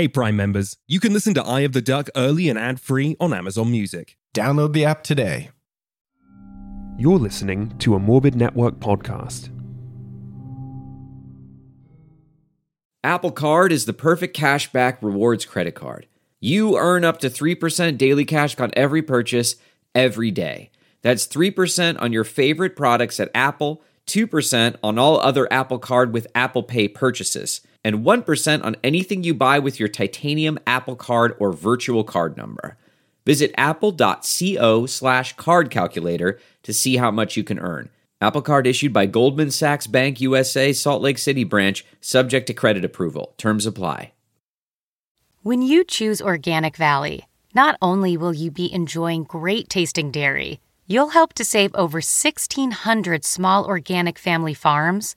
Hey, Prime members, you can listen to Eye of the Duck early and ad free on Amazon Music. Download the app today. You're listening to a Morbid Network podcast. Apple Card is the perfect cashback rewards credit card. You earn up to 3% daily cash on every purchase every day. That's 3% on your favorite products at Apple, 2% on all other Apple Card with Apple Pay purchases, and 1% on anything you buy with your titanium Apple Card or virtual card number. Visit apple.co slash card calculator to see how much you can earn. Apple Card issued by Goldman Sachs Bank USA, Salt Lake City branch, subject to credit approval. Terms apply. When you choose Organic Valley, not only will you be enjoying great tasting dairy, you'll help to save over 1,600 small organic family farms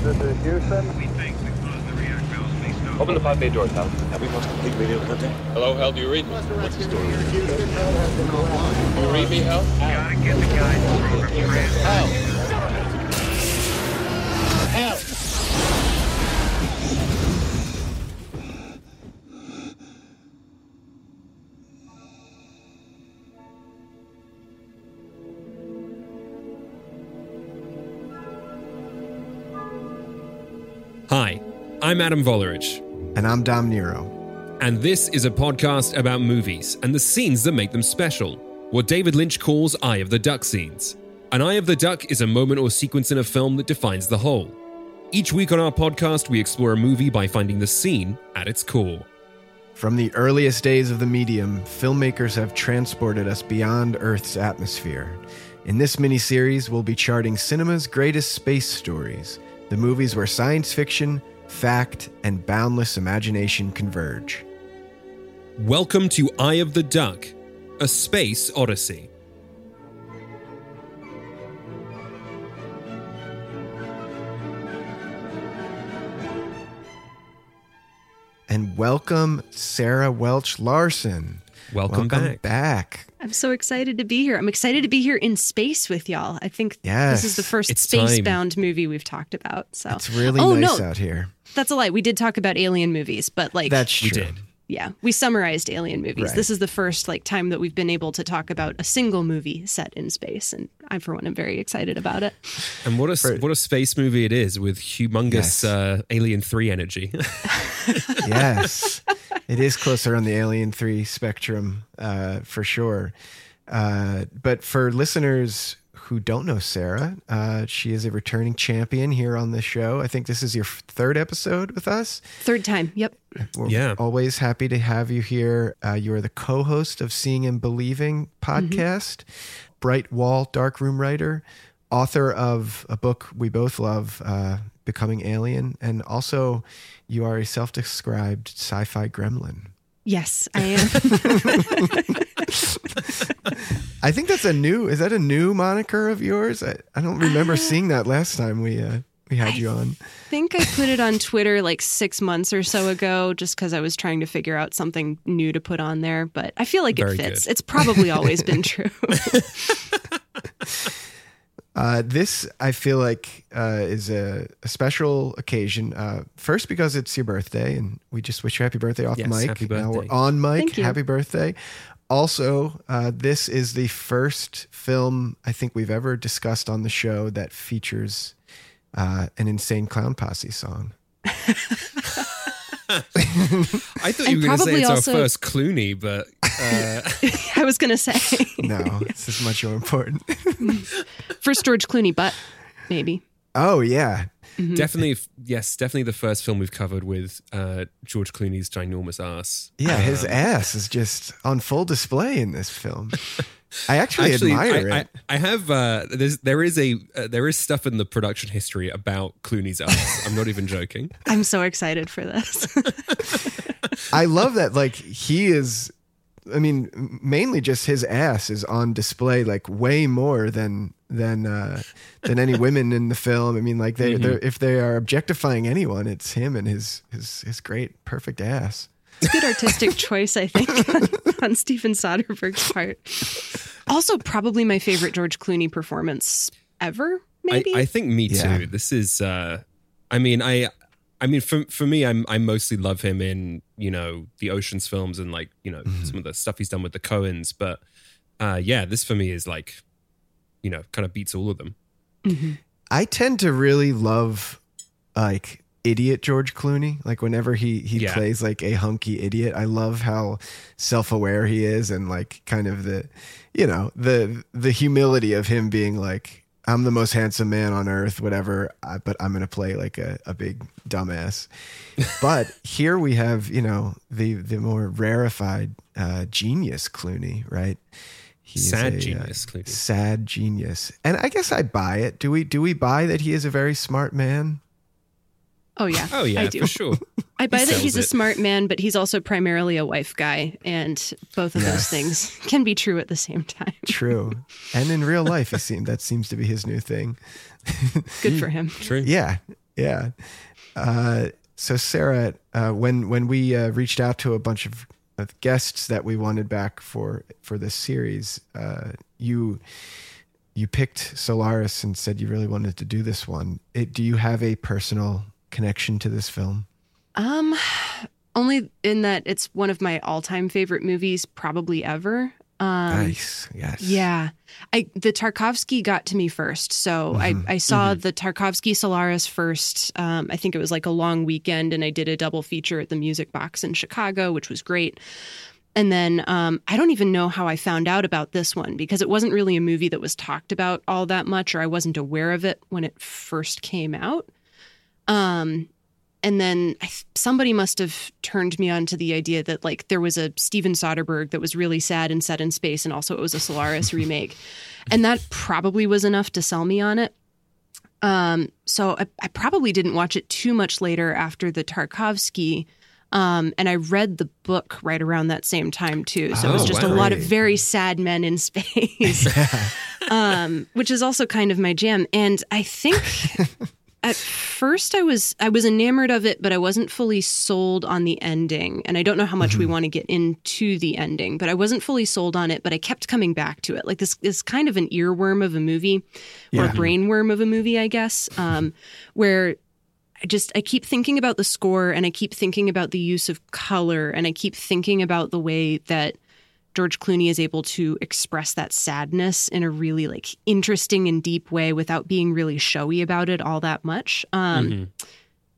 Open the pod bay door, Hal. Have we lost complete radio contact? Hello, Hal, do you read me? What's the story? Do you read me, Hal? Gotta get the guidance. Hal! Hal! Hi, I'm Adam Volerich, And I'm Dom Nero. and this is a podcast about movies and the scenes that make them special. What David Lynch calls Eye of the Duck scenes. An Eye of the Duck is a moment or sequence in a film that defines the whole. Each week on our podcast, we explore a movie by finding the scene at its core. From the earliest days of the medium, filmmakers have transported us beyond Earth's atmosphere. In this miniseries, we'll be charting cinema's greatest space stories, the movies where science fiction, fact, and boundless imagination converge. Welcome to Eye of the Duck, a space odyssey. And welcome, Sarah Welch Larson. Welcome, back. back. I'm so excited to be here. I'm excited to be here in space with y'all. I think Yes. this is the first It's space-bound movie we've talked about. So It's really oh, nice no, out here. That's a lie. We did talk about alien movies, but like That's true. We did. yeah, we summarized alien movies. Right. This is the first like time that we've been able to talk about a single movie set in space, and I, for one, am very excited about it. And what a For- what a space movie it is with humongous Yes. uh, Alien Three energy. yes, it is closer on the Alien 3 spectrum uh, for sure. Uh, but for listeners who don't know Sarah, uh, she is a returning champion here on the show. I think this is your third episode with us. Third time. Yep. We're Yeah. always happy to have you here. Uh, you are the co host of Seeing and Believing podcast, Bright Wall Dark Room writer, author of a book we both love, uh, Becoming Alien, and also you are a self described sci fi gremlin. Yes, I am. I think that's a new, is that a new moniker of yours? I, I don't remember seeing that last time we, uh, we had you on. I think I put it on Twitter like six months or so ago, just because I was trying to figure out something new to put on there. But I feel like Very it fits. good. It's probably always been true. Uh, this I feel like uh, is a, a special occasion. Uh, first, because it's your birthday, and we just wish you happy birthday off Yes, mic. happy Now we're on mic. Thank you. Happy birthday! Also, uh, this is the first film I think we've ever discussed on the show that features uh, an insane clown posse song. I thought And you were going to say it's also- our first Clooney, but uh, I was gonna say No, this is much more important. first George Clooney, but maybe. oh yeah, definitely, yes, definitely the first film we've covered with uh, George Clooney's ginormous ass. yeah. His Um, ass is just on full display in this film. I actually, Actually, admire I, it. I, I have uh, there's there is a uh, there is stuff in the production history about Clooney's ass. I'm not even joking. I'm so excited for this. I love that. Like he is. I mean, mainly just his ass is on display, like way more than than uh, than any women in the film. I mean, like they, Mm-hmm. they're if they are objectifying anyone, it's him and his his his great perfect ass. It's a good artistic choice, I think, on, on Steven Soderbergh's part. Also, probably my favorite George Clooney performance ever. I, Maybe I think me Yeah. too. This is uh I mean I I mean for for me I'm I mostly love him in, you know, the Oceans films and like, you know, some of the stuff he's done with the Coens, but uh yeah, this for me is like you know, kind of beats all of them. I tend to really love like idiot George Clooney. Like whenever he he Yeah. plays like a hunky idiot, I love how self aware he is and like kind of the you know the the humility of him being like I'm the most handsome man on earth, whatever. uh, But I'm gonna play like a, a big dumbass. But here we have you know the the more rarefied uh, genius Clooney, right? He's Sad a, uh, genius, Clooney. sad genius and i guess i buy it do we do we buy that he is a very smart man Oh yeah. Oh yeah, I do. for sure. I buy that sells he's a it. smart man, but he's also primarily a wife guy, and both of those things can be true at the same time. true and in real life he seemed that seems to be his new thing Good for him. True. yeah yeah uh, so sarah uh, when when we uh, reached out to a bunch of, of guests that we wanted back for for this series uh, you you picked solaris and said you really wanted to do this one it, do you have a personal connection to this film Um, only in that it's one of my all-time favorite movies, probably ever. Um, nice yes Yeah, I the Tarkovsky got to me first, so Mhm. I I saw the Tarkovsky Solaris first. Um, I think it was like a long weekend, and I did a double feature at the Music Box in Chicago, which was great. And then um, I don't even know how I found out about this one because it wasn't really a movie that was talked about all that much, or I wasn't aware of it when it first came out. Um, and then I, somebody must have turned me on to the idea that like there was a Steven Soderbergh that was really sad and set in space, and also it was a Solaris remake, and that probably was enough to sell me on it. Um, so I, I probably didn't watch it too much later after the Tarkovsky. Um, and I read the book right around that same time too. So it was Oh, just a lot of very sad men in space, um, which is also kind of my jam. And I think at first I was I was enamored of it, but I wasn't fully sold on the ending. And I don't know how much we Mm-hmm. want to get into the ending, but I wasn't fully sold on it. But I kept coming back to it. Like this is kind of an earworm of a movie, or Yeah. a brainworm of a movie, I guess, um, where I just I keep thinking about the score and I keep thinking about the use of color and I keep thinking about the way that George Clooney is able to express that sadness in a really like interesting and deep way without being really showy about it all that much. Um, Mm-hmm.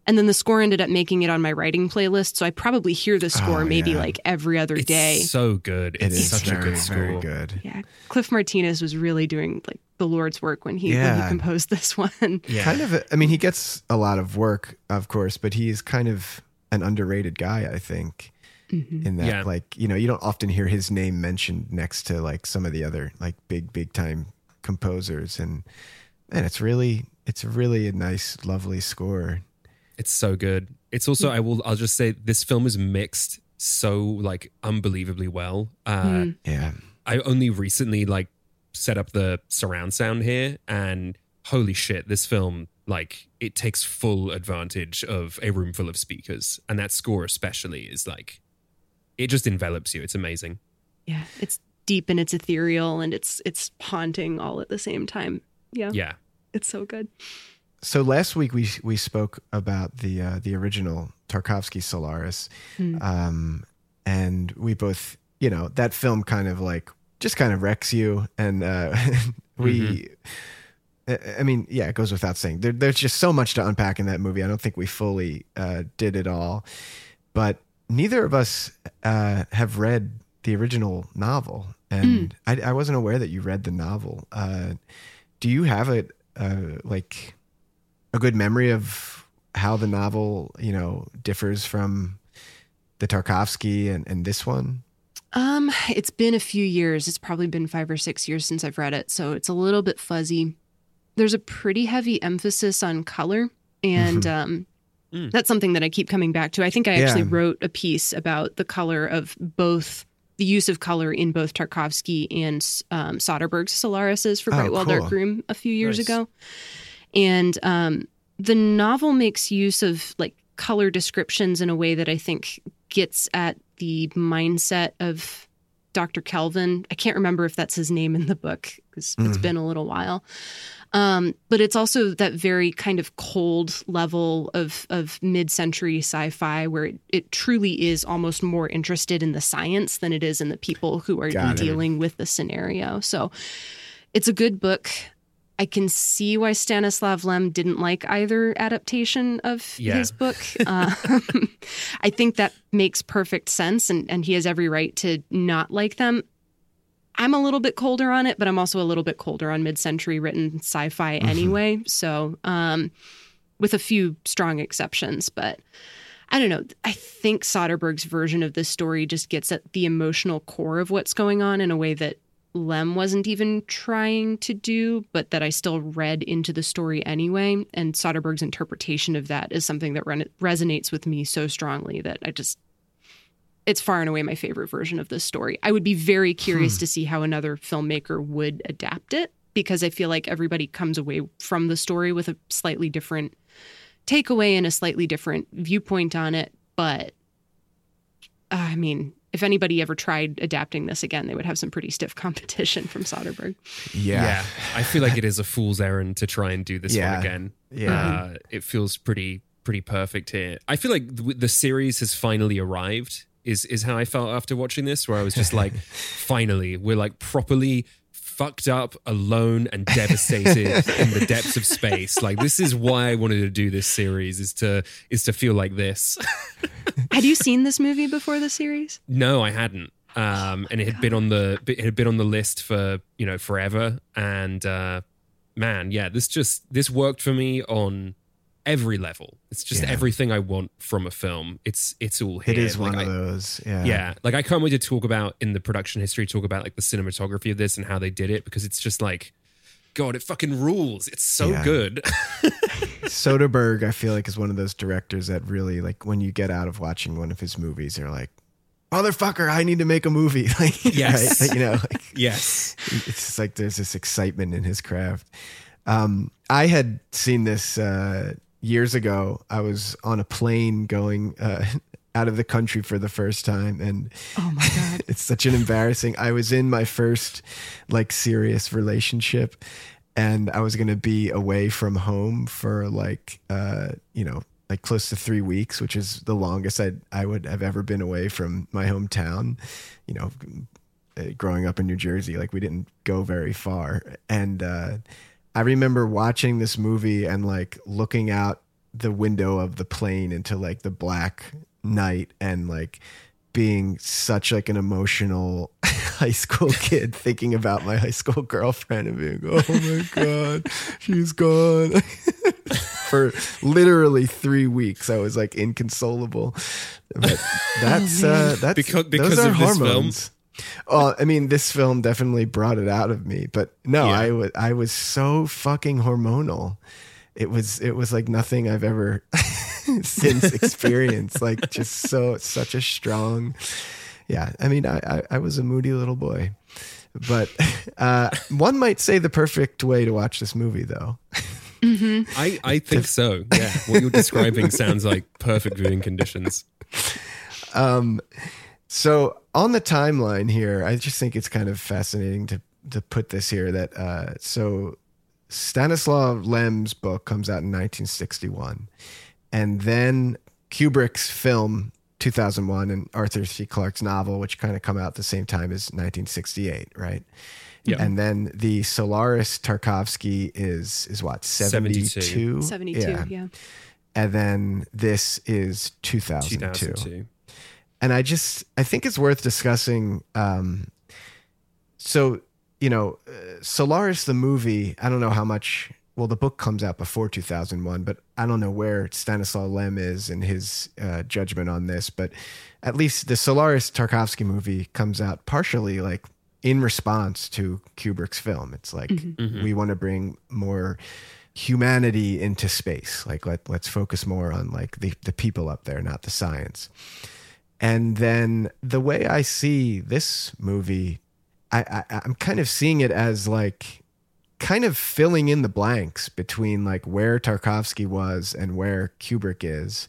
And then the score ended up making it on my writing playlist, so I probably hear the score Oh, maybe yeah. like every other It's day. so good. it It's is such very, a good score. very good yeah, Cliff Martinez was really doing like the Lord's work when he when he composed this one. Yeah. kind of a- i mean he gets a lot of work of course but he is kind of an underrated guy i think Mm-hmm. in that Yeah. like you know you don't often hear his name mentioned next to like some of the other like big big time composers and man it's really it's really a nice lovely score It's so good. It's also I will I'll just say this film is mixed so like unbelievably well. Uh yeah I only recently like set up the surround sound here and holy shit, this film like it takes full advantage of a room full of speakers and that score especially is like it just envelops you. It's amazing. Yeah, it's deep and it's ethereal and it's it's haunting all at the same time. Yeah, Yeah. it's so good. so last week we we spoke about the uh, the original Tarkovsky Solaris, um, and we both you know that film kind of like just kind of wrecks you, and uh, we. I I mean, yeah, it goes without saying. There, there's just so much to unpack in that movie. I don't think we fully uh, did it all, but neither of us uh, have read the original novel, and I, I wasn't aware that you read the novel. Uh, do you have a uh, like a good memory of how the novel, you know, differs from the Tarkovsky and, and this one? Um, it's been a few years. It's probably been five or six years since I've read it, so it's a little bit fuzzy. There's a pretty heavy emphasis on color, and um, That's something that I keep coming back to. I think I actually Yeah. wrote a piece about the color of both the use of color in both Tarkovsky and um, Soderbergh's Solaris's for Oh, Bright Wall cool. Dark Room a few years Nice. ago. And um, the novel makes use of like color descriptions in a way that I think gets at the mindset of Dr. Kelvin. I can't remember if that's his name in the book because it's been a little while. Um, but it's also that very kind of cold level of of mid century sci fi where it, it truly is almost more interested in the science than it is in the people who are Got it. dealing with the scenario. So it's a good book. I can see why Stanislav Lem didn't like either adaptation of Yeah. his book. Um, I think that makes perfect sense, and, and he has every right to not like them. I'm a little bit colder on it, but I'm also a little bit colder on mid-century written sci-fi anyway. So, um, with a few strong exceptions, but I don't know. I think Soderbergh's version of this story just gets at the emotional core of what's going on in a way that Lem wasn't even trying to do, but that I still read into the story anyway. And Soderbergh's interpretation of that is something that re- resonates with me so strongly that I just, it's far and away my favorite version of this story. I would be very curious to see how another filmmaker would adapt it because I feel like everybody comes away from the story with a slightly different takeaway and a slightly different viewpoint on it. But uh, I mean, if anybody ever tried adapting this again, they would have some pretty stiff competition from Soderbergh. Yeah. I feel like it is a fool's errand to try and do this Yeah. one again. Yeah. Uh, it feels pretty pretty perfect here. I feel like the, the series has finally arrived. Is is how I felt after watching this, where I was just like, finally, we're like properly fucked up, alone, and devastated in the depths of space. Like this is why I wanted to do this series is to is to feel like this. Had you seen this movie before the series? No, I hadn't. Um, and it had been on the it had been on the list for you know forever. And uh, man, yeah, this just this worked for me on every level. It's just Yeah. everything I want from a film. It's it's all here. It is one Like, of I- those. Yeah. Yeah, like I can't wait to talk about in the production history, talk about like the cinematography of this and how they did it because it's just like, God, it fucking rules. It's so Yeah. good. Soderbergh, I feel like, is one of those directors that really, like, when you get out of watching one of his movies, you're like, motherfucker, I need to make a movie. Like, Yes. right? You know, like, yes. it's just like there's this excitement in his craft. Um, I had seen this uh, years ago. I was on a plane going uh, out of the country for the first time, and Oh my god! it's such an embarrassing. I was in my first like serious relationship, and I was gonna be away from home for like uh, you know like close to three weeks, which is the longest I I would have ever been away from my hometown. You know, uh, growing up in New Jersey, like we didn't go very far, and uh, I remember watching this movie and like looking out the window of the plane into like the black night and like being such like an emotional high school kid thinking about my high school girlfriend and being oh my god she's gone. For literally three weeks i was like inconsolable. But that's uh that's Because- because those are of this film? hormones well, I mean, this film definitely brought it out of me, but no, Yeah. I was I was so fucking hormonal. It was it was like nothing I've ever since experienced. like just so such a strong. Yeah, I mean, I I, I was a moody little boy, but uh, one might say the perfect way to watch this movie, though. I, I think so. Yeah. What you're describing sounds like perfect viewing conditions. Um, so on the timeline here, I just think it's kind of fascinating to to put this here that uh, so Stanislaw Lem's book comes out in 1961, and then Kubrick's film 2001 and Arthur C. Clarke's novel, which kind of come out at the same time as 1968, right? Yeah. And then the Solaris Tarkovsky is is what 72, 72. Seventy-two. Yeah. and then this is 2002 2002. And I just I think it's worth discussing. Um, so you know, uh, Solaris the movie. I don't know how much. Well, the book comes out before 2001, but I don't know where Stanislaw Lem is in his uh, judgment on this. But at least the Solaris Tarkovsky movie comes out partially like in response to Kubrick's film. It's like we want to bring more humanity into space. Like let let's focus more on like the the people up there, not the science. And then the way I see this movie, I, I I'm kind of seeing it as like kind of filling in the blanks between like where Tarkovsky was and where Kubrick is,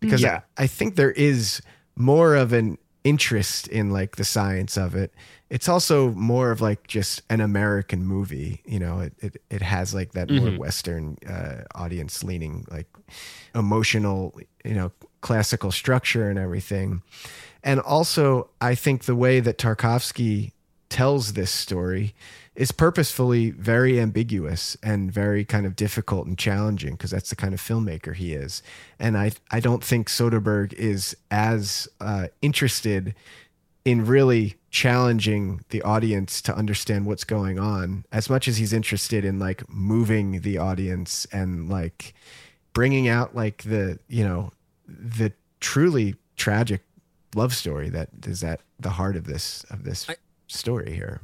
because Yeah. I, I think there is more of an interest in like the science of it. It's also more of like just an American movie. You know, it it, it has like that more Western uh, audience leaning, like emotional, you know, classical structure and everything. And also, I think the way that Tarkovsky tells this story is purposefully very ambiguous and very kind of difficult and challenging because that's the kind of filmmaker he is. And I I don't think Soderbergh is as uh, interested in really challenging the audience to understand what's going on as much as he's interested in like moving the audience and like bringing out like the you know the truly tragic love story that is at the heart of this of this I- story here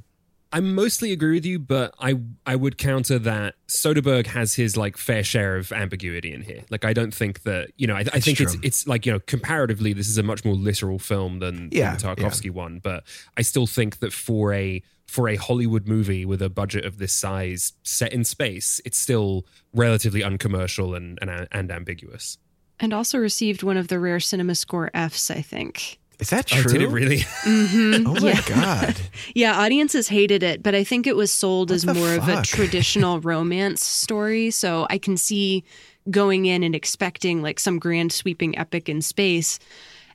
I mostly agree with you, but I I would counter that Soderbergh has his like fair share of ambiguity in here. Like I don't think that you know I, I think it's true. it's like you know comparatively this is a much more literal film than, Yeah, than the Tarkovsky one, but I still think that for a for a Hollywood movie with a budget of this size set in space, it's still relatively uncommercial and and, and ambiguous. And also received one of the rare CinemaScore Fs, I think. is that Oh, true did it really? Mm-hmm. oh my god Yeah, audiences hated it, but I think it was sold What as the more of a traditional romance story. So I can see going in and expecting like some grand sweeping epic in space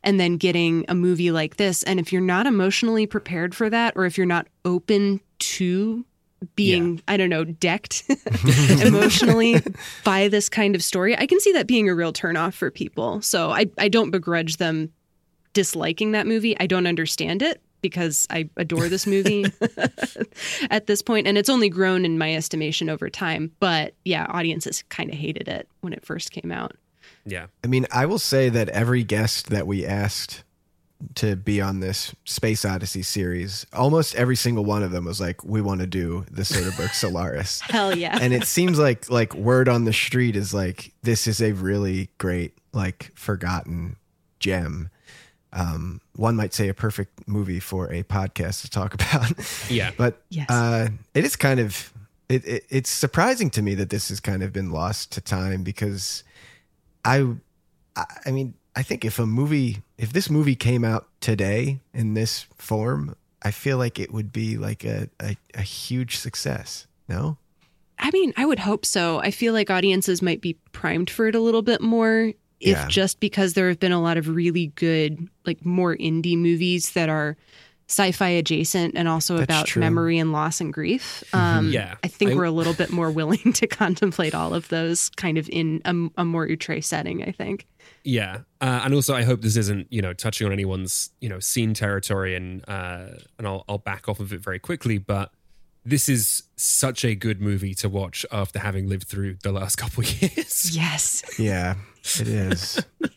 and then getting a movie like this. And if you're not emotionally prepared for that, or if you're not open to being, I don't know, decked emotionally by this kind of story, I can see that being a real turnoff for people. So I, I don't begrudge them disliking that movie. I don't understand it because I adore this movie at this point, and it's only grown in my estimation over time. But yeah, audiences kind of hated it when it first came out. yeah. i mean i will say that every guest that we asked to be on this space odyssey series almost every single one of them was like we want to do the soderbergh solaris Hell yeah! and it seems like like word on the street is like this is a really great like forgotten gem um one might say a perfect movie for a podcast to talk about Yeah. but Yes. uh it is kind of it, it it's surprising to me that this has kind of been lost to time because i i I mean i think if a movie if this movie came out today in this form i feel like it would be like a a, a huge success no I mean, I would hope so. I feel like audiences might be primed for it a little bit more if Yeah. just because there have been a lot of really good, like more indie movies that are sci-fi adjacent and also That's about true. memory and loss and grief. Um, Yeah. I think I- we're a little bit more willing to contemplate all of those kind of in a, a more outre setting. I think. Yeah, uh, and also I hope this isn't you know touching on anyone's you know scene territory, and uh, and I'll I'll back off of it very quickly, but this is such a good movie to watch after having lived through the last couple of years. Yes. Yeah, it is.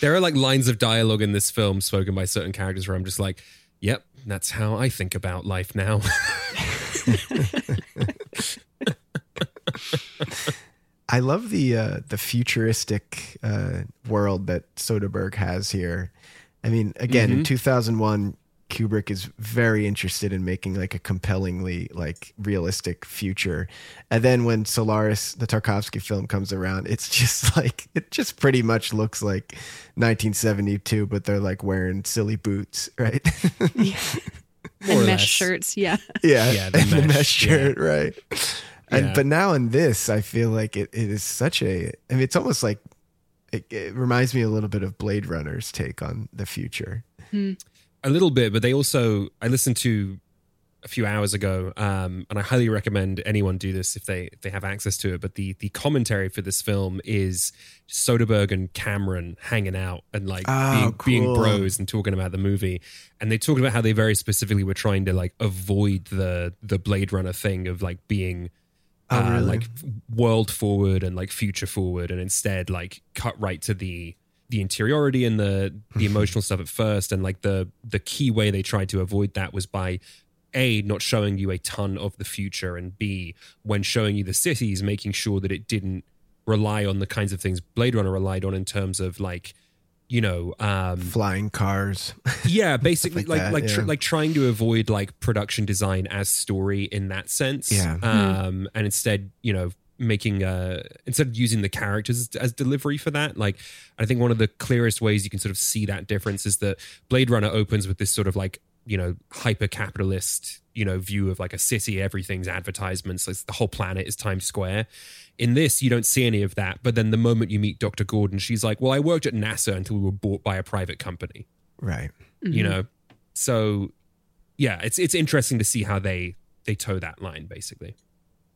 There are like lines of dialogue in this film spoken by certain characters where I'm just like, yep, that's how I think about life now. I love the uh, the futuristic uh, world that Soderbergh has here. I mean, again, in 2001, Kubrick is very interested in making like a compellingly like realistic future. And then when Solaris, the Tarkovsky film comes around, it's just like it just pretty much looks like 1972, but they're like wearing silly boots, right? More and mesh less. shirts. Yeah. yeah, Yeah, the and the mesh, mesh shirt, right? And Yeah. but now in this, I feel like it, it is such a. I mean, it's almost like it, it reminds me a little bit of Blade Runner's take on the future. a little bit, but they also I listened to a few hours ago, um, and I highly recommend anyone do this if they if they have access to it. But the the commentary for this film is Soderbergh and Cameron hanging out and like Oh, being, being bros and talking about the movie, and they talked about how they very specifically were trying to like avoid the the Blade Runner thing of like being. Oh, uh, like world forward and like future forward and instead like cut right to the the interiority and the the emotional stuff at first. And like the the key way they tried to avoid that was by a not showing you a ton of the future, and b when showing you the cities, making sure that it didn't rely on the kinds of things Blade Runner relied on in terms of like you know um Flying cars. yeah basically like like that, like tr- like trying to avoid like production design as story in that sense Yeah. um and instead you know making uh instead of using the characters as delivery for that like i think one of the clearest ways you can sort of see that difference is that blade runner opens with this sort of like you know hyper capitalist you know view of like a city everything's advertisements like the whole planet is times square. In this you don't see any of that but then the moment you meet dr gordon she's like well i worked at nasa until we were bought by a private company. Right. you know? So yeah it's it's interesting to see how they they toe that line basically.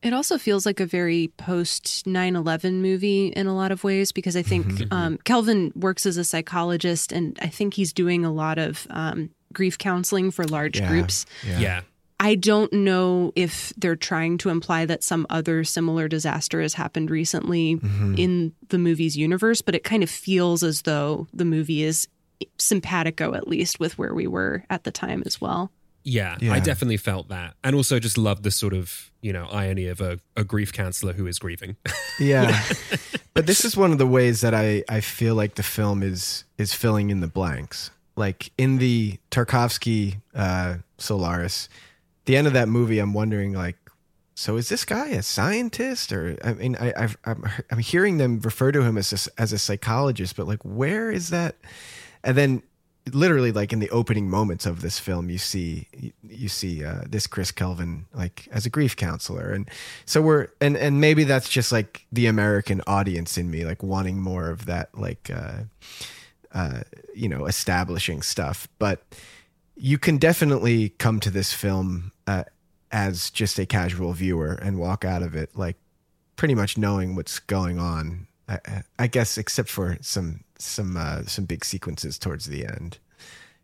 It also feels like a very post 9 11 movie in a lot of ways because I think Mm-hmm. um, Kelvin works as a psychologist and I think he's doing a lot of um, grief counseling for large Yeah. groups. yeah, I don't know if they're trying to imply that some other similar disaster has happened recently Mm-hmm. in the movie's universe, but it kind of feels as though the movie is simpatico, at least, with where we were at the time as well. yeah Yeah. i definitely felt that and also just love the sort of you know irony of a, a grief counselor who is grieving Yeah. but this is one of the ways that I, I feel like the film is is filling in the blanks. Like in the Tarkovsky uh, Solaris, the end of that movie, I'm wondering like, so is this guy a scientist or I mean I I've, I'm I'm hearing them refer to him as a, as a psychologist, but like where is that? And then literally like in the opening moments of this film you see you see uh, this chris kelvin like as a grief counselor and so we're and and maybe that's just like the american audience in me like wanting more of that like uh uh you know establishing stuff but you can definitely come to this film uh, as just a casual viewer and walk out of it like pretty much knowing what's going on I, I- guess except for some some uh, some big sequences towards the end.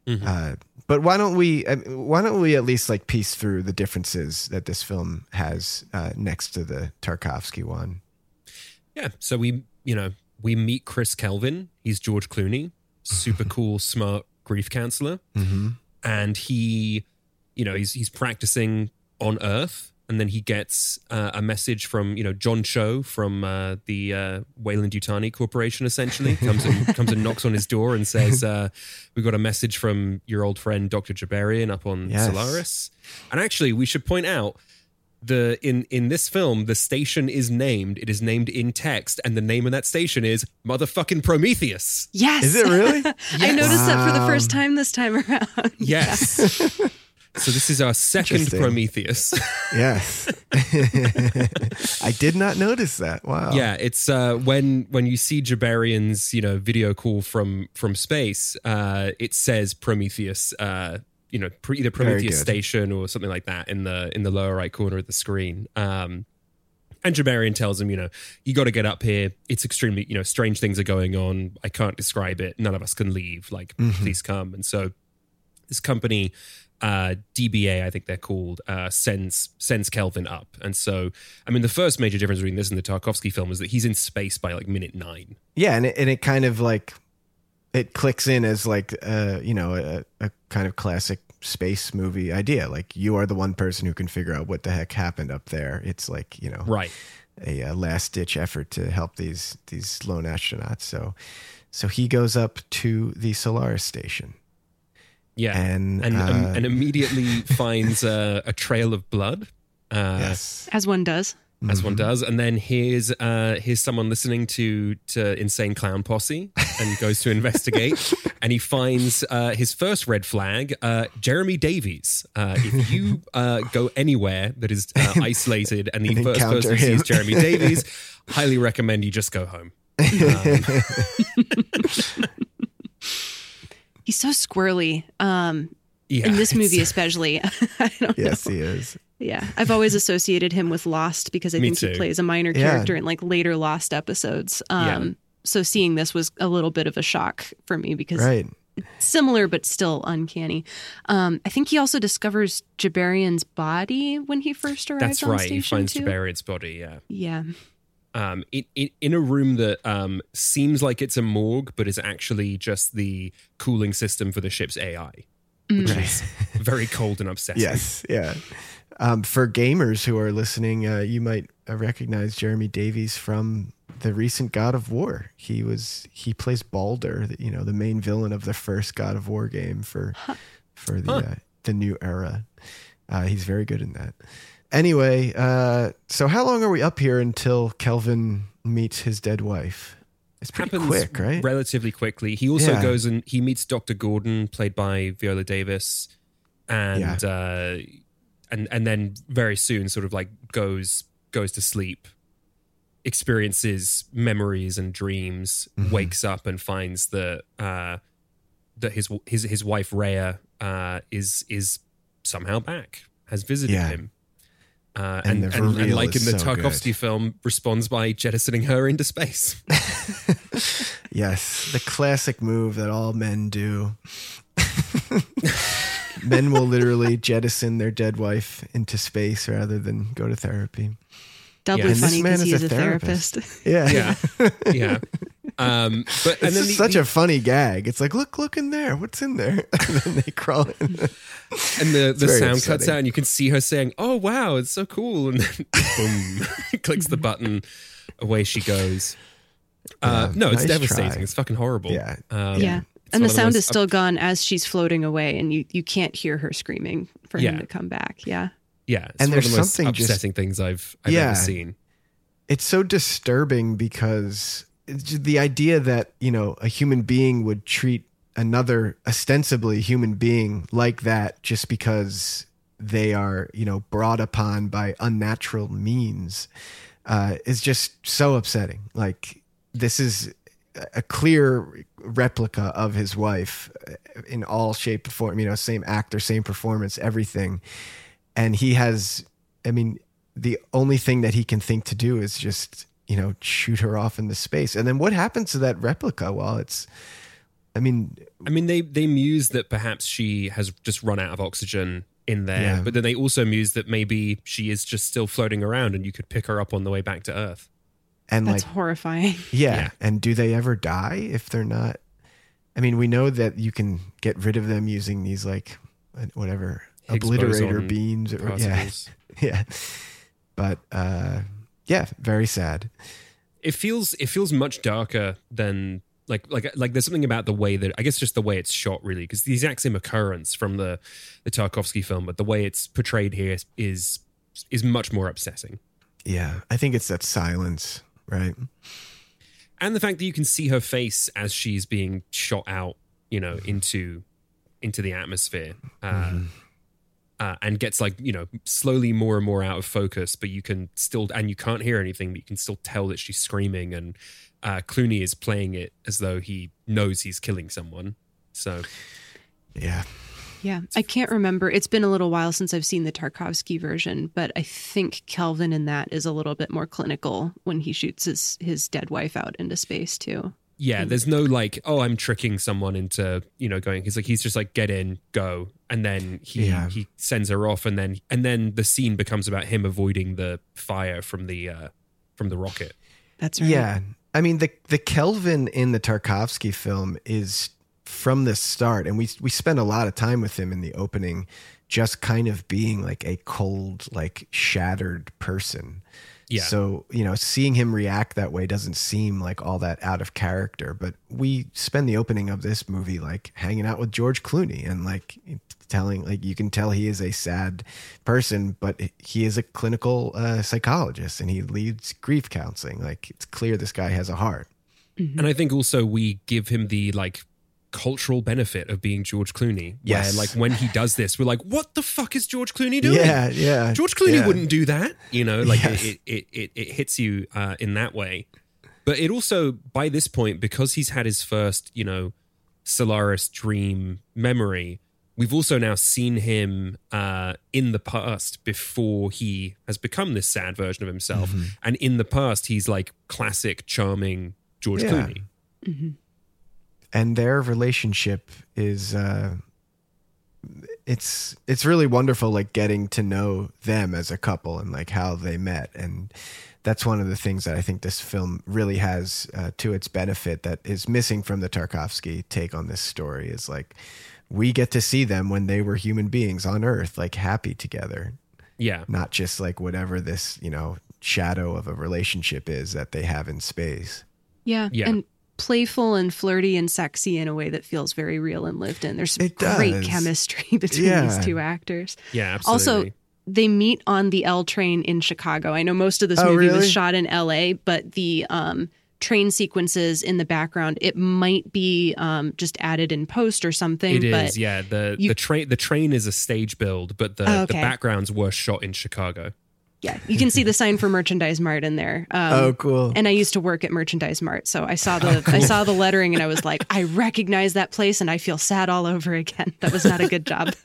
Uh, but why don't we I mean, why don't we at least like piece through the differences that this film has uh, next to the Tarkovsky one? yeah so we you know we meet chris kelvin he's george clooney super cool smart grief counselor. And he you know he's he's practicing on earth. And then he gets uh, a message from you know john cho from uh, the uh, Weyland-Yutani corporation essentially. Comes and comes and knocks on his door and says uh, we got a message from your old friend dr gibarian up on Yes. solaris. And actually we should point out the in in this film the station is named it is named in text and the name of that station is motherfucking prometheus Yes. Is it really? I noticed that for the first time this time around. yes so this is our second prometheus yes. I did not notice that. Wow. Yeah, it's uh, when when you see Gibarian's you know video call from from space, uh, it says Prometheus, uh, you know, either Prometheus. Station or something like that in the in the lower right corner of the screen. Um, and Gibarian tells him, you know, you got to get up here. It's extremely, you know, strange things are going on. I can't describe it. None of us can leave. Like, please come. And so this company uh DBA I think they're called uh sends sends Kelvin up and so I mean the first major difference between this and the Tarkovsky film is that he's in space by like minute 9 Yeah, and it, and it kind of like it clicks in as like uh you know a, a kind of classic space movie idea. Like you are the one person who can figure out what the heck happened up there. It's like you know right a, uh last ditch effort to help these these lone astronauts. So so he goes up to the Solaris station. yeah And, and um, uh, and immediately finds uh, a trail of blood uh yes. As one does. as one does and then here's uh here's someone listening to to insane clown posse and he goes to investigate and he finds uh his first red flag uh jeremy davies uh if you uh go anywhere that is uh, isolated and the And first person who sees jeremy davies highly recommend you just go home He's so squirrely. Um, yeah in this movie, especially. I don't Yes, know. he is. Yeah. I've always associated him with Lost because I Me think too. he plays a minor Yeah. character in like later Lost episodes. Um, Yeah. So seeing this was a little bit of a shock for me because Right. similar but still uncanny. Um, I think he also discovers Gibarian's body when he first arrives that's on right station he finds too. Gibarian's body yeah Yeah. um, in, in, in a room that um, seems like it's a morgue, but is actually just the cooling system for the ship's AI, which is very cold and upsetting. Yes, yeah. Um, for gamers who are listening, uh, you might uh, recognize Jeremy Davies from the recent God of War. He was he plays Baldur, you know, the main villain of the first God of War game for for the uh, the new era. Uh, he's very good in that. Anyway, uh, so how long are we up here until Kelvin meets his dead wife? It's pretty happens quick, right? Relatively quickly. He also Yeah. goes and he meets Dr. Gordon, played by Viola Davis, and uh, and and then very soon, sort of like goes goes to sleep, experiences memories and dreams, Mm-hmm. wakes up and finds that uh, that his his his wife Rheya uh, is is somehow back, has visited Yeah. him. Uh, And and, and, and like in the so Tarkovsky good. film, responds by jettisoning her into space. Yes, the classic move that all men do. men will literally jettison their dead wife into space rather than go to therapy. Doubly Yeah. Funny because he is is a a therapist. Yeah, Yeah, yeah. Um, but and It's then just the- such the- a funny gag. It's like, look, look in there. What's in there? And then they crawl in. and the, the very sound cuts out, and you can see her saying, "Oh wow, it's so cool!" And then boom, clicks the button, away she goes. Uh, Yeah, no, it's nice devastating. try. It's fucking horrible. Yeah. um, yeah. And the sound most is still gone as she's floating away, and you, you can't hear her screaming for Yeah. him to come back. Yeah. Yeah, it's And one of there's the most something just- upsetting things I've I've Yeah. ever seen. It's so disturbing because the idea that, you know, a human being would treat another ostensibly human being like that just because they are, you know, brought upon by unnatural means uh, is just so upsetting. Like, this is a clear replica of his wife uh, in all shape and form, you know, same actor, same performance, everything. And he has, I mean, the only thing that he can think to do is just, you know, shoot her off into space. And then what happens to that replica well it's, I mean, I mean, they they muse that perhaps she has just run out of oxygen in there, Yeah. but then they also muse that maybe she is just still floating around, and you could pick her up on the way back to Earth. and That's like, horrifying. yeah. Yeah. And do they ever die if they're not? I mean, we know that you can get rid of them using these like uh, whatever Higgs obliterator beams or yeah, yeah. But uh, yeah, very sad. it feels it feels much darker than like like like there's something about the way that I guess just the way it's shot really because the exact same occurrence from the the Tarkovsky film but the way it's portrayed here is is, is much more upsetting Yeah, I think it's that silence, right? and the fact that you can see her face as she's being shot out you know into into the atmosphere uh, uh, and gets like you know slowly more and more out of focus but you can still and you can't hear anything but you can still tell that she's screaming and uh, Clooney is playing it as though he knows he's killing someone so Yeah, Yeah, I can't remember. It's been a little while since I've seen the Tarkovsky version, but I think Kelvin in that is a little bit more clinical when he shoots his his dead wife out into space too. Yeah there's no like oh i'm tricking someone into you know going he's like he's just like get in go and then he Yeah. he sends her off and then and then the scene becomes about him avoiding the fire from the uh from the rocket That's right. yeah. I mean, the the Kelvin in the Tarkovsky film is from the start, and we we spend a lot of time with him in the opening, just kind of being like a cold, like shattered person. Yeah. So, you know, seeing him react that way doesn't seem like all that out of character. But we spend the opening of this movie like hanging out with George Clooney and like telling, like, you can tell he is a sad person, but he is a clinical uh, psychologist and he leads grief counseling. Like, it's clear this guy has a heart. and i think also we give him the like cultural benefit of being george clooney Yes. where like when he does this we're like what the fuck is george clooney doing Yeah, yeah. George Clooney yeah. wouldn't do that, you know. Like Yes. it, it, it, it hits you uh, in that way, but it also by this point because he's had his first, you know, Solaris dream memory. We've also now seen him uh, in the past before he has become this sad version of himself, Mm-hmm. and in the past he's like classic, charming George Yeah. Clooney. And their relationship is uh it's it's really wonderful like getting to know them as a couple and like how they met and that's one of the things that I think this film really has uh, to its benefit that is missing from the Tarkovsky take on this story is like we get to see them when they were human beings on Earth, like happy together, Yeah. not just like whatever this, you know, shadow of a relationship is that they have in space. Yeah. Yeah. And playful and flirty and sexy in a way that feels very real and lived in. There's It great does. chemistry between Yeah. these two actors. Yeah, absolutely. Also, they meet on the L train in Chicago. I know most of this Oh, movie really? was shot in LA, but the um, train sequences in the background, it might be um, just added in post or something. It but is, yeah. The you- the train the train is a stage build, but the, Oh, the backgrounds were shot in Chicago. Yeah, you can see the sign for Merchandise Mart in there. Um, oh, cool. And I used to work at Merchandise Mart, so I saw the I saw the lettering and I was like, I recognize that place, and I feel sad all over again. That was not a good job.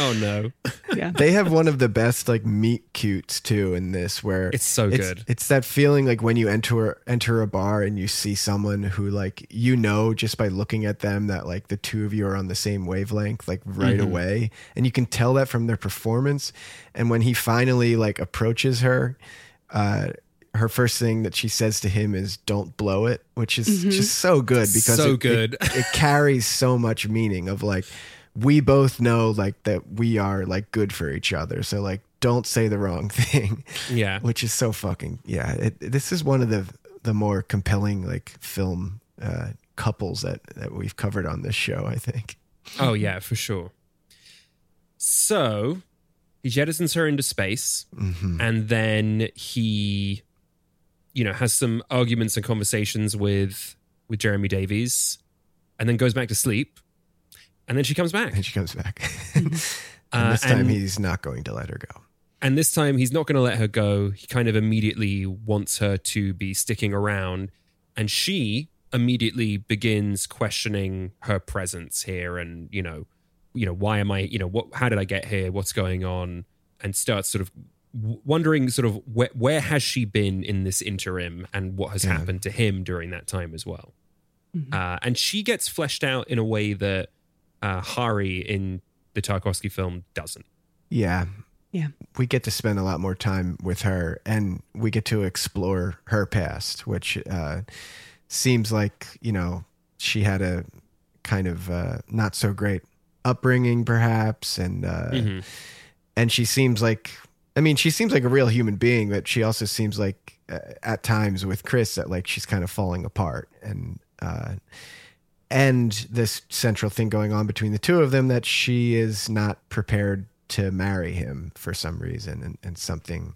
Oh no. yeah, they have one of the best like meet cutes too in this where It's so good. It's that feeling like when you enter enter a bar and you see someone who like you know just by looking at them that like the two of you are on the same wavelength like right Mm-hmm. away and you can tell that from their performance and when he finally like approaches her uh her first thing that she says to him is "Don't blow it," which is just so good because So it- it- good. it carries so much meaning of like we both know like that we are like good for each other so like don't say the wrong thing Yeah. which is so fucking yeah it, this is one of the the more compelling like film uh couples that that we've covered on this show i think Oh yeah, for sure. So he jettisons her into space, Mm-hmm. and then he, you know, has some arguments and conversations with with Jeremy Davies, and then goes back to sleep, and then she comes back. and she comes back and Uh, this time and- he's not going to let her go And this time he's not going to let her go. He kind of immediately wants her to be sticking around. And she immediately begins questioning her presence here and, you know, you know, why am I, you know, what, how did I get here? What's going on? And starts sort of wondering sort of where, where has she been in this interim and what has Yeah. happened to him during that time as well. Uh, and she gets fleshed out in a way that uh, Hari in the Tarkovsky film doesn't. yeah Yeah. we get to spend a lot more time with her and we get to explore her past which uh seems like you know she had a kind of uh not so great upbringing perhaps and uh Mhm. and she seems like i mean she seems like a real human being but she also seems like uh, at times with chris that like she's kind of falling apart and uh and this central thing going on between the two of them that she is not prepared to marry him for some reason and, and something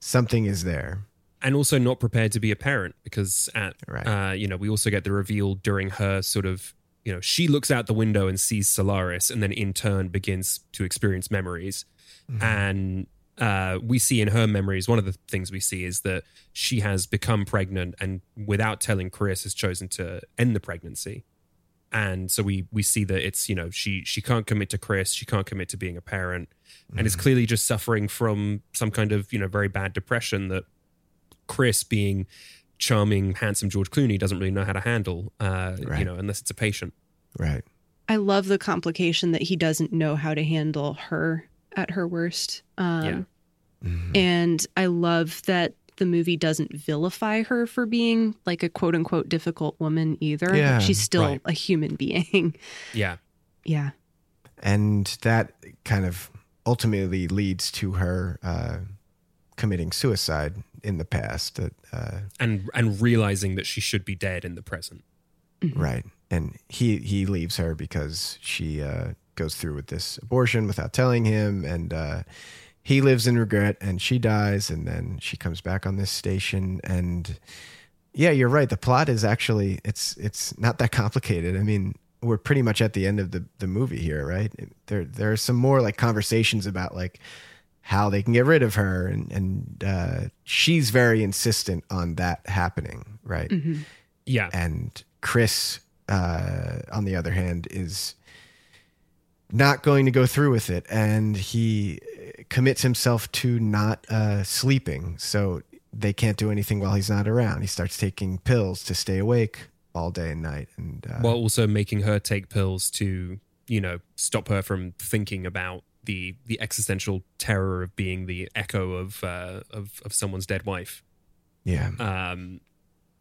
something is there and also not prepared to be a parent because at Right. uh, you know we also get the reveal during her sort of you know she looks out the window and sees Solaris and then in turn begins to experience memories. And uh, we see in her memories one of the things we see is that she has become pregnant and without telling Chris has chosen to end the pregnancy. And so we we see that it's you know she she can't commit to Chris she can't commit to being a parent and is clearly just suffering from some kind of you know very bad depression that Chris being charming handsome George Clooney doesn't really know how to handle uh you know unless it's a patient right I love the complication that he doesn't know how to handle her at her worst. Um, And I love that the movie doesn't vilify her for being like a quote unquote difficult woman either. Yeah, She's still right. a human being. yeah yeah. and that kind of ultimately leads to her uh committing suicide in the past uh and and realizing that she should be dead in the present Right. And he he leaves her because she uh, goes through with this abortion without telling him, and uh, he lives in regret, and she dies, and then she comes back on this station, and yeah, you're right. The plot is actually it's it's not that complicated. I mean, we're pretty much at the end of the the movie here, right? There there are some more like conversations about like how they can get rid of her, and and uh, she's very insistent on that happening, right? yeah and Chris, uh, on the other hand, is not going to go through with it, and he commits himself to not uh, sleeping. So they can't do anything while he's not around. He starts taking pills to stay awake all day and night, and uh, while also making her take pills to you know stop her from thinking about the the existential terror of being the echo of uh of of someone's dead wife yeah, Um,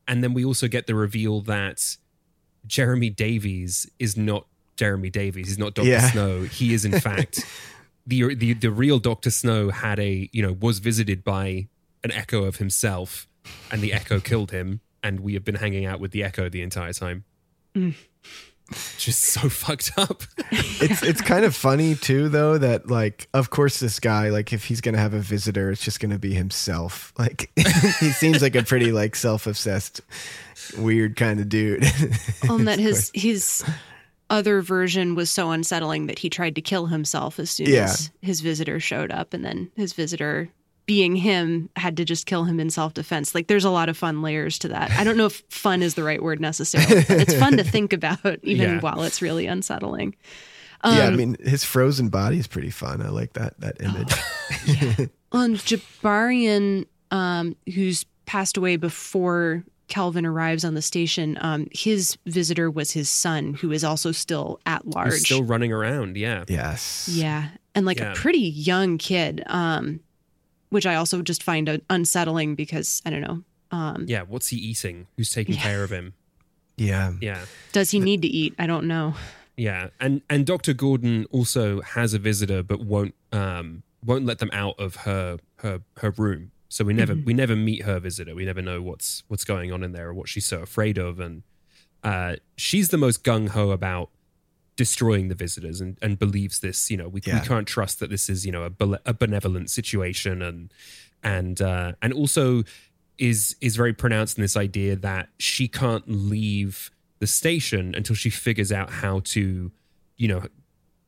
and then we also get the reveal that Jeremy Davies is not Jeremy Davies. He's not Doctor Yeah. Snow. He is in fact the the the real Doctor Snow had a you know was visited by an echo of himself, and the echo killed him. And we have been hanging out with the echo the entire time. Just so fucked up. it's it's kind of funny too though that like of course this guy like if he's gonna have a visitor it's just gonna be himself like he seems like a pretty like self-obsessed weird kind of dude On um, that his his other version was so unsettling that he tried to kill himself as soon Yeah. as his visitor showed up, and then his visitor, being him, had to just kill him in self defense. Like there's a lot of fun layers to that. I don't know if fun is the right word necessarily. But it's fun to think about, even Yeah. while it's really unsettling. yeah I Um, mean his frozen body is pretty fun I like that that image on Gibarian, um, who's passed away before Calvin arrives on the station, um, his visitor was his son, who is also still at He's large. still running around. Yeah. yes yeah, and like Yeah. a pretty young kid, um, which I also just find uh, unsettling because I don't know. Um, Yeah. What's he eating? Who's taking Yeah. care of him? yeah Yeah. does he need to eat? I don't know. Yeah, and and Dr. Gordon also has a visitor, but won't um won't let them out of her her her room. So we never we never meet her visitor. We never know what's what's going on in there or what she's so afraid of. And uh, she's the most gung ho about destroying the visitors and, and believes this. You know, we, Yeah. we can't trust that this is you know a, bele- a benevolent situation and and uh, and also is is very pronounced in this idea that she can't leave the station until she figures out how to, you know,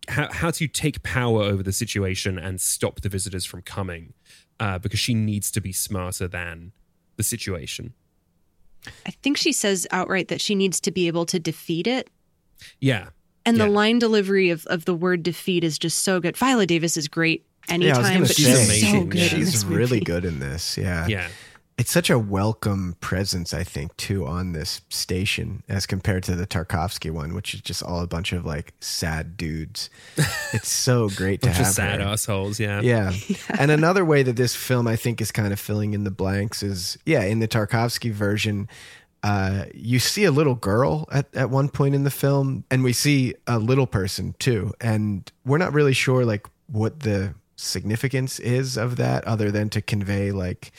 how how to take power over the situation and stop the visitors from coming, uh, because she needs to be smarter than the situation. I think she says outright that she needs to be able to defeat it. Yeah, And Yeah. the line delivery of, of the word defeat is just so good. Viola Davis is great yeah I anytime, was gonna but say she's so good. yeah. she's really movie. good in this yeah yeah, it's such a welcome presence, I think, too, on this station as compared to the Tarkovsky one, which is just all a bunch of like sad dudes. It's so great to have sad her. assholes. Yeah, Yeah. and another way that this film, I think, is kind of filling in the blanks is, yeah, in the Tarkovsky version, uh, you see a little girl at, at one point in the film, and we see a little person too. And we're not really sure, like, what the significance is of that other than to convey, like,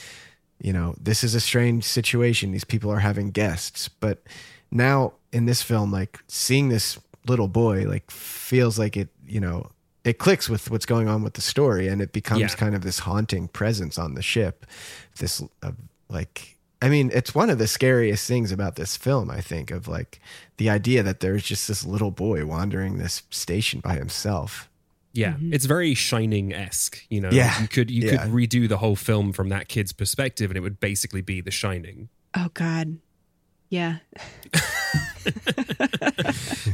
you know, this is a strange situation. These people are having guests. But now in this film, like, seeing this little boy, like, feels like it, you know, it clicks with what's going on with the story and it becomes Yeah. kind of this haunting presence on the ship. This, uh, like, I mean, it's one of the scariest things about this film, I think, of like the idea that there's just this little boy wandering this station by himself. yeah. It's very Shining esque. You know, Yeah. you could you Yeah. could redo the whole film from that kid's perspective, and it would basically be The Shining. Oh, God. Yeah.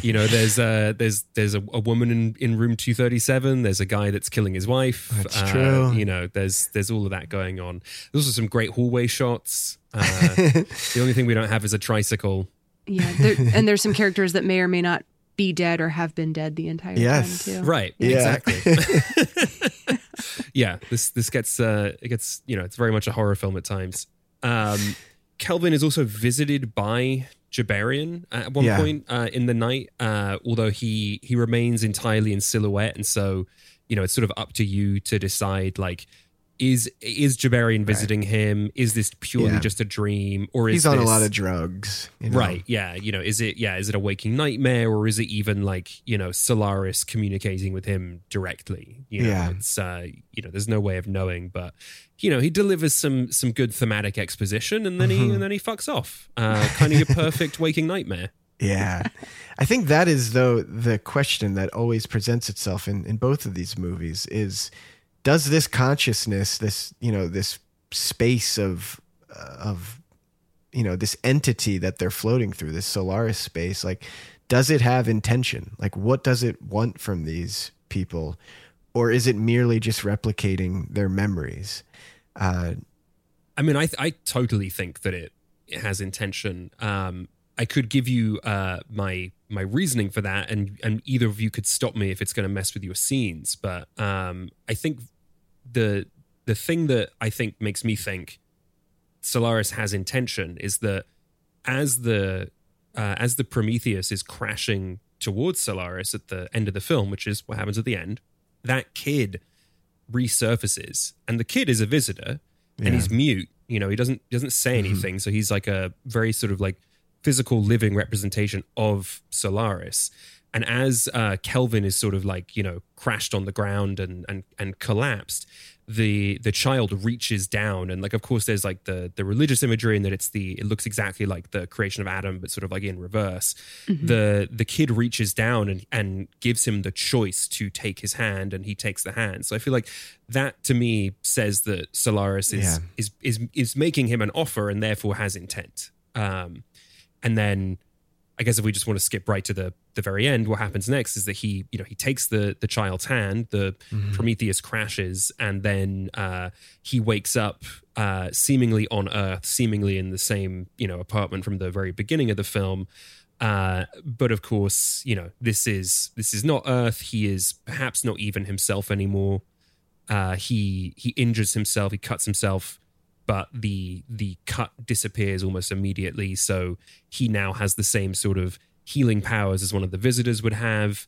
you know there's uh there's there's a, a woman in in room 237 there's a guy that's killing his wife That's uh, true. you know there's there's all of that going on there's also some great hallway shots uh, the only thing we don't have is a tricycle Yeah. There, and there's some characters that may or may not be dead or have been dead the entire Yes. time, too. right Yeah. exactly yeah this this gets uh it gets you know it's very much a horror film at times um kelvin is also visited by Gibarian at one Yeah. point uh, in the night, uh, although he he remains entirely in silhouette, and so you know it's sort of up to you to decide like is is Gibarian visiting him? Is this purely Yeah. just a dream, or is He's on a lot of drugs. you know? Right. Yeah. You know, is it, yeah, is it a waking nightmare or is it even like, you know, Solaris communicating with him directly? You know, Yeah. it's, uh, you know, there's no way of knowing, but, you know, he delivers some, some good thematic exposition and then he, Mm-hmm. and then he fucks off. Uh, kind of your perfect waking nightmare. Yeah. I think that is though the question that always presents itself in, in both of these movies is does this consciousness, this, you know, this space of of you know, this entity that they're floating through, this Solaris space, like does it have intention? Like what does it want from these people? Or is it merely just replicating their memories? Uh, I mean, I, I totally think that it, it has intention. Um, I could give you uh, my my reasoning for that, and and either of you could stop me if it's going to mess with your scenes. But um, I think the the thing that I think makes me think Solaris has intention is that as the uh, as the Prometheus is crashing towards Solaris at the end of the film, which is what happens at the end, that kid resurfaces, and the kid is a visitor, and he's mute. You know, he doesn't doesn't say anything, so he's like a very sort of like physical living representation of Solaris. And as uh, Kelvin is sort of like you know crashed on the ground and and and collapsed, the the child reaches down and like of course there's like the the religious imagery and that it's the it looks exactly like the creation of Adam but sort of like in reverse. The the kid reaches down and and gives him the choice to take his hand and he takes the hand. So I feel like that to me says that Solaris is Yeah. is is is making him an offer and therefore has intent. Um, and then I guess if we just want to skip right to the the very end, what happens next is that he, you know, he takes the the child's hand, the Prometheus crashes, and then uh, he wakes up uh, seemingly on Earth, seemingly in the same, you know, apartment from the very beginning of the film. Uh, but of course, you know, this is this is not Earth. He is perhaps not even himself anymore. Uh, he he injures himself. He cuts himself but the the cut disappears almost immediately. So he now has the same sort of healing powers as one of the visitors would have,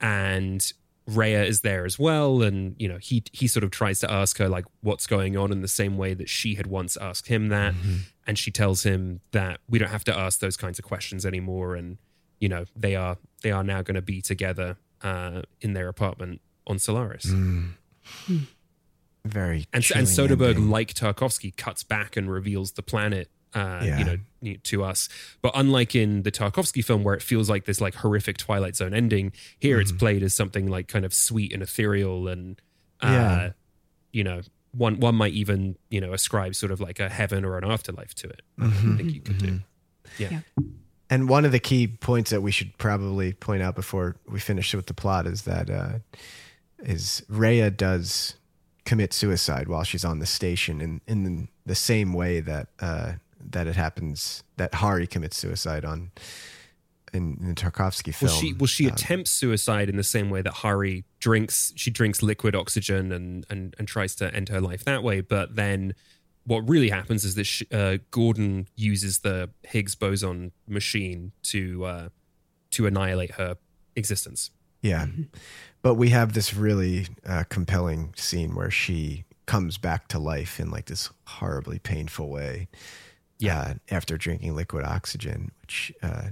and Rheya is there as well. And you know he he sort of tries to ask her like what's going on in the same way that she had once asked him that, mm-hmm. and she tells him that we don't have to ask those kinds of questions anymore, and you know they are they are now going to be together uh, in their apartment on Solaris. Mm. Hmm. Very and chilling and Soderbergh, ending. like Tarkovsky, cuts back and reveals the planet, uh, Yeah. you know, to us. But unlike in the Tarkovsky film, where it feels like this like horrific Twilight Zone ending, here Mm-hmm. it's played as something like kind of sweet and ethereal, and uh, Yeah. you know, one one might even you know ascribe sort of like a heaven or an afterlife to it. Mm-hmm. think you could do. Yeah. Yeah. And one of the key points that we should probably point out before we finish with the plot is that uh, is Rheya does commit suicide while she's on the station in in the same way that uh, that it happens that Hari commits suicide on in, in the Tarkovsky film. Well, she well she Um, attempts suicide in the same way that Hari drinks. She drinks liquid oxygen and and and tries to end her life that way. But then, what really happens is that sh uh, Gordon uses the Higgs boson machine to uh, to annihilate her existence. Yeah. But we have this really uh, compelling scene where she comes back to life in like this horribly painful way. Yeah. Uh, after drinking liquid oxygen, which, uh,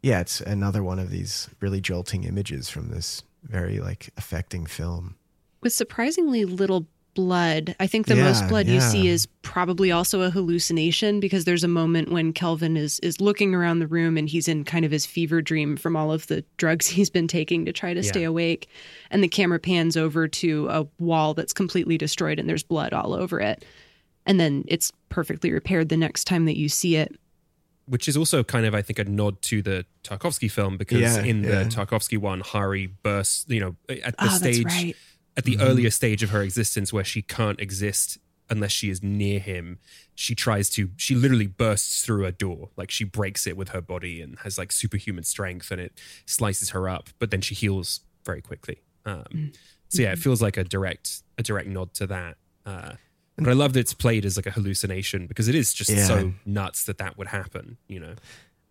yeah, it's another one of these really jolting images from this very like affecting film. with surprisingly little blood. I think the Yeah, most blood you see is probably also a hallucination because there's a moment when Kelvin is is looking around the room and he's in kind of his fever dream from all of the drugs he's been taking to try to stay awake. And the camera pans over to a wall that's completely destroyed and there's blood all over it. And then it's perfectly repaired the next time that you see it. which is also kind of I think a nod to the Tarkovsky film because Yeah, in yeah. the Tarkovsky one, Hari bursts, you know, at the Oh, that's stage right. At the earlier stage of her existence where she can't exist unless she is near him. She tries to she literally bursts through a door, like she breaks it with her body and has like superhuman strength and it slices her up, but then she heals very quickly. Um, so yeah, it feels like a direct a direct nod to that. Uh, but I love that it's played as like a hallucination because it is just Yeah. so nuts that that would happen. You know,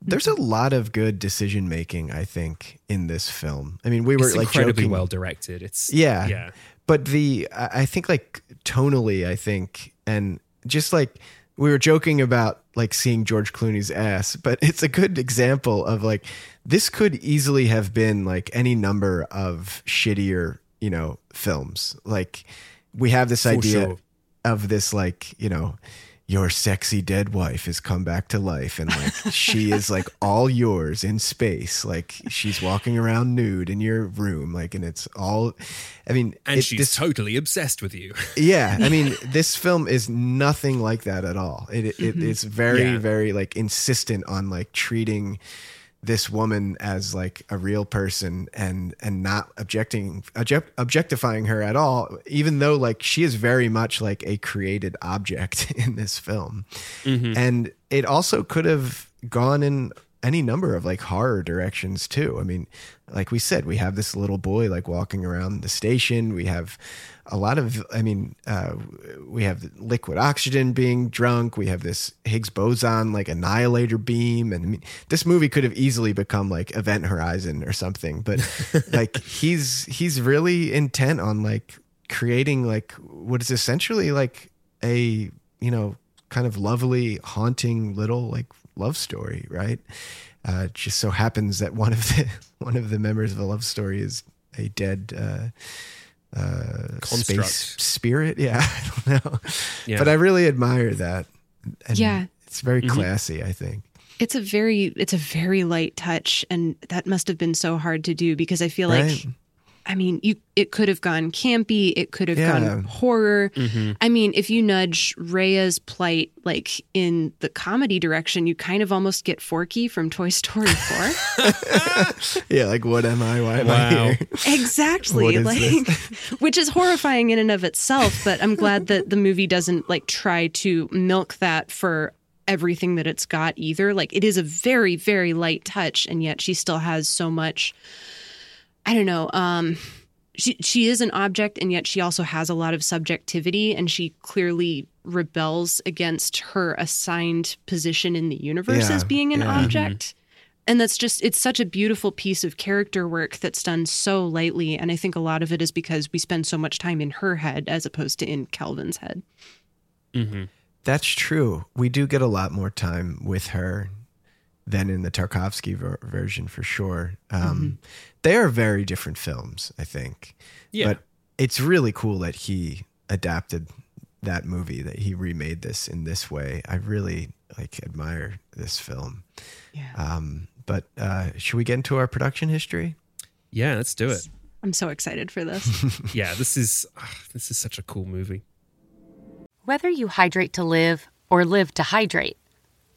There's a mm-hmm. lot of good decision making, I think, in this film. I mean, we were it's like incredibly joking, well directed. It's Yeah. yeah, but the I I think like tonally, I think, and just like we were joking about like seeing George Clooney's ass, but it's a good example of like this could easily have been like any number of shittier, you know, films. Like we have this For idea sure. of this like, you know, your sexy dead wife has come back to life. And like she is like all yours in space. Like she's walking around nude in your room. Like and it's all i mean and it- she's this- totally obsessed with you. yeah i mean this film is nothing like that at all. It, it mm-hmm. it's very Yeah. very like insistent on like treating this woman as like a real person and and not objecting object, objectifying her at all even though like she is very much like a created object in this film Mm-hmm. and it also could have gone in any number of like horror directions too. I mean, like we said, we have this little boy like walking around the station. We have a lot of, I mean, uh, we have liquid oxygen being drunk. We have this Higgs boson like annihilator beam, and I mean, this movie could have easily become like Event Horizon or something. But like he's he's really intent on like creating like what is essentially like a you know kind of lovely haunting little like love story right uh it just so happens that one of the one of the members of the love story is a dead uh uh Construct. space spirit yeah i don't know Yeah. but i really admire that and Yeah. it's very classy i think It's a very it's a very light touch and that must have been so hard to do because I feel like Right. I mean, you it could have gone campy, it could have Yeah. gone horror. Mm-hmm. I mean, if you nudge Rheya's plight like in the comedy direction, you kind of almost get Forky from Toy Story 4. yeah like what am i why am i here exactly. What is like which is horrifying in and of itself, but I'm glad that the movie doesn't like try to milk that for everything that it's got either. Like it is a very very light touch and yet she still has so much I don't know, um she she is an object and yet she also has a lot of subjectivity and she clearly rebels against her assigned position in the universe Yeah, as being an yeah. object and that's just it's such a beautiful piece of character work that's done so lightly and i think a lot of it is because we spend so much time in her head as opposed to in kelvin's head hmm That's true. We do get a lot more time with her than in the Tarkovsky ver- version for sure. Um, They are very different films, I think. Yeah. But it's really cool that he adapted that movie, that he remade this in this way. I really like admire this film. yeah Um, but uh, should we get into our production history? Yeah, let's do it. i'm so excited for this Yeah, this is ah, this is such a cool movie. Whether you hydrate to live or live to hydrate,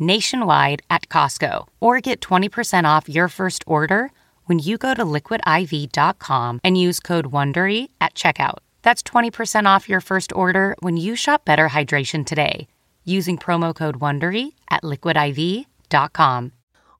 nationwide at Costco or get 20% off your first order when you go to liquidiv.com and use code WONDERY at checkout. That's 20% off your first order when you shop Better Hydration today using promo code WONDERY at liquidiv.com.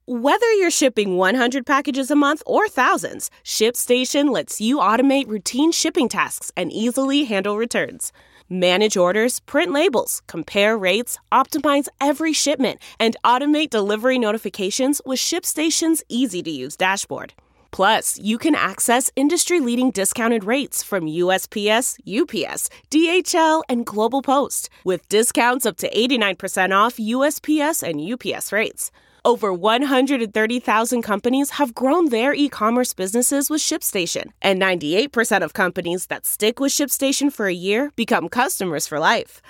Whether you're shipping 100 packages a month or thousands, ShipStation lets you automate routine shipping tasks and easily handle returns. Manage orders, print labels, compare rates, optimize every shipment, and automate delivery notifications with ShipStation's easy to use dashboard. Plus, you can access industry leading discounted rates from USPS, UPS, DHL, and Global Post, with discounts up to 89% off USPS and UPS rates. Over 130,000 companies have grown their e commerce businesses with ShipStation, and 98% of companies that stick with ShipStation for a year become customers for life.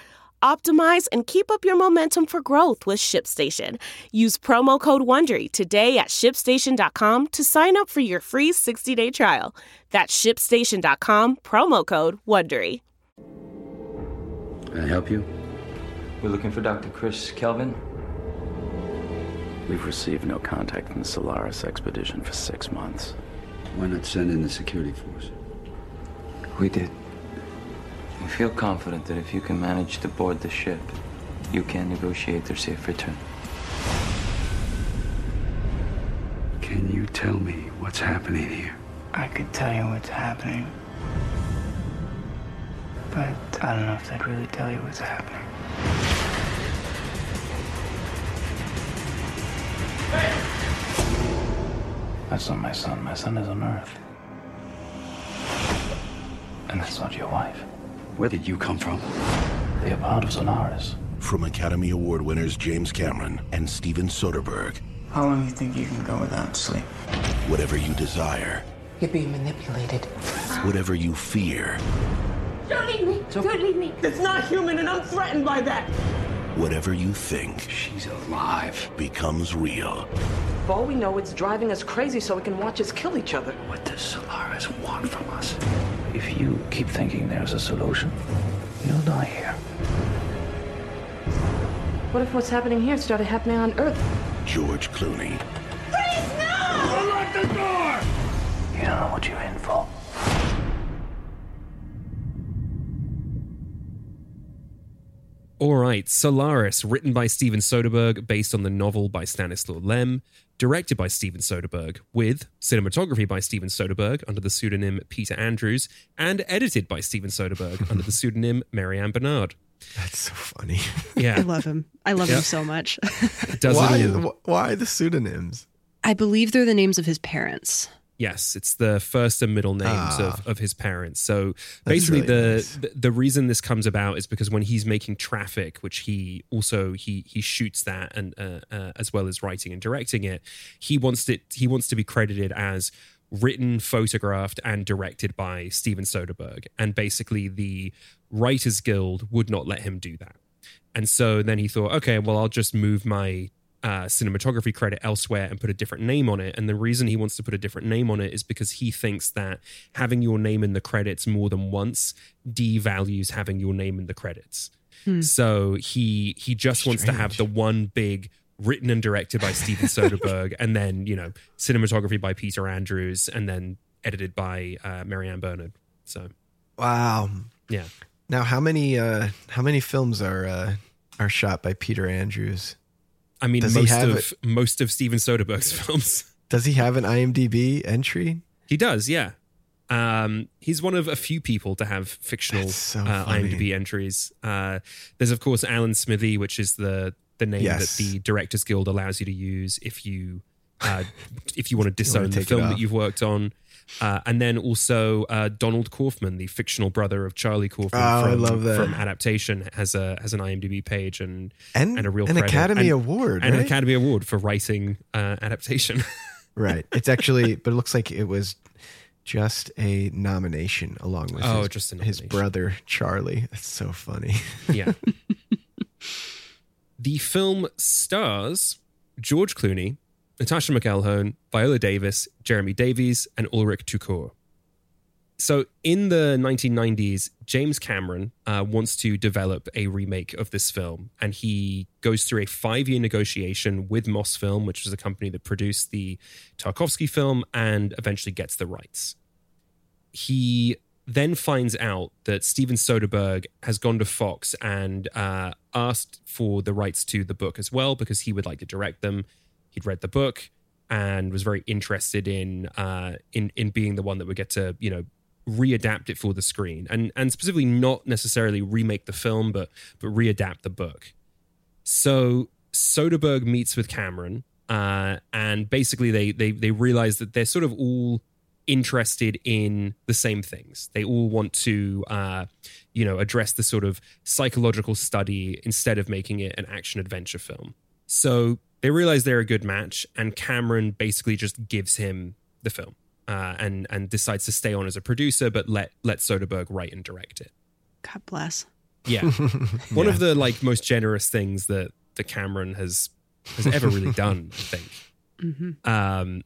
Optimize and keep up your momentum for growth with ShipStation. Use promo code WONDERY today at shipstation.com to sign up for your free 60-day trial. That's shipstation.com, promo code WONDERY. Can I help you? We're looking for Dr. Chris Kelvin. We've received no contact from the Solaris expedition for six months. Why not send in the security force? We did. We feel confident that if you can manage to board the ship, you can negotiate their safe return. Can you tell me what's happening here? I could tell you what's happening. But I don't know if I'd really tell you what's happening. That's not my son. My son is on Earth. And that's not your wife. Where did you come from? They are part of Solaris. From Academy Award winners James Cameron and Steven Soderbergh, How long do you think you can go without sleep? whatever you desire, You're being manipulated. whatever you fear, Don't leave me! Don't leave me! It's not human and I'm threatened by that! whatever you think She's alive. becomes real. For all we know, it's driving us crazy so we can watch us kill each other. What does Solaris want from us? If you keep thinking there's a solution, you'll die here. What if what's happening here started happening on Earth? George Clooney. Please, no! Unlock the door! You don't know what you're in for. All right, Solaris, written by Steven Soderbergh, based on the novel by Stanislaw Lem, directed by Steven Soderbergh, with cinematography by Steven Soderbergh under the pseudonym Peter Andrews, and edited by Steven Soderbergh under the pseudonym Marianne Bernard. That's so funny. Yeah. I love him. I love Yeah. him so much. Does why, it all. why the pseudonyms? I believe they're the names of his parents. Yes, it's the first and middle names Ah. of, of his parents. So basically, really the, nice. the the reason this comes about is because when he's making Traffic, which he also he he shoots that and uh, uh, as well as writing and directing it, he wants it he wants to be credited as written, photographed, and directed by Steven Soderbergh. And basically, the Writers Guild would not let him do that. And so then he thought, okay, well, I'll just move my uh, cinematography credit elsewhere and put a different name on it. And the reason he wants to put a different name on it is because he thinks that having your name in the credits more than once devalues having your name in the credits. Hmm. So he he just wants to have the one big written and directed by Steven Soderbergh, and then you know cinematography by Peter Andrews, and then edited by uh, Marianne Bernard. So Wow. yeah, Now, how many uh, how many films are uh, are shot by Peter Andrews? I mean Does most of it- most of Steven Soderbergh's films. Does he have an IMDb entry? He does, yeah. Um, he's one of a few people to have fictional so uh. IMDb entries. Uh, there's of course Alan Smithee, which is the the name Yes. that the Directors Guild allows you to use if you uh, if you want to disown the take it film that you've worked on. Uh, and then also uh, Donald Kaufman, the fictional brother of Charlie Kaufman Oh, I from, love that. from Adaptation, has a has an IMDb page and And and a real an credit. Academy And- Award, and an? Academy Award for writing uh, Adaptation. Right. It's actually, but it looks like it was just a nomination along with Oh, his, just his brother Charlie. That's so funny. Yeah. the film stars George Clooney, Natasha McElhone, Viola Davis, Jeremy Davies, and Ulrich Tukur. So, in the 1990s, James Cameron uh, wants to develop a remake of this film, and he goes through a five year negotiation with Mosfilm, which was a company that produced the Tarkovsky film, and eventually gets the rights he then finds out that Steven Soderbergh has gone to Fox and uh, asked for the rights to the book as well because he would like to direct them. He'd read the book and was very interested in uh, in in being the one that would get to you know readapt it for the screen and and specifically not necessarily remake the film but but readapt the book. So Soderbergh meets with Cameron, uh, and basically they they they realize that they're sort of all interested in the same things. They all want to, uh, you know, address the sort of psychological study instead of making it an action adventure film. So they realize they're a good match, and Cameron basically just gives him the film uh, and and decides to stay on as a producer, but let let Soderbergh write and direct it. God bless. Yeah. One of the like most generous things that that Cameron has has ever really done, I think. hmm Um,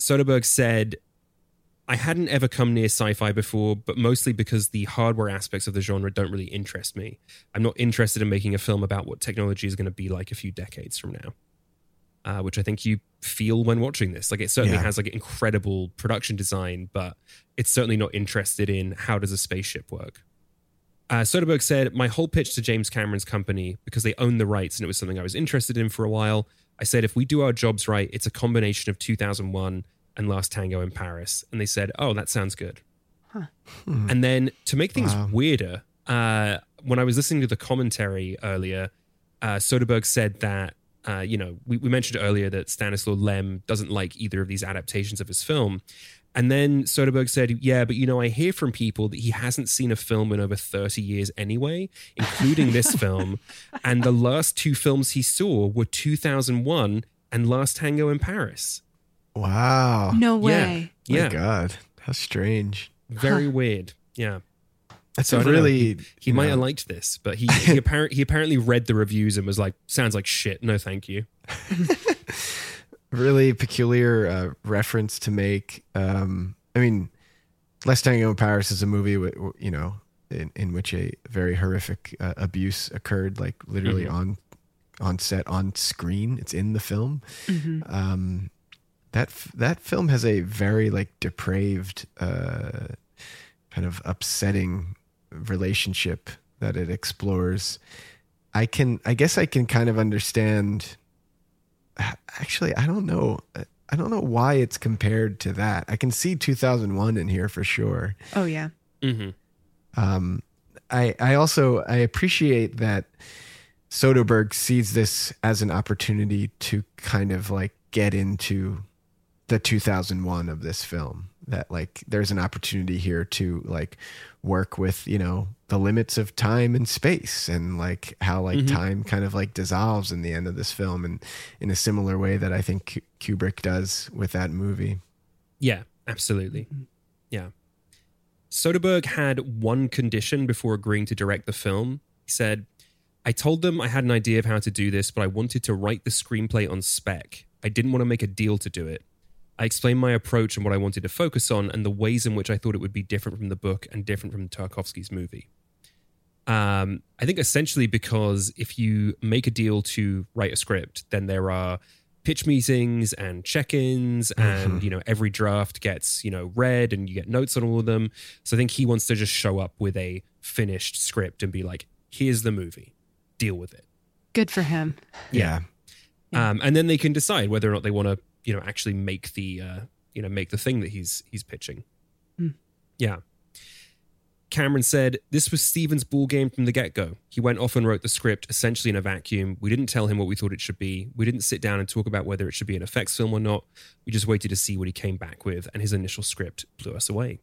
Soderbergh said, I hadn't ever come near sci fi before, but mostly because the hardware aspects of the genre don't really interest me. I'm not interested in making a film about what technology is going to be like a few decades from now. Uh, which I think you feel when watching this. Like it certainly Yeah. has like incredible production design, but it's certainly not interested in how does a spaceship work. Uh, Soderbergh said, My whole pitch to James Cameron's company, because they own the rights and it was something I was interested in for a while, I said, if we do our jobs right, it's a combination of 2001 and Last Tango in Paris. And they said, Oh, that sounds good. And then to make things Wow. weirder, uh, when I was listening to the commentary earlier, uh, Soderbergh said that, uh, you know, we, we mentioned earlier that Stanislaw Lem doesn't like either of these adaptations of his film. And then Soderbergh said, Yeah, but you know, I hear from people that he hasn't seen a film in over 30 years anyway, including this film. And the last two films he saw were 2001 and Last Tango in Paris. Wow. No Yeah. way. My Yeah. God. How strange. Very weird. Yeah. That's So I a don't know. really. He, he might know, have liked this, but he he, apparent, he apparently read the reviews and was like, "Sounds like shit. No, thank you." really peculiar uh, reference to make. Um, I mean, Last Tango in Paris is a movie, you know, in, in which a very horrific uh, abuse occurred, like literally mm-hmm. on on set, on screen. It's in the film. Mm-hmm. Um, that that film has a very like depraved, uh, kind of upsetting relationship that it explores. I can, I guess, I can kind of understand. Actually, I don't know. I don't know why it's compared to that. I can see 2001 in here for sure. Oh yeah. Mm-hmm. Um, I I also I appreciate that Soderbergh sees this as an opportunity to kind of like get into the 2001 of this film that like there's an opportunity here to like work with you know the limits of time and space and like how like mm-hmm. time kind of like dissolves in the end of this film and in a similar way that i think kubrick does with that movie. Yeah absolutely. Yeah. Soderbergh had one condition before agreeing to direct the film. He said i told them i had an idea of how to do this but i wanted to write the screenplay on spec. I didn't want to make a deal to do it I explained my approach and what I wanted to focus on, and the ways in which I thought it would be different from the book and different from Tarkovsky's movie. Um, I think essentially because if you make a deal to write a script, then there are pitch meetings and check-ins, and mm-hmm. you know every draft gets you know read, and you get notes on all of them. So I think he wants to just show up with a finished script and be like, "Here's the movie, deal with it." Good for him. Yeah. yeah. Um, and then they can decide whether or not they want to you know actually make the uh, you know make the thing that he's he's pitching. Hmm. Yeah. Cameron said, This was Steven's ball game from the get go. He went off and wrote the script essentially in a vacuum. We didn't tell him what we thought it should be. We didn't sit down and talk about whether it should be an effects film or not. We just waited to see what he came back with, and his initial script blew us away.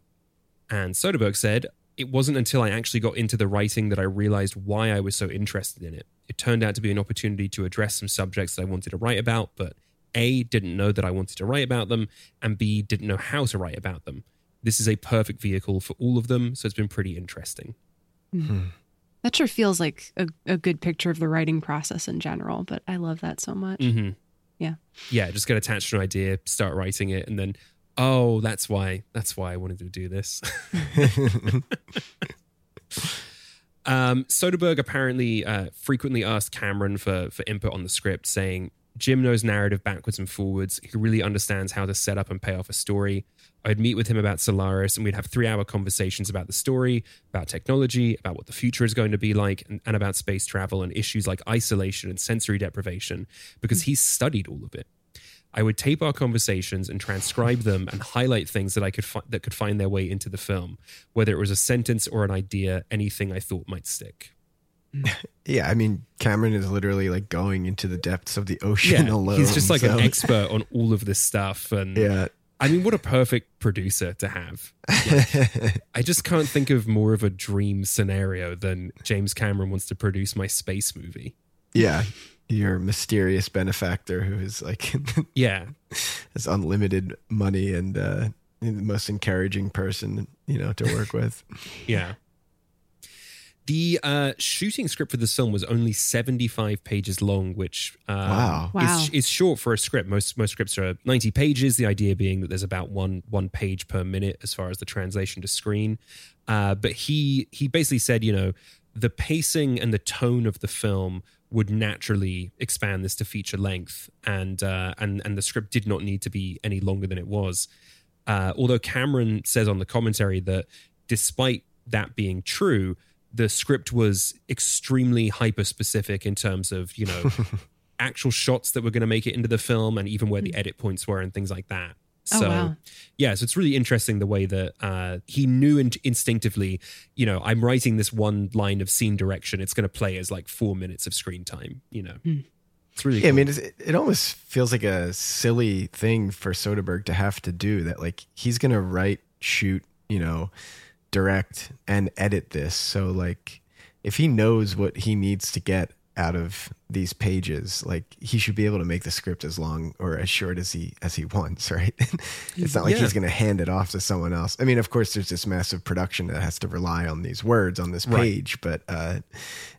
And Soderbergh said, It wasn't until I actually got into the writing that I realized why I was so interested in it. It turned out to be an opportunity to address some subjects that I wanted to write about, but a, didn't know that I wanted to write about them, and B, didn't know how to write about them. This is a perfect vehicle for all of them, so it's been pretty interesting. Mm-hmm. That sure feels like a, a, good picture of the writing process in general, but I love that so much. Mm-hmm. Yeah. Yeah, just get attached to an idea, start writing it, and then, oh, that's why, that's why I wanted to do this. um, Soderbergh apparently uh, frequently asked Cameron for, for input on the script, saying, Jim knows narrative backwards and forwards. He really understands how to set up and pay off a story. I'd meet with him about Solaris and we'd have three hour conversations about the story, about technology, about what the future is going to be like, and, and about space travel and issues like isolation and sensory deprivation, because he's studied all of it. I would tape our conversations and transcribe them and highlight things that I could fi- that could find their way into the film, whether it was a sentence or an idea, anything I thought might stick. Yeah, I mean, Cameron is literally like going into the depths of the ocean yeah, alone. He's just like so. an expert on all of this stuff, and yeah, I mean, what a perfect producer to have. Like, I just can't think of more of a dream scenario than James Cameron wants to produce my space movie. Yeah, your mysterious benefactor who is like, yeah, has unlimited money and uh, the most encouraging person you know to work with. yeah. The uh, shooting script for this film was only 75 pages long, which um, wow. wow. Is, is, short for a script. Most most scripts are 90 pages. The idea being that there's about one one page per minute as far as the translation to screen. Uh, but he he basically said, you know, the pacing and the tone of the film would naturally expand this to feature length, and uh, and and the script did not need to be any longer than it was. Uh, although Cameron says on the commentary that despite that being true the script was extremely hyper specific in terms of you know actual shots that were going to make it into the film and even where the hmm. edit points were and things like that oh, so oh, wow. yeah so it's really interesting the way that uh, he knew in- instinctively you know i'm writing this one line of scene direction it's going to play as like four minutes of screen time you know mm. it's really yeah, cool. i mean it almost feels like a silly thing for soderbergh to have to do that like he's going to write shoot you know direct and edit this. So like if he knows what he needs to get out of these pages, like he should be able to make the script as long or as short as he as he wants, right? it's not like yeah. he's going to hand it off to someone else. I mean, of course, there's this massive production that has to rely on these words on this page, right. but uh,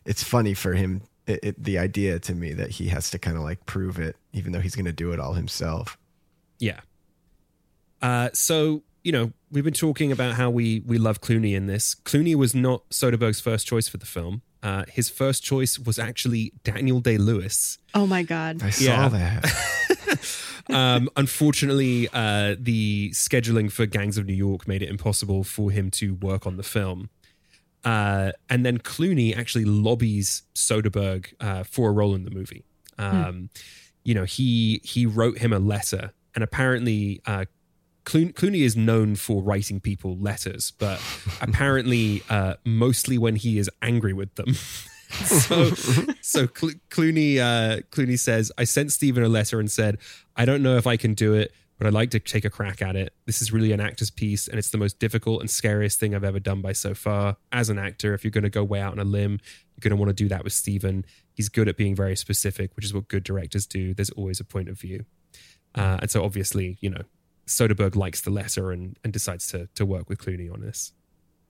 it's funny for him it, it, the idea to me that he has to kind of like prove it, even though he's going to do it all himself. Yeah. Uh, so you know, we've been talking about how we we love Clooney in this. Clooney was not Soderbergh's first choice for the film. Uh, his first choice was actually Daniel Day Lewis. Oh my god! I saw yeah. that. um, unfortunately, uh, the scheduling for Gangs of New York made it impossible for him to work on the film. Uh, and then Clooney actually lobbies Soderbergh uh, for a role in the movie. Hmm. Um, hmm. You know, he he wrote him a letter, and apparently uh, Clooney is known for writing people letters, but apparently uh, mostly when he is angry with them. so, so Clooney uh, Clooney says, "I sent Steven a letter and said I don't know if I can do it, but I'd like to take a crack at it. This is really an actor's piece, and it's the most difficult and scariest thing I've ever done by so far. As an actor, if you're going to go way out on a limb, you're going to want to do that with Steven. He's good at being very specific, which is what good directors do. There's always a point of view." Uh, and so obviously, you know, Soderbergh likes the letter and, and decides to to work with Clooney on this.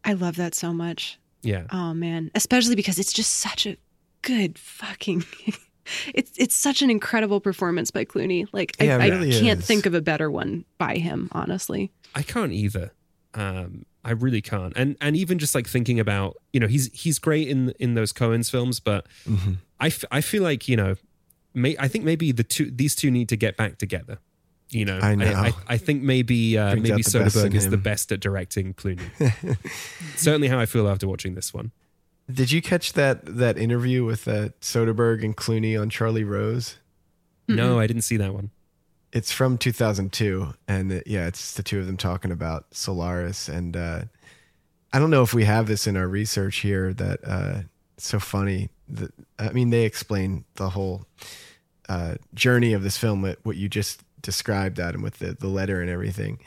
I love that so much. Yeah. Oh man, especially because it's just such a good fucking. it's it's such an incredible performance by Clooney. Like yeah, I, really I, can't is. think of a better one by him. Honestly, I can't either. Um, I really can't. And and even just like thinking about you know he's he's great in in those Coen's films, but mm-hmm. I, f- I feel like you know may I think maybe the two these two need to get back together you know, I know. I, I, I think maybe uh, maybe Soderbergh is the best at directing Clooney. Certainly, how I feel after watching this one. Did you catch that that interview with uh, Soderbergh and Clooney on Charlie Rose? No, I didn't see that one. It's from 2002, and it, yeah, it's the two of them talking about Solaris. And uh, I don't know if we have this in our research here. That uh, it's so funny. That, I mean, they explain the whole uh, journey of this film. What you just described Adam with the the letter and everything.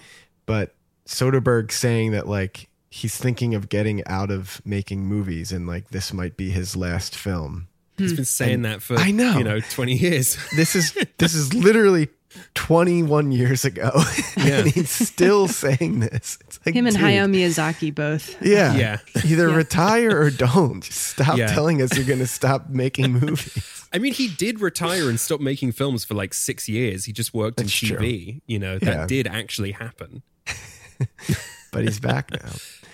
But Soderbergh saying that like he's thinking of getting out of making movies and like this might be his last film. He's been hmm. saying and that for I know you know twenty years. This is this is literally 21 years ago. Yeah. and he's still saying this. It's like, Him and dude, Hayao Miyazaki both. Yeah. Yeah. Either yeah. retire or don't. Just stop yeah. telling us you're going to stop making movies. I mean, he did retire and stop making films for like six years. He just worked That's in TV. True. You know, that yeah. did actually happen. but he's back now.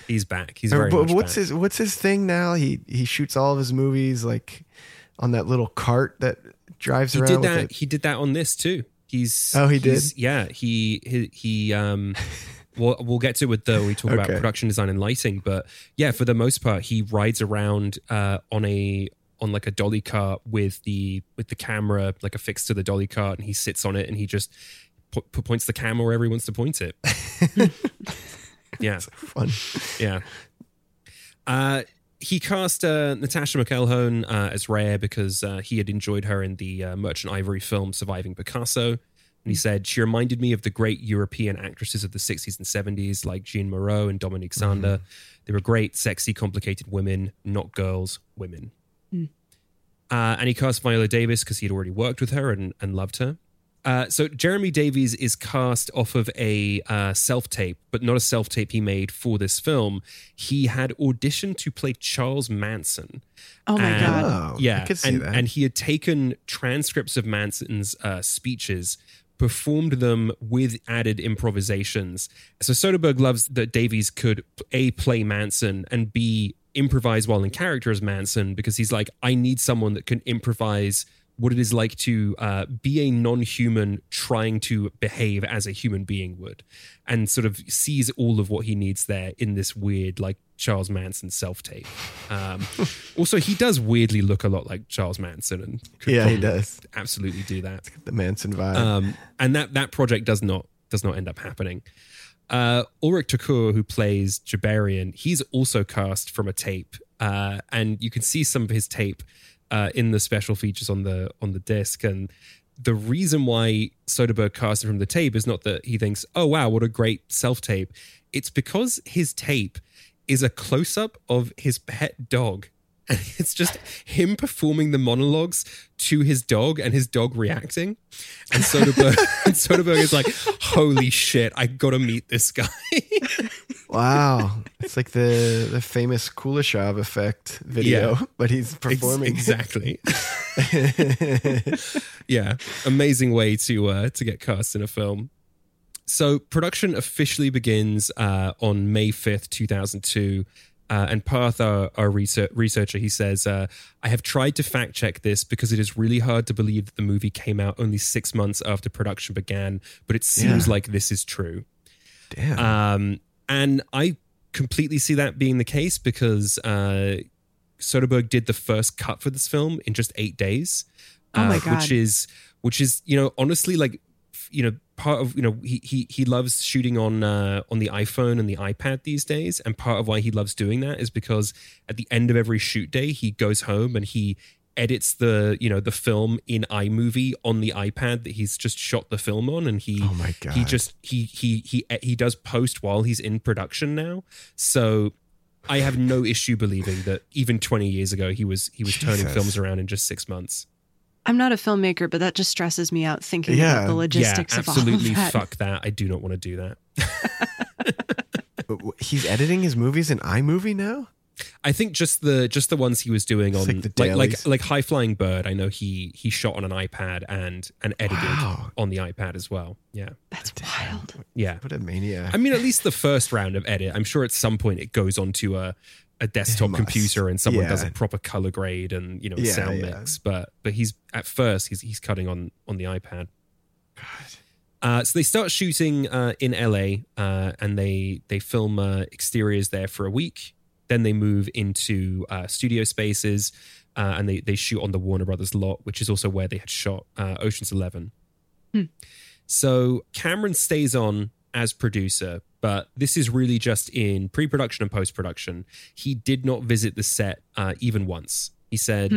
he's back. He's very. But what's back. his What's his thing now? He he shoots all of his movies like on that little cart that drives he around. Did that. He did that on this too. He's oh he did yeah he he, he um. We'll, we'll get to it though. We talk okay. about production design and lighting, but yeah, for the most part, he rides around uh, on a on like a dolly cart with the with the camera like affixed to the dolly cart, and he sits on it and he just po- points the camera wherever he wants to point it. yeah, fun. Yeah. Uh, he cast uh, Natascha McElhone uh, as Rheya because uh, he had enjoyed her in the uh, Merchant Ivory film Surviving Picasso. And he said, She reminded me of the great European actresses of the 60s and 70s, like Jeanne Moreau and Dominique Sanda. Mm-hmm. They were great, sexy, complicated women, not girls, women. Mm. Uh, and he cast Viola Davis because he'd already worked with her and, and loved her. Uh, so Jeremy Davies is cast off of a uh, self tape, but not a self tape he made for this film. He had auditioned to play Charles Manson. Oh my and, god! Oh, yeah, and, and, he had taken transcripts of Manson's uh, speeches, performed them with added improvisations. So Soderbergh loves that Davies could a play Manson and b improvise while in character as Manson because he's like, I need someone that can improvise what it is like to uh, be a non-human trying to behave as a human being would and sort of sees all of what he needs there in this weird like charles manson self-tape. Um, also he does weirdly look a lot like charles manson and yeah he does. absolutely do that. The manson vibe. Um, and that that project does not does not end up happening. Uh, Ulrich Tukur, who plays Gibarian, he's also cast from a tape, uh, and you can see some of his tape uh, in the special features on the on the disc. And the reason why Soderbergh cast it from the tape is not that he thinks, "Oh wow, what a great self tape." It's because his tape is a close up of his pet dog and it's just him performing the monologues to his dog and his dog reacting. And Soderbergh, and Soderbergh is like, "Holy shit! I got to meet this guy." Wow, it's like the the famous Kuleshov effect video, Yeah. but he's Ex- performing exactly. yeah, amazing way to uh, to get cast in a film. So production officially begins uh, on May fifth, two thousand two. Uh, and Parth, our, our research, researcher, he says, uh, I have tried to fact check this because it is really hard to believe that the movie came out only six months after production began, but it seems Yeah. like this is true. Damn. Um, and I completely see that being the case because uh, Soderbergh did the first cut for this film in just eight days. Oh my uh, God. Which is, which is, you know, honestly, like, you know, part of, you know, he he he loves shooting on uh, on the iPhone and the iPad these days, and part of why he loves doing that is because at the end of every shoot day, he goes home and he edits the you know the film in iMovie on the iPad that he's just shot the film on, and he Oh my God. he just he he he he does post while he's in production now. So I have no issue believing that even 20 years ago he was he was turning films around in just 6 months. I'm not a filmmaker, but that just stresses me out thinking Yeah. about the logistics yeah, of all absolutely of that. fuck that. I do not want to do that. he's editing his movies in iMovie now. I think just the just the ones he was doing on like the like like like High Flying Bird. I know he he shot on an iPad and and edited Wow. on the iPad as well. Yeah. That's wild. Yeah. What a maniac! I mean, at least the first round of edit. I'm sure at some point it goes onto a a desktop computer and someone does a proper color grade and you know Yeah, sound yeah. mix. But but he's at first he's he's cutting on on the iPad. Uh, so they start shooting uh, in LA uh, and they they film uh, exteriors there for a week. Then they move into uh, studio spaces uh, and they they shoot on the Warner Brothers lot, which is also where they had shot uh, Ocean's Eleven. So Cameron stays on as producer, but this is really just in pre production and post production. He did not visit the set uh, even once. He said,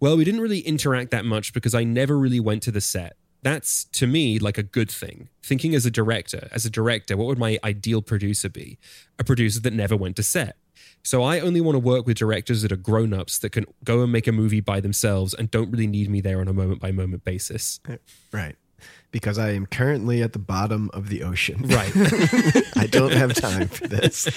Well, we didn't really interact that much because I never really went to the set. That's to me like a good thing. Thinking as a director, as a director, what would my ideal producer be? A producer that never went to set. So I only want to work with directors that are grown ups that can go and make a movie by themselves and don't really need me there on a moment by moment basis. Eh, right, because I am currently at the bottom of the ocean. Right. I don't have time for this.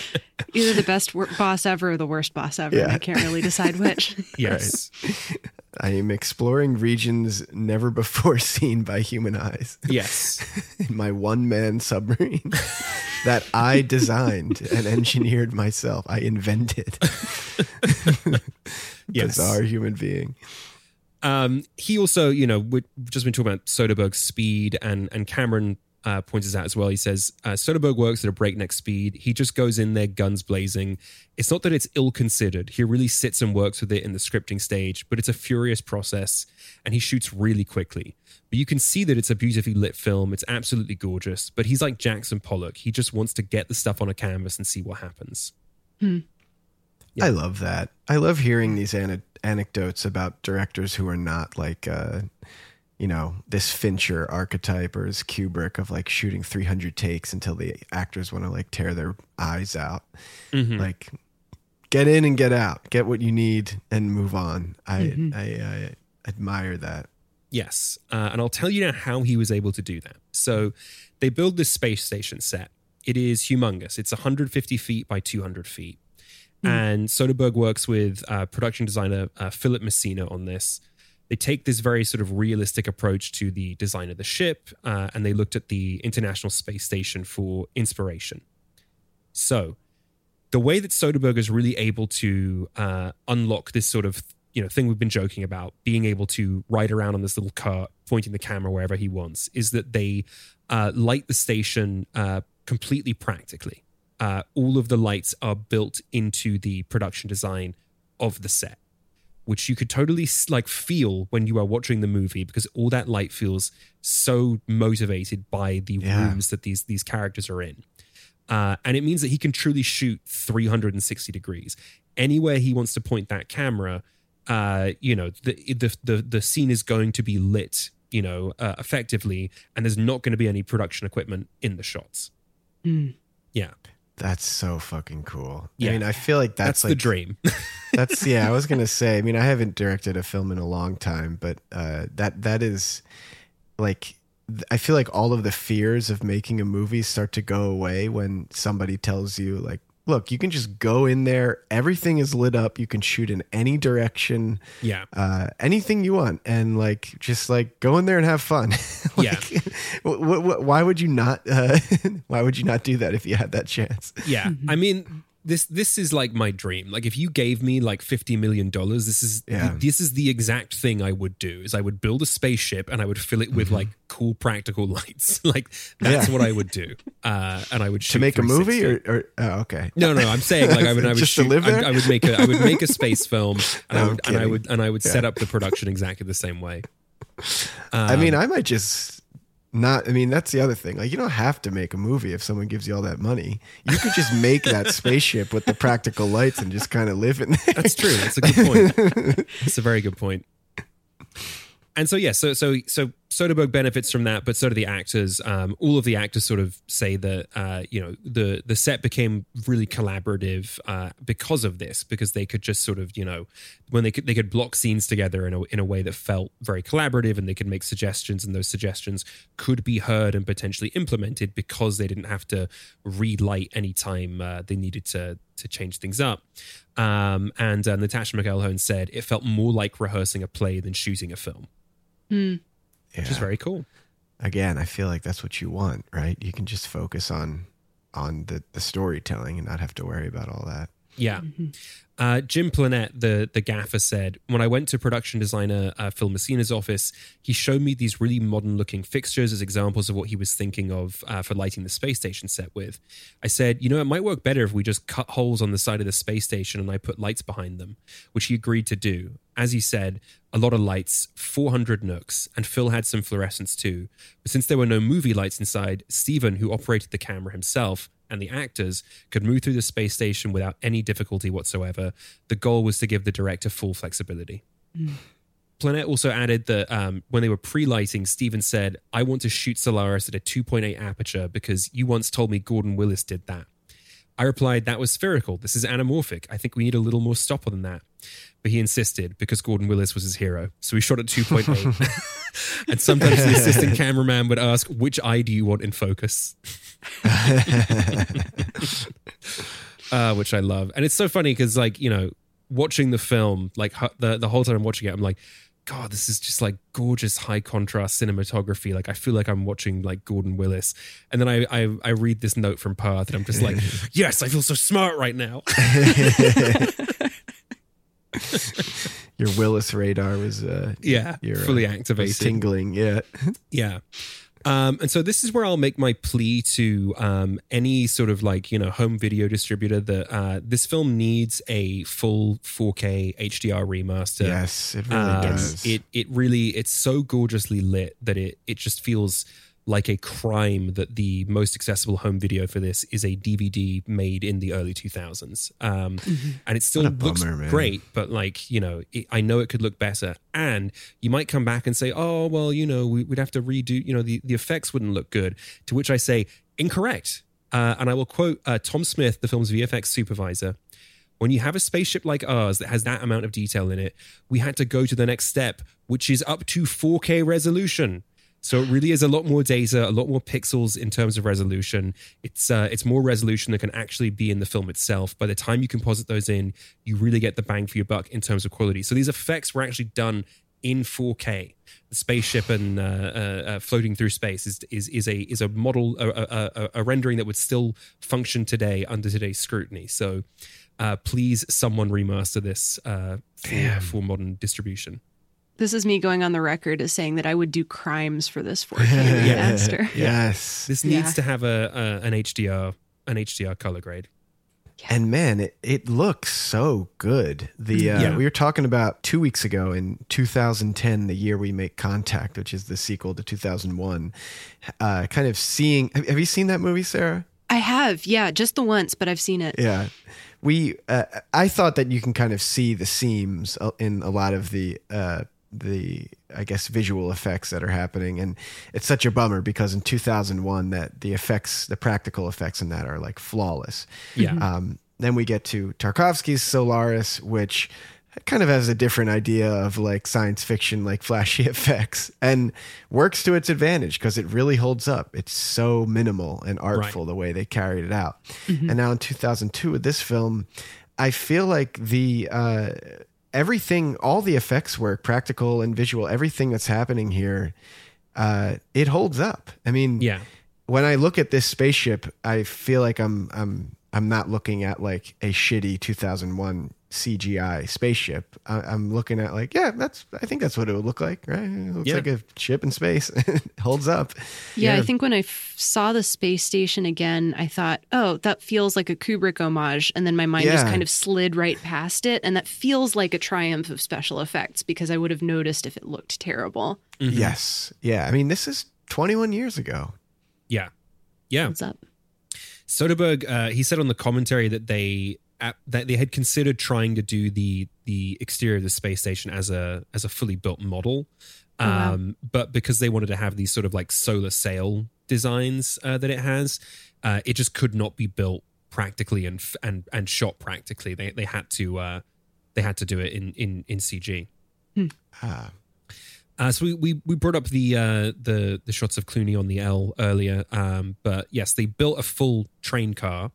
Either the best wor- boss ever or the worst boss ever. Yeah. I can't really decide which. Yes. I am exploring regions never before seen by human eyes. Yes. in my one man submarine that I designed and engineered myself. I invented. Yes. Bizarre human being. Um, he also, you know, we've just been talking about Soderbergh's speed, and and Cameron uh, points this out as well. He says uh, Soderbergh works at a breakneck speed. He just goes in there, guns blazing. It's not that it's ill considered. He really sits and works with it in the scripting stage, but it's a furious process, and he shoots really quickly. But you can see that it's a beautifully lit film. It's absolutely gorgeous. But he's like Jackson Pollock. He just wants to get the stuff on a canvas and see what happens. I love that. I love hearing these ana- anecdotes about directors who are not like, uh, you know, this Fincher archetype or this Kubrick of like shooting 300 takes until the actors want to like tear their eyes out. Mhm. Like, get in and get out, get what you need and move on. I, Mhm. I, I admire that. Yes. Uh, and I'll tell you now how he was able to do that. So they build this space station set. It is humongous. It's 150 feet by 200 feet. And Soderbergh works with uh, production designer uh, Philip Messina on this. They take this very sort of realistic approach to the design of the ship, uh, and they looked at the International Space Station for inspiration. So, the way that Soderbergh is really able to uh, unlock this sort of you know thing we've been joking about, being able to ride around on this little cart, pointing the camera wherever he wants, is that they uh, light the station uh, completely practically. Uh, all of the lights are built into the production design of the set, which you could totally like feel when you are watching the movie because all that light feels so motivated by the Yeah. rooms that these these characters are in. Uh, and it means that he can truly shoot 360 degrees anywhere he wants to point that camera. Uh, you know, the, the the the scene is going to be lit, you know, uh, effectively, and there's not going to be any production equipment in the shots. Yeah, That's so fucking cool. Yeah. I mean, I feel like that's, that's, the dream. that's yeah. I was gonna say. I mean, I haven't directed a film in a long time, but uh, that that is like I feel like all of the fears of making a movie start to go away when somebody tells you like look, you can just go in there. Everything is lit up. You can shoot in any direction. Yeah. Uh, anything you want. And like, just like go in there and have fun. like, Yeah. wh- wh- wh- why would you not, uh, why would you not do that if you had that chance? Yeah, I mean this this is like my dream. Like if you gave me like fifty million dollars, this is Yeah. this is the exact thing I would do. Is I would build a spaceship and I would fill it with like cool practical lights. like that's Yeah. what I would do. Uh, and I would shoot To make a movie or, or oh, okay. No, no, I'm saying like I would, I would Just to live there? I would make a, I would make a space film, and I I'm would, and I would, and I would Yeah. set up the production exactly the same way. I mean, Um, I might just not. I mean, that's the other thing. Like, you don't have to make a movie if someone gives you all that money. You could just make that spaceship with the practical lights and just kind of live in there. That's true. That's a good point. That's a very good point. And so yeah, so so so Soderbergh benefits from that, but so do the actors. Um, all of the actors sort of say that uh, you know the the set became really collaborative uh, because of this, because they could just sort of you know when they could they could block scenes together in a in a way that felt very collaborative, and they could make suggestions, and those suggestions could be heard and potentially implemented because they didn't have to relight any time uh, they needed to to change things up. Um, and uh, Natascha McElhone said it felt more like rehearsing a play than shooting a film, Hmm. which is very cool. Again, I feel like that's what you want, right? You can just focus on on the the storytelling and not have to worry about all that. Yeah. Uh, Jim Plannette, the the gaffer, said when I went to production designer uh, Phil Messina's office, he showed me these really modern looking fixtures as examples of what he was thinking of uh, for lighting the space station set with. I said, you know, it might work better if we just cut holes on the side of the space station and I put lights behind them, which he agreed to do. As he said, a lot of lights, 400 nooks, and Phil had some fluorescents too. But since there were no movie lights inside, Steven, who operated the camera himself, and the actors could move through the space station without any difficulty whatsoever. The goal was to give the director full flexibility. Plannette also added that um, when they were pre-lighting, Steven said, "I want to shoot Solaris at a 2.8 aperture because you once told me Gordon Willis did that." I replied, "That was spherical. This is anamorphic. I think we need a little more stopper than that." But he insisted because Gordon Willis was his hero, so we shot at 2.8. and sometimes the assistant cameraman would ask, "Which eye do you want in focus?" uh, which I love, and it's so funny because, like, you know, watching the film, like the the whole time I'm watching it, I'm like, God, this is just like gorgeous high contrast cinematography. Like I feel like I'm watching like Gordon Willis, and then I I, I read this note from Parth, and I'm just like, yes, I feel so smart right now. Your Willis radar was uh, Yeah, your, fully uh, activated. tingling. Yeah, Yeah. Um, and so this is where I'll make my plea to um, any sort of like you know home video distributor that uh, this film needs a full 4K HDR remaster. Yes, it really Um, does. It it really it's so gorgeously lit that it it just feels like a crime that the most accessible home video for this is a DVD made in the early 2000s. Um, And it still looks bummer, great, but like, you know, it, I know it could look better. And you might come back and say, oh, well, you know, we, we'd have to redo, you know, the, the effects wouldn't look good. To which I say, incorrect. Uh, and I will quote uh, Tom Smith, the film's VFX supervisor. When you have a spaceship like ours that has that amount of detail in it, we had to go to the next step, which is up to 4K resolution. So it really is a lot more data, a lot more pixels in terms of resolution. It's uh, it's more resolution that can actually be in the film itself. By the time you composite those in, you really get the bang for your buck in terms of quality. So these effects were actually done in 4K. The spaceship and uh, uh, uh, floating through space is is is a is a model a, a, a, a rendering that would still function today under today's scrutiny. So uh, please, someone remaster this uh, for, for modern distribution. This is me going on the record as saying that I would do crimes for this 4K remaster. yes. This Yeah. needs to have a, a an HDR an HDR color grade. And man, it, it looks so good. The uh, Yeah. we were talking about two weeks ago in 2010, the year we make contact, which is the sequel to 2001. Uh, kind of seeing. Have, have you seen that movie, Sarah? I have, yeah, just the once, but I've seen it. Yeah, we. Uh, I thought that you can kind of see the seams uh, in a lot of the uh, the I guess visual effects that are happening, and it's such a bummer because in 2001 that the effects, the practical effects in that are like flawless. Yeah. Um, then we get to Tarkovsky's Solaris, which kind of has a different idea of like science fiction, like flashy effects, and works to its advantage because it really holds up. It's so minimal and artful the way they carried it out. Mm-hmm. And now in 2002 with this film, I feel like the uh, everything, all the effects work, practical and visual, everything that's happening here, uh, it holds up. I mean, Yeah. when I look at this spaceship, I feel like I'm I'm I'm not looking at like a shitty 2001 CGI spaceship. I, I'm looking at like, yeah, that's I think that's what it would look like, right? It looks Yeah. like a ship in space. it holds up. Yeah, I think when I f- saw the space station again, I thought, oh, that feels like a Kubrick homage. And then my mind just kind of slid right past it. And that feels like a triumph of special effects because I would have noticed if it looked terrible. Mm-hmm. Yes, yeah. I mean, this is 21 years ago. Yeah. Yeah. What's up? Soderbergh, uh, he said on the commentary that they uh, that they had considered trying to do the the exterior of the space station as a as a fully built model, Oh, wow. um, but because they wanted to have these sort of like solar sail designs uh, that it has, uh, it just could not be built practically and and and shot practically. They they had to uh, they had to do it in in in CG. Ah. Uh, so we, we we brought up the uh, the the shots of Clooney on the L earlier, um, but yes, they built a full train car.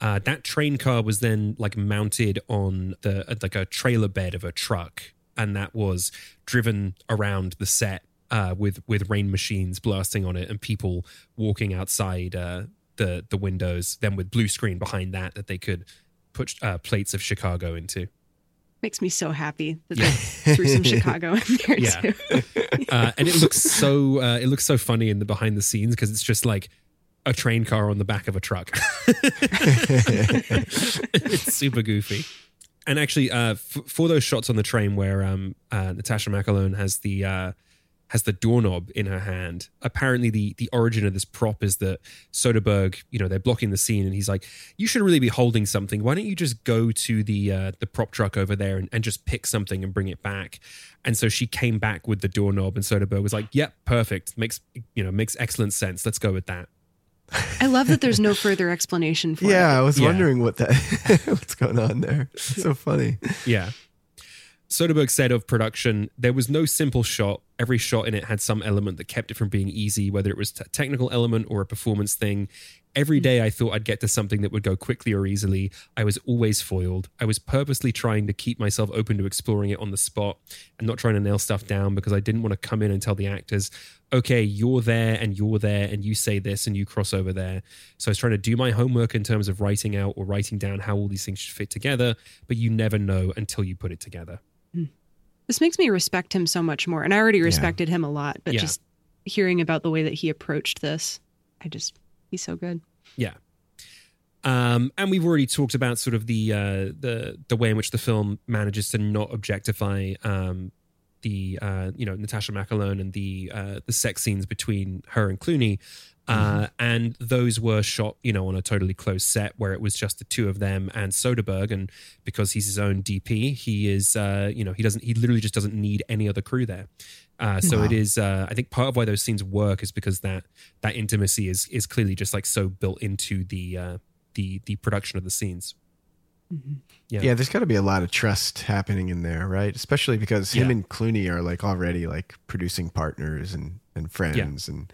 Uh, that train car was then like mounted on the like a trailer bed of a truck, and that was driven around the set uh, with with rain machines blasting on it and people walking outside uh, the the windows. Then with blue screen behind that that they could put uh, plates of Chicago into. Makes me so happy that they threw some Chicago in there Yeah. too. uh, and it looks so uh, it looks so funny in the behind the scenes because it's just like a train car on the back of a truck. it's super goofy. And actually, uh, f- for those shots on the train where um, uh, Natascha McElhone has the uh, has the doorknob in her hand, apparently the the origin of this prop is that Soderbergh, you know, they're blocking the scene, and he's like, "You should really be holding something. Why don't you just go to the uh, the prop truck over there and, and just pick something and bring it back?" And so she came back with the doorknob, and Soderbergh was like, "Yep, perfect. Makes you know makes excellent sense. Let's go with that." I love that there's no further explanation for it. Yeah, I was Yeah. wondering what that what's going on there. It's so funny. Yeah. Soderbergh said of production, there was no simple shot. Every shot in it had some element that kept it from being easy, whether it was a technical element or a performance thing. Every mm. day I thought I'd get to something that would go quickly or easily. I was always foiled. I was purposely trying to keep myself open to exploring it on the spot and not trying to nail stuff down because I didn't want to come in and tell the actors, okay, you're there and you're there and you say this and you cross over there. So I was trying to do my homework in terms of writing out or writing down how all these things should fit together, but you never know until you put it together. This makes me respect him so much more. And I already respected him a lot, but Yeah. just hearing about the way that he approached this, I just, he's so good. Yeah. Um, and we've already talked about sort of the uh, the the way in which the film manages to not objectify um, the uh, you know Natascha McElhone and the uh, the sex scenes between her and Clooney. Uh, and those were shot, you know, on a totally closed set where it was just the two of them and Soderbergh. And because he's his own DP, he is, uh, you know, he doesn't, he literally just doesn't need any other crew there. Uh, so Wow. it is. Uh, I think part of why those scenes work is because that that intimacy is is clearly just like so built into the uh, the the production of the scenes. Yeah. Yeah, there's got to be a lot of trust happening in there, right? Especially because him Yeah. and Clooney are like already like producing partners and and friends and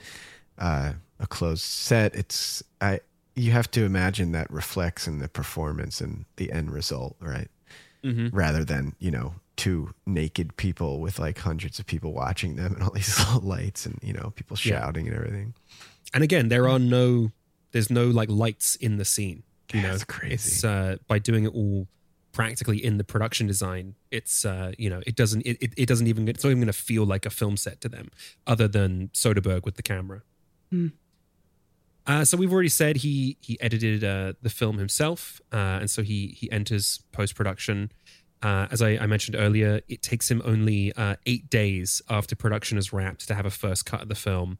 uh, a closed set. It's I you have to imagine that reflects in the performance and the end result, right? Mhm. Rather than you know two naked people with like hundreds of people watching them and all these little lights and you know people Yeah. shouting and everything. And again, there are no, there's no like lights in the scene. You know, That's crazy. It's uh, by doing it all practically in the production design. It's uh, you know, it doesn't, it, it, it doesn't even, it's not even going to feel like a film set to them, other than Soderbergh with the camera. Hmm. Uh, so we've already said he he edited uh, the film himself, uh, and so he he enters post production. Uh, as I, I mentioned earlier, it takes him only uh, eight days after production is wrapped to have a first cut of the film.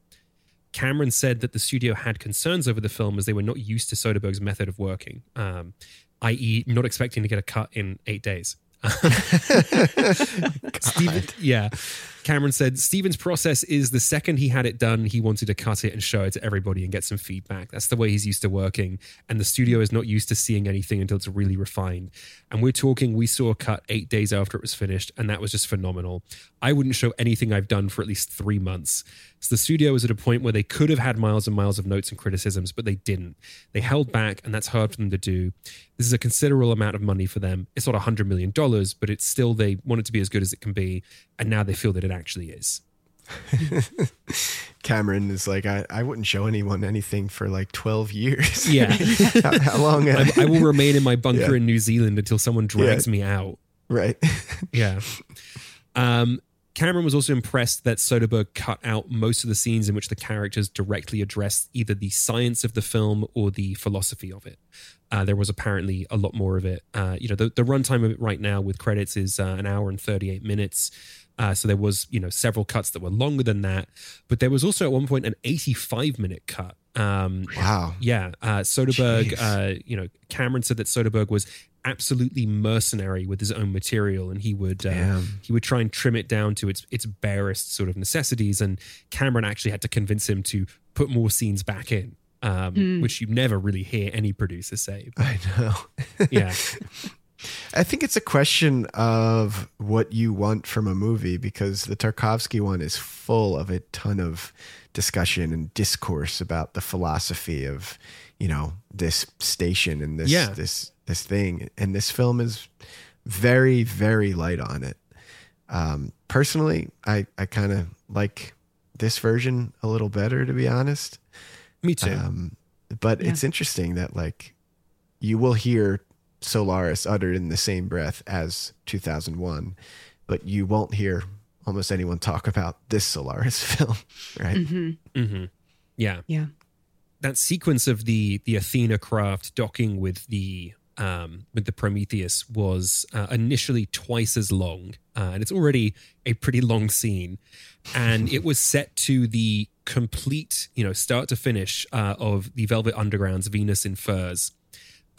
Cameron said that the studio had concerns over the film as they were not used to Soderbergh's method of working, um, i.e., not expecting to get a cut in eight days. Steven, yeah. Cameron said Steven's process is the second he had it done, he wanted to cut it and show it to everybody and get some feedback. That's the way he's used to working. And the studio is not used to seeing anything until it's really refined. And we're talking, we saw a cut eight days after it was finished, and that was just phenomenal. I wouldn't show anything I've done for at least three months. So the studio was at a point where they could have had miles and miles of notes and criticisms, but they didn't. They held back, and that's hard for them to do. This is a considerable amount of money for them. It's not a $100 million, but it's still, they want it to be as good as it can be. And now they feel that it actually is. Cameron is like, I, I wouldn't show anyone anything for like 12 years. Yeah. how, how long? I, I, will remain in my bunker Yeah. in New Zealand until someone drags Yeah. me out. Right. Yeah. Um, Cameron was also impressed that Soderbergh cut out most of the scenes in which the characters directly addressed either the science of the film or the philosophy of it. Uh, there was apparently a lot more of it. Uh, you know, the, the runtime of it right now with credits is uh, an hour and 38 minutes. Uh, so there was, you know, several cuts that were longer than that. But there was also at one point an 85 minute cut. Um, Wow. Yeah. Uh, Soderbergh, uh, you know, Cameron said that Soderbergh was absolutely mercenary with his own material and he would uh, he would try and trim it down to its its barest sort of necessities and Cameron actually had to convince him to put more scenes back in um, Hmm. which you never really hear any producer say I know. yeah I think it's a question of what you want from a movie because the Tarkovsky one is full of a ton of discussion and discourse about the philosophy of, you know, this station and this Yeah. this this thing. And this film is very, very light on it. Um, personally, I, I kind of like this version a little better, to be honest. me too Um, but Yeah. it's interesting that like you will hear Solaris uttered in the same breath as 2001, but you won't hear almost anyone talk about this Solaris film, right? Mm-hmm. hmm yeah Yeah. that sequence of the the Athena craft docking with the um, with the Prometheus was uh, initially twice as long, uh, and it's already a pretty long scene, and it was set to the complete, you know, start to finish uh, of the Velvet Underground's Venus in Furs.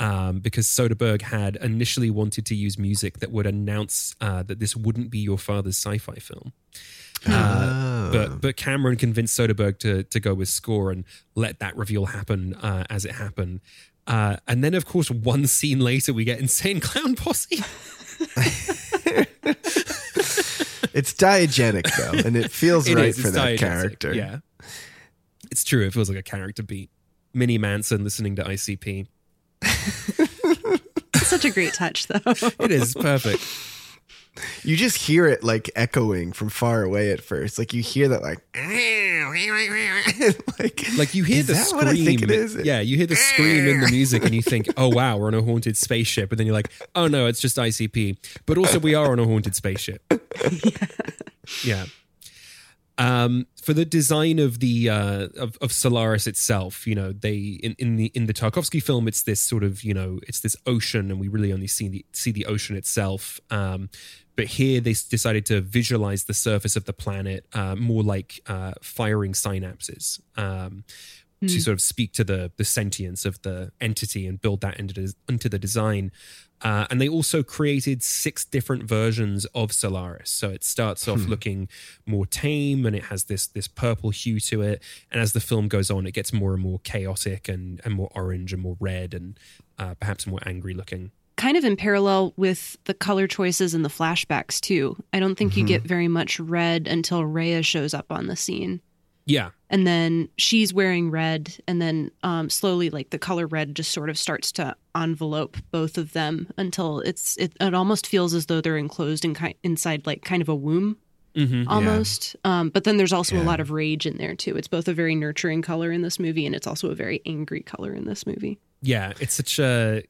Um, because Soderbergh had initially wanted to use music that would announce uh, that this wouldn't be your father's sci-fi film. Uh, Oh. but but Cameron convinced Soderbergh to to go with score and let that reveal happen uh, as it happened. Uh, and then, of course, one scene later, we get Insane Clown Posse. It's diegetic though, and it feels It right is, for that diegetic, character. Yeah, it's true. It feels like a character beat. Minnie Manson listening to ICP. It's such a great touch, though. It is perfect. You just hear it like echoing from far away at first. Like you hear that like like Like you hear is the that scream. what I think it is? Yeah, you hear the scream in the music, and you think, "Oh wow, we're on a haunted spaceship." And then you're like, "Oh no, it's just ICP." But also, we are on a haunted spaceship. yeah. Um, for the design of the uh, of, of Solaris itself, you know, they in, in the in the Tarkovsky film, it's this sort of you know, it's this ocean, and we really only see the see the ocean itself. Um, but here they decided to visualize the surface of the planet uh, more like uh, firing synapses um, to sort of speak to the the sentience of the entity and build that into into the design. Uh, and they also created six different versions of Solaris. So it starts off looking more tame, and it has this this purple hue to it. And as the film goes on, it gets more and more chaotic and and more orange and more red and uh, perhaps more angry looking. kind of in parallel with the color choices and the flashbacks too. I don't think you get very much red until Rheya shows up on the scene. Yeah, And then she's wearing red, and then um, slowly, like the color red just sort of starts to envelope both of them until it's it, it almost feels as though they're enclosed in ki- inside like kind of a womb mm-hmm. almost. Um, but then there's also a lot of rage in there too. It's both a very nurturing color in this movie, and it's also a very angry color in this movie. yeah. It's such a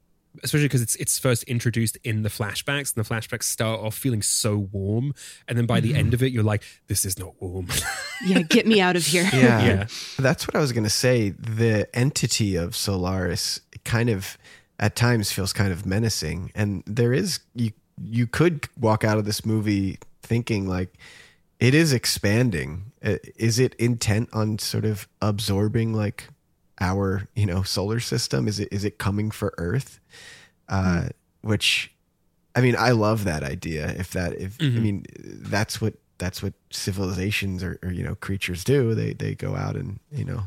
especially because it's it's first introduced in the flashbacks, and the flashbacks start off feeling so warm, and then by the end of it, you're like, this is not warm. Yeah, get me out of here. Yeah. Yeah. That's what I was going to say. The entity of Solaris kind of at times feels kind of menacing and there is you you could walk out of this movie thinking like it is expanding. Uh, Is it intent on sort of absorbing like our, you know, solar system? Is it is it coming for Earth? Uh which I mean, I love that idea. If that if I Mhm. mean that's what that's what civilizations or, or you know creatures do. They they go out and you know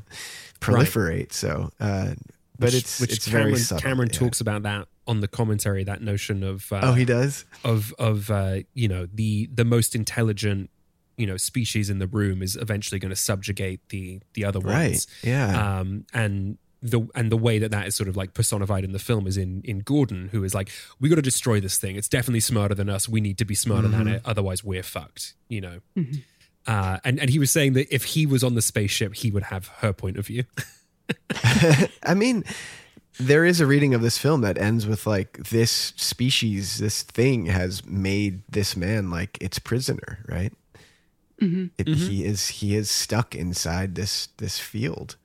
proliferate. So, uh, but Which- it's which it's Cameron, very subtle. Cameron yeah. talks about that on the commentary. That notion of uh, Oh, he does. of of uh, you know the the most intelligent you know species in the room is eventually going to subjugate the the other Right, ones. yeah. Um, and the and the way that that is sort of like personified in the film is in in Gordon, who is like, we got to destroy this thing. It's definitely smarter than us. We need to be smarter than Mhm. it, otherwise we're fucked. You know. Uh, and and he was saying that if he was on the spaceship, he would have her point of view. I mean, there is a reading of this film that ends with like this species, this thing has made this man like its prisoner, right? Mhm. It, Mhm. He is he is stuck inside this this field.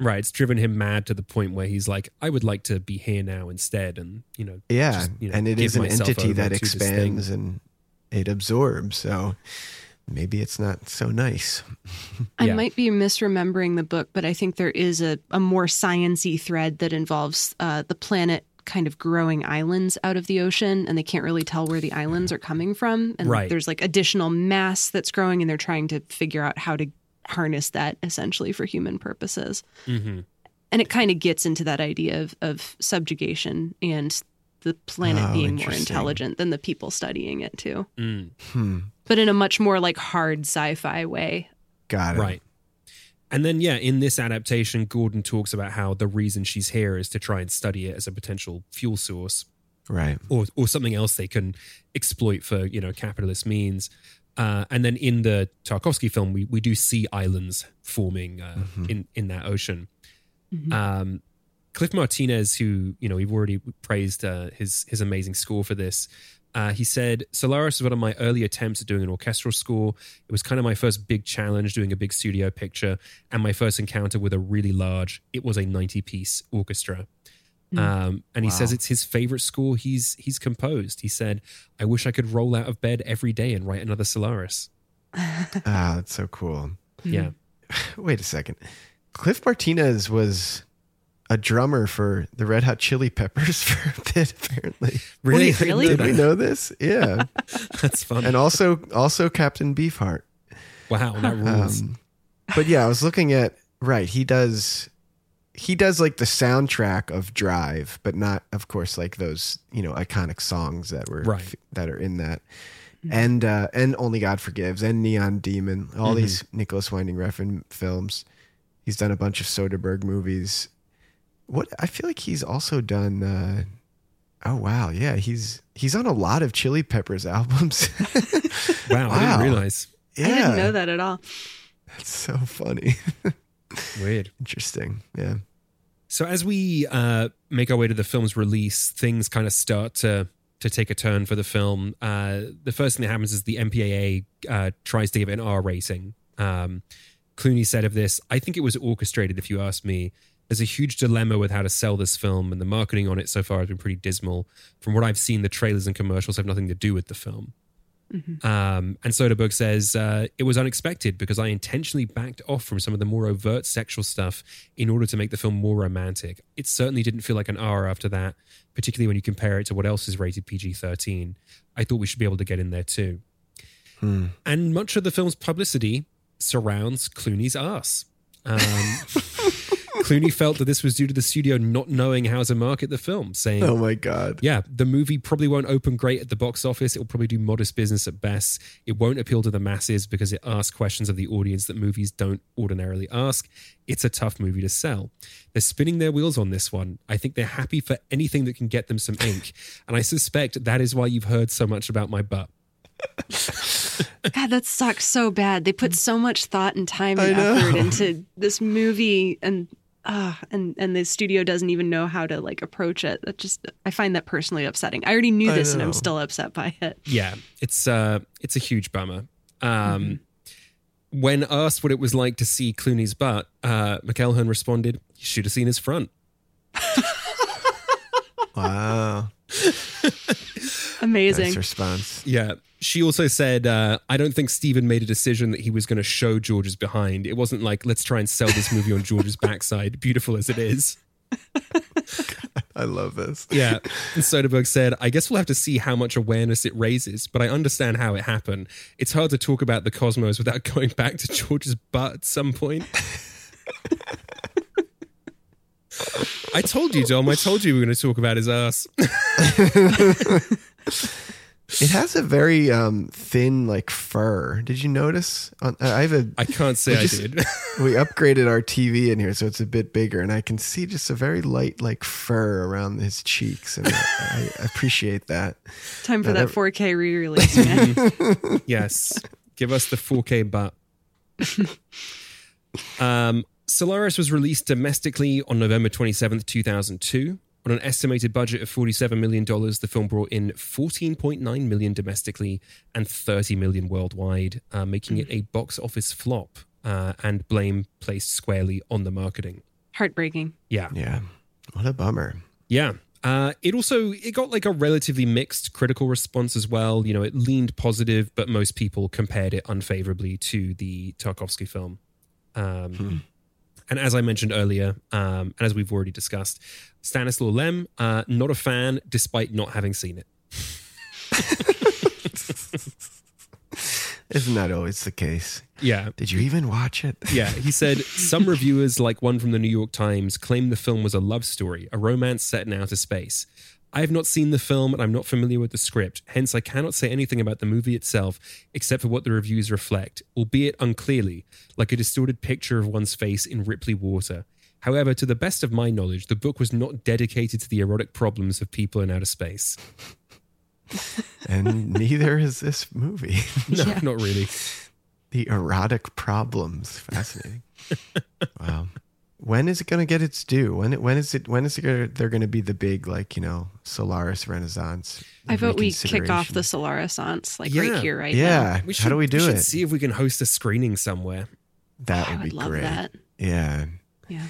Right, it's driven him mad to the point where he's like, "I would like to be here now instead," and you know, Yeah, just, you know, and it is an entity that to this thing. expands and it absorbs. So maybe it's not so nice. I might be misremembering the book, but I think there is a, a more sciency thread that involves uh, the planet kind of growing islands out of the ocean, and they can't really tell where the islands are coming from. And Right. there's like additional mass that's growing, and they're trying to figure out how to harness that essentially for human purposes. Mm-hmm. And it kind of gets into that idea of, of subjugation and the planet Oh, being more intelligent than the people studying it too, Mm. Hmm. but in a much more like hard sci-fi way. Got it. Right. And then, yeah, in this adaptation, Gordon talks about how the reason she's here is to try and study it as a potential fuel source Right. or, or something else they can exploit for, you know, capitalist means. Uh, and then in the Tarkovsky film, we, we do see islands forming uh, Mm-hmm. in, in that ocean. Um, Cliff Martinez, who you know we've already praised uh, his his amazing score for this. Uh, he said, Solaris was one of my early attempts at doing an orchestral score. It was kind of my first big challenge doing a big studio picture and my first encounter with a really large, it was a 90 piece orchestra. Um, and he says it's his favorite score he's he's composed. He said, I wish I could roll out of bed every day and write another Solaris. Ah, that's so cool. Yeah. Wait a second. Cliff Martinez was a drummer for the Red Hot Chili Peppers for a bit, apparently. Really? Really? Did we know this? Yeah. That's fun. and also also Captain Beefheart. wow, that rules. Um, but yeah, I was looking at right. He does he does like the soundtrack of Drive, but not, of course, like those you know iconic songs that were Right. that are in that, and uh, and Only God Forgives and Neon Demon, all Mhm. these Nicolas Winding Refn films. He's done a bunch of Soderbergh movies. What I feel like he's also done. Uh, oh wow, yeah, he's he's on a lot of Chili Peppers albums. wow, I didn't realize. yeah, I didn't know that at all. That's so funny. Weird. Interesting. Yeah. So as we uh, make our way to the film's release, things kind of start to to take a turn for the film. Uh, the first thing that happens is the MPAA uh, tries to give it an R rating. Um, Clooney said of this, "I think it was orchestrated. If you ask me, there's a huge dilemma with how to sell this film, and the marketing on it so far has been pretty dismal. From what I've seen, the trailers and commercials have nothing to do with the film." Um, and Soderbergh says uh, it was unexpected because I intentionally backed off from some of the more overt sexual stuff in order to make the film more romantic. It certainly didn't feel like an R after that, particularly when you compare it to what else is rated PG 13. I thought we should be able to get in there too. And much of the film's publicity surrounds Clooney's ass. Um, Clooney felt that this was due to the studio not knowing how to market the film, saying, Oh my god. yeah, the movie probably won't open great at the box office. It will probably do modest business at best. It won't appeal to the masses because it asks questions of the audience that movies don't ordinarily ask. It's a tough movie to sell. They're spinning their wheels on this one. I think they're happy for anything that can get them some ink. And I suspect that is why you've heard so much about my butt. God, that sucks so bad. They put so much thought and time and effort into this movie, and uh, and and the studio doesn't even know how to like approach it. That just I find that personally upsetting. I already knew this, and. I'm still upset by it. yeah, it's uh, it's a huge bummer. Um, When asked what it was like to see Clooney's butt, uh, McElhone responded, "You should have seen his front." Wow. Amazing. Nice response. Yeah. She also said, uh, I don't think Steven made a decision that he was going to show George's behind. It wasn't like, let's try and sell this movie on George's backside, beautiful as it is. I love this. Yeah. And Soderbergh said, I guess we'll have to see how much awareness it raises, but I understand how it happened. It's hard to talk about the cosmos without going back to George's butt at some point. I told you, Dom. I told you we were going to talk about his ass. It has a very um, thin, like fur. Did you notice? On, I have a. I can't say we I did. we upgraded our TV in here, so it's a bit bigger, and I can see just a very light, like fur around his cheeks, and I, I appreciate that. Time for Now, that 4K re-release, man. yes. Give us the 4K butt. um, Solaris was released domestically on November 27th, 2002. On an estimated budget of $47 million, the film brought in 14.9 million domestically and 30 million worldwide, uh, making it a box office flop uh, and blame placed squarely on the marketing. Heartbreaking. Yeah. Yeah. What a bummer. Yeah. Uh, it also it got like a relatively mixed critical response as well. You know, it leaned positive, but most people compared it unfavorably to the Tarkovsky film. Um, And as I mentioned earlier, um, and as we've already discussed, Stanislaw Lem, uh, not a fan, despite not having seen it. Isn't that always the case? Yeah. Did you even watch it? Yeah, he said some reviewers, like one from the New York Times, claim the film was a love story, a romance set in outer space. I have not seen the film and I'm not familiar with the script, hence, I cannot say anything about the movie itself except for what the reviews reflect, albeit unclearly, like a distorted picture of one's face in Ripley water. However, to the best of my knowledge, the book was not dedicated to the erotic problems of people in outer space. and neither is this movie. No, not really. The erotic problems. Fascinating. wow. When is it going to get its due? When when is it when is it gonna, they're going to be the big like, you know, Solaris Renaissance? I vote we kick off reconsideration? the Solarisance like Yeah. right here, right Yeah. now. How do we do should it? see if we can host a screening somewhere. That oh, I would be would love great. that. Yeah. Yeah.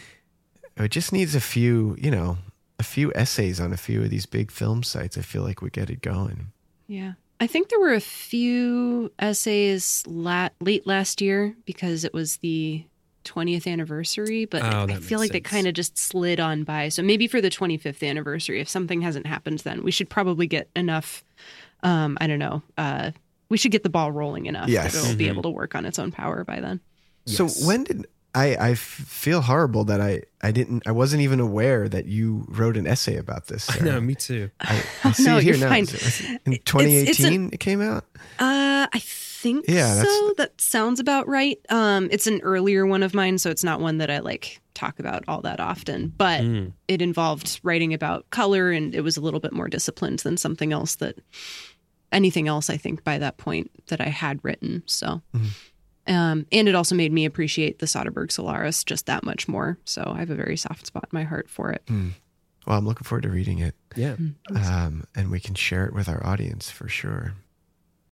It just needs a few, you know, a few essays on a few of these big film sites. I feel like we get it going. Yeah. I think there were a few essays la- late last year because it was the 20th anniversary, but Oh, I feel makes like they sense. kind of just slid on by. So maybe for the 25th anniversary, if something hasn't happened then, we should probably get enough, um, I don't know, uh, we should get the ball rolling enough Yes. that it'll be Mhm. able to work on its own power by then. So when did I? I feel horrible that I I didn't I wasn't even aware that you wrote an essay about this. I Sarah. know, me too. I, I see No, it here now. fine. Is it- is it in It's- it's 2018 an- it came out. Uh, I think Yeah, that's- so. That sounds about right. Um, it's an earlier one of mine, so it's not one that I like talk about all that often. But Mm. it involved writing about color, and it was a little bit more disciplined than something else that anything else I think by that point that I had written. So. Um, and it also made me appreciate the Soderbergh Solaris just that much more. So I have a very soft spot in my heart for it. Hmm. Well, I'm looking forward to reading it. Yeah. Um, and we can share it with our audience for sure.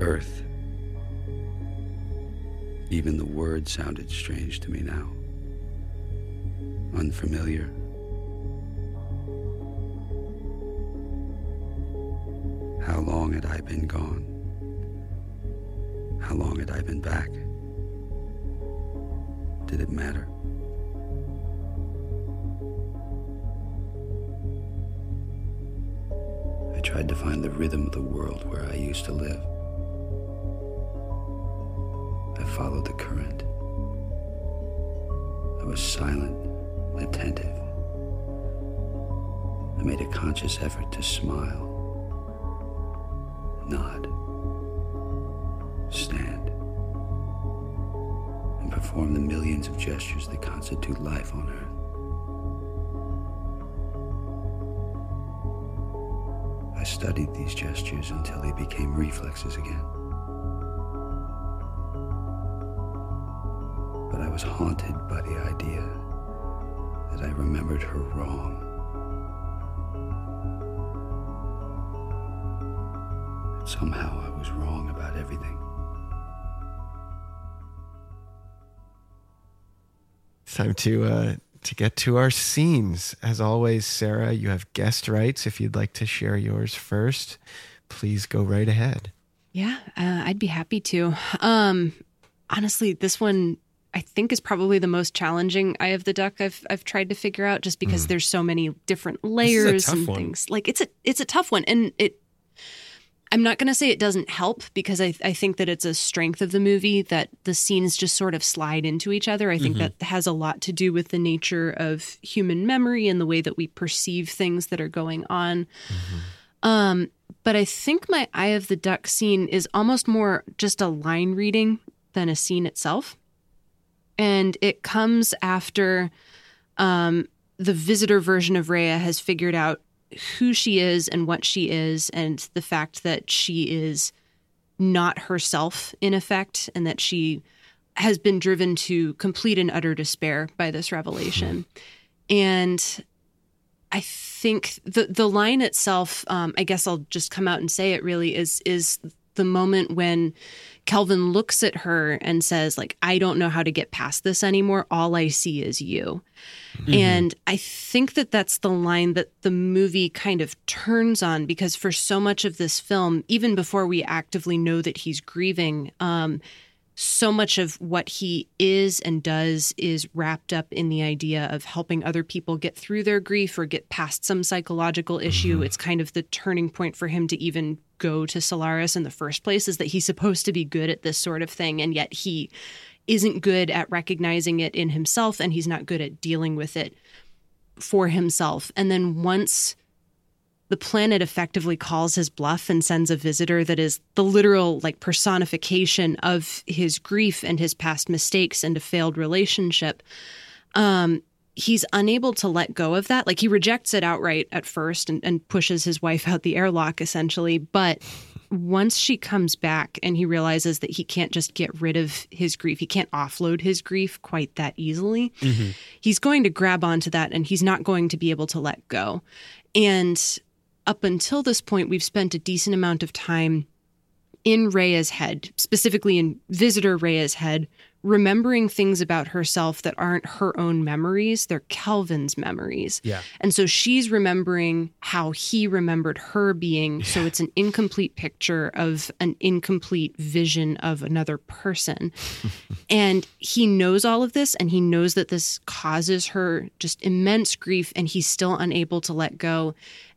Earth. Even the word sounded strange to me now. Unfamiliar. How long had I been gone? How long had I been back? Did it matter? I tried to find the rhythm of the world where I used to live. Followed the current. I was silent, attentive. I made a conscious effort to smile, nod, stand, and perform the millions of gestures that constitute life on earth. I studied these gestures until they became reflexes again. Was haunted by the idea that I remembered her wrong. That somehow I was wrong about everything. Time to uh, to get to our scenes. As always, Sarah, you have guest rights. If you'd like to share yours first, please go right ahead. Yeah, uh, I'd be happy to. Um, honestly, this one I think is probably the most challenging Eye of the Duck I've I've tried to figure out, just because there's so many different layers and one. things. Like it's a it's a tough one, and it. I'm not going to say it doesn't help because I, I think that it's a strength of the movie that the scenes just sort of slide into each other. I think Mhm. that has a lot to do with the nature of human memory and the way that we perceive things that are going on. Um, but I think my Eye of the Duck scene is almost more just a line reading than a scene itself. And it comes after um, the visitor version of Rheya has figured out who she is and what she is, and the fact that she is not herself, in effect, and that she has been driven to complete and utter despair by this revelation. and I think the the line itself, um, I guess I'll just come out and say it. Really is is the moment when Kelvin looks at her and says, "Like I don't know how to get past this anymore. All I see is you." Mhm. And I think that that's the line that the movie kind of turns on because for so much of this film, even before we actively know that he's grieving, um, so much of what he is and does is wrapped up in the idea of helping other people get through their grief or get past some psychological issue. Mm-hmm. It's kind of the turning point for him to even go to Solaris in the first place is that he's supposed to be good at this sort of thing and yet he isn't good at recognizing it in himself and he's not good at dealing with it for himself. And then once the planet effectively calls his bluff and sends a visitor that is the literal like personification of his grief and his past mistakes and a failed relationship. Um he's unable to let go of that. Like he rejects it outright at first and, and pushes his wife out the airlock essentially. But once she comes back and he realizes that he can't just get rid of his grief he can't offload his grief quite that easily he's going to grab onto that and he's not going to be able to let go. And up until this point, we've spent a decent amount of time in Rheya's head, specifically in visitor Rheya's head, remembering things about herself that aren't her own memories, they're Kelvin's memories. Yeah. And so she's remembering how he remembered her being. So it's an incomplete picture of an incomplete vision of another person. and he knows all of this and he knows that this causes her just immense grief and he's still unable to let go.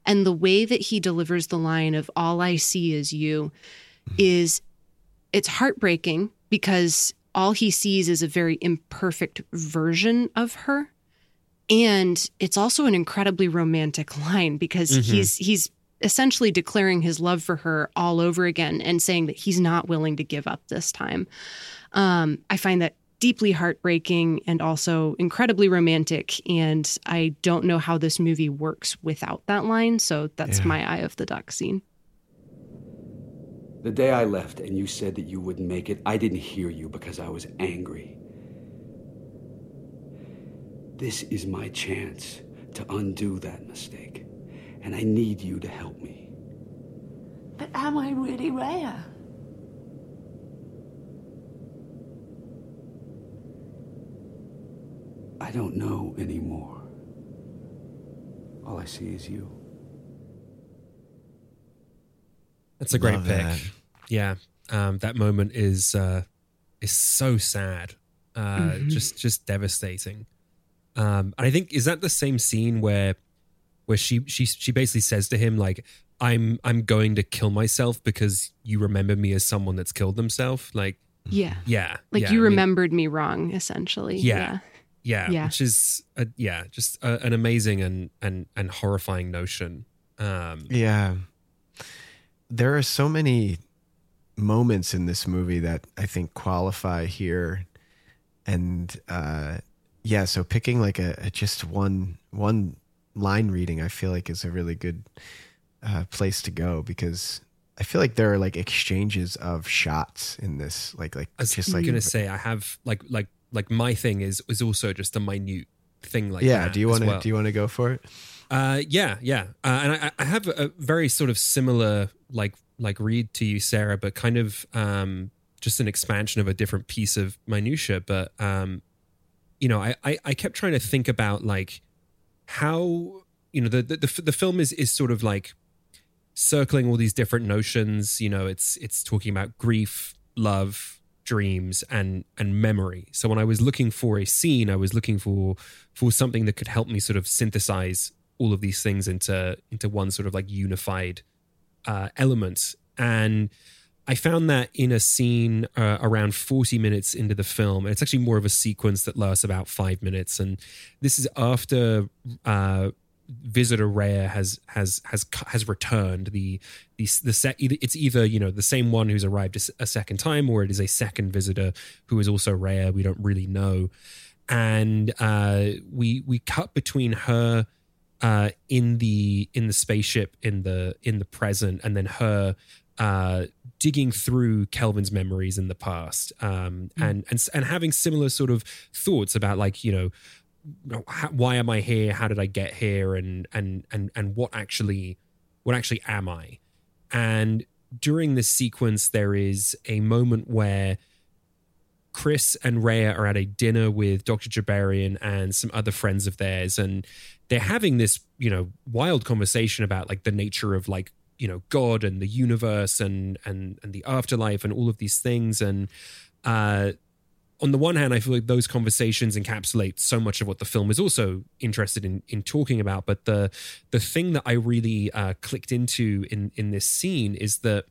And the way that he delivers the line of all I see is you is it's heartbreaking because all he sees is a very imperfect version of her and it's also an incredibly romantic line because Mhm. he's he's essentially declaring his love for her all over again and saying that he's not willing to give up this time um, i find that deeply heartbreaking and also incredibly romantic and i don't know how this movie works without that line so that's Yeah. my eye of the duck scene The day I left and you said that you wouldn't make it, I didn't hear you because I was angry. This is my chance to undo that mistake, and I need you to help me. But am I really Rheya? I don't know anymore. All I see is you. That's a great Love pick. that. Yeah. Um, that moment is uh, is so sad, uh, Mhm. just just devastating. Um, and I think is that the same scene where where she she she basically says to him like I'm I'm going to kill myself because you remember me as someone that's killed themselves. Like Yeah. yeah, Like yeah, you I mean- remembered me wrong, essentially. yeah. Yeah. Yeah. Which is, a, yeah, just a, an amazing and, and, and horrifying notion. Um, Yeah. There are so many moments in this movie that I think qualify here. And uh yeah, so picking like a, a just one one line reading I feel like is a really good uh place to go because I feel like there are like exchanges of shots in this like like I was just like going to say, I have like, like, like my thing is, is also just a minute thing like Yeah, that do you want to well. do you want to go for it? Uh, yeah, yeah, uh, and I, I have a very sort of similar like like read to you, Sarah, but kind of um, just an expansion of a different piece of minutia. But um, you know, I, I I kept trying to think about like how you know the the the, the film is is sort of like circling all these different notions. You know, it's it's talking about grief, love, dreams, and and memory. So when I was looking for a scene, I was looking for for something that could help me sort of synthesize all of these things into into one sort of like unified uh, element. And I found that in a scene uh, around 40 minutes into the film, and it's actually more of a sequence that lasts about five minutes. And this is after uh, visitor Rheya has has has has returned. The the the set it's either you know the same one who's arrived a second time, or it is a second visitor who is also Rheya We don't really know. And uh, we we cut between her uh, in the in the spaceship in the in the present, and then her uh, digging through Kelvin's memories in the past, um, and and and having similar sort of thoughts about like you know how, why am I here? How did I get here? And and and and what actually what actually am I? And during this sequence, there is a moment where Chris and Rheya are at a dinner with Dr. Gibarian and some other friends of theirs, and they're having this, you know, wild conversation about like the nature of like, you know, God and the universe and and and the afterlife and all of these things. And uh on the one hand, I feel like those conversations encapsulate so much of what the film is also interested in in talking about. But the the thing that I really uh, clicked into in in this scene is that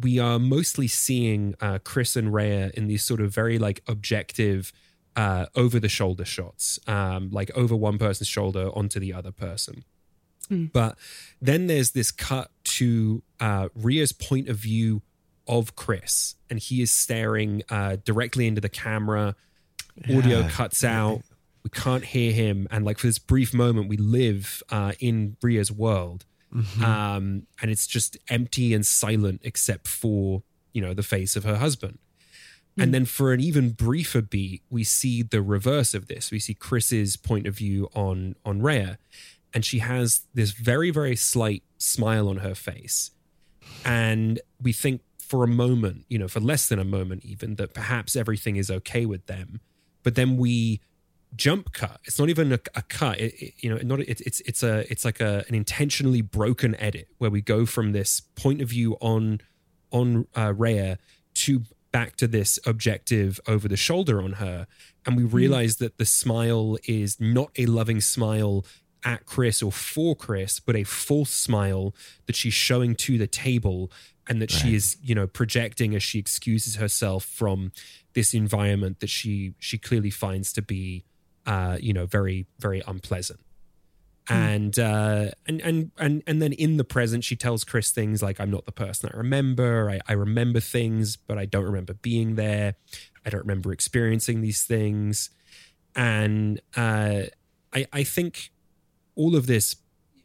we are mostly seeing uh, Chris and Rheya in these sort of very like objective, uh, over the shoulder shots, um, like over one person's shoulder onto the other person. But then there's this cut to uh, Rheya's point of view of Chris, and he is staring uh, directly into the camera. Audio Yeah. cuts out. We can't hear him, and like for this brief moment, we live uh, in Rheya's world, Mhm. um, and it's just empty and silent except for you know the face of her husband. And then for an even briefer beat, we see the reverse of this. We see Chris's point of view on on Rheya, and she has this very very slight smile on her face, and we think for a moment, you know, for less than a moment even, that perhaps everything is okay with them. But then we jump cut. It's not even a, a cut. It, it- you know, not it's it's it's a it's like a an intentionally broken edit where we go from this point of view on on uh, Rheya to back to this objective over the shoulder on her, and we realize that the smile is not a loving smile at Chris or for Chris, but a false smile that she's showing to the table and that she is, you know, projecting as she excuses herself from this environment that she she clearly finds to be uh, you know, very, very unpleasant. And uh and and and and then in the present she tells Chris things like I'm not the person I remember. I, I remember things, but I don't remember being there. I don't remember experiencing these things. And uh I I think all of this,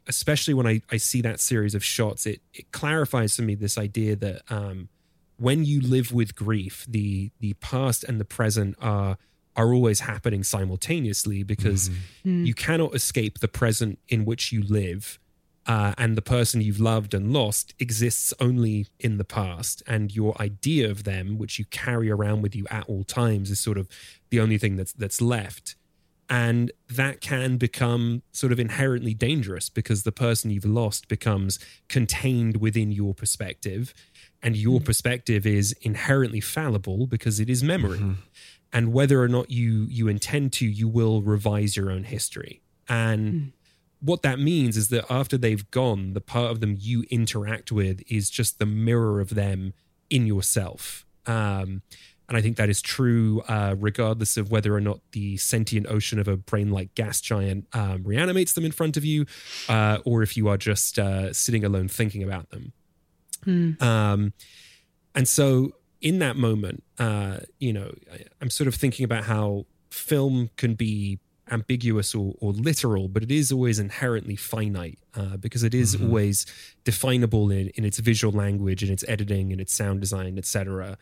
especially when I, I see that series of shots, it it clarifies for me this idea that um, when you live with grief, the the past and the present are are always happening simultaneously because Mm. you cannot escape the present in which you live. Uh, and the person you've loved and lost exists only in the past, and your idea of them, which you carry around with you at all times, is sort of the only thing that's that's left. And that can become sort of inherently dangerous because the person you've lost becomes contained within your perspective. And your mm. perspective is inherently fallible because it is memory. Mm-hmm. And whether or not you you intend to, you will revise your own history. And mm. what that means is that after they've gone, the part of them you interact with is just the mirror of them in yourself. Um, and I think that is true uh, regardless of whether or not the sentient ocean of a brain like gas giant um, reanimates them in front of you, uh, or if you are just uh, sitting alone thinking about them. Um, and so in that moment, uh, you know, I, I'm sort of thinking about how film can be ambiguous or, or literal, but it is always inherently finite uh, because it is always definable in, in its visual language, in its editing, in its sound design, etc.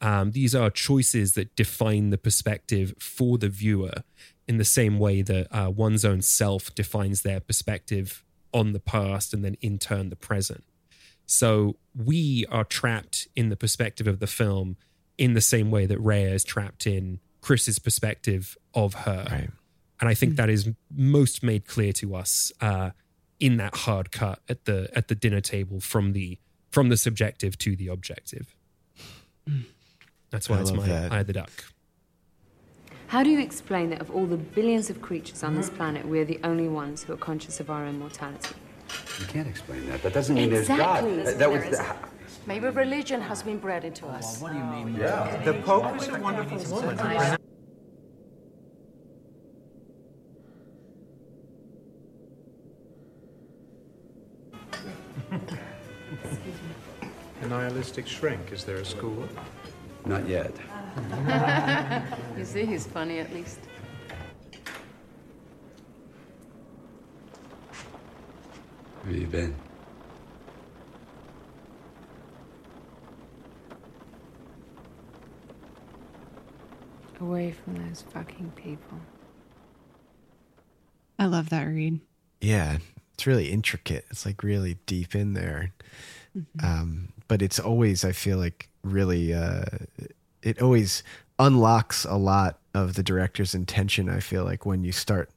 Um, these are choices that define the perspective for the viewer in the same way that uh, one's own self defines their perspective on the past and then in turn the present. So we are trapped in the perspective of the film in the same way that Rheya is trapped in Chris's perspective of her. And I think that is most made clear to us uh, in that hard cut at the at the dinner table from the from the subjective to the objective. That's why I it's my that. Eye of the Duck. How do you explain that of all the billions of creatures on this planet, we're the only ones who are conscious of our own mortality? You can't explain that. That doesn't mean there's God. Exactly. That, that was There is. Maybe religion has been bred into us. What do you mean? Yeah. The Pope is a wonderful woman. Nihilistic shrink. Is there a school? Not yet. you see, he's funny at least. Where you been? Away from those fucking people. I love that read. Yeah, it's really intricate. It's like really deep in there. Um, but it's always, I feel like, really, uh, it always unlocks a lot of the director's intention. I feel like when you start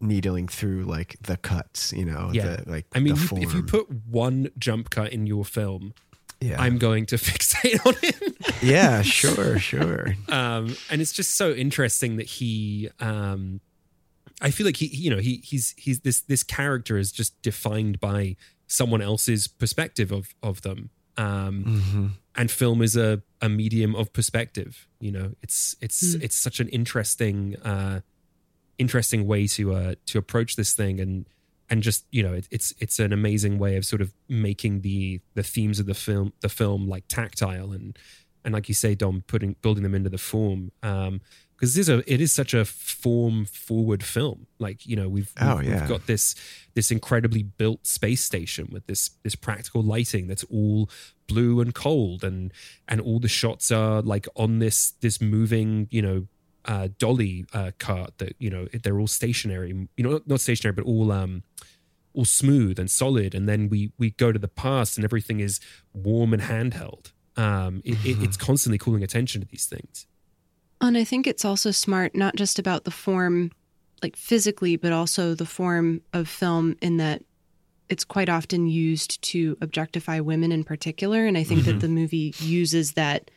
needling through like the cuts, you know, Yeah, the, like I mean, you, if you put one jump cut in your film, Yeah. I'm going to fixate on it. yeah, sure, sure. um, and it's just so interesting that he um, I feel like he you know he he's he's this this character is just defined by someone else's perspective of of them um Mhm. and film is a a medium of perspective you know it's it's Mm. it's such an interesting uh interesting way to uh to approach this thing and and just you know it, it's it's an amazing way of sort of making the the themes of the film the film like tactile and and like you say dom putting building them into the form um because this is a it is such a form forward film. Like you know we've we've, Oh, yeah. we've got this this incredibly built space station with this this practical lighting that's all blue and cold and and all the shots are like on this this moving you know uh dolly uh cart that you know they're all stationary you know not, not stationary but all um all smooth and solid. And then we we go to the past and everything is warm and handheld. Um it, it, it's constantly calling attention to these things And I think it's also smart, not just about the form, like physically, but also the form of film in that it's quite often used to objectify women in particular. And I think Mhm. that the movie uses that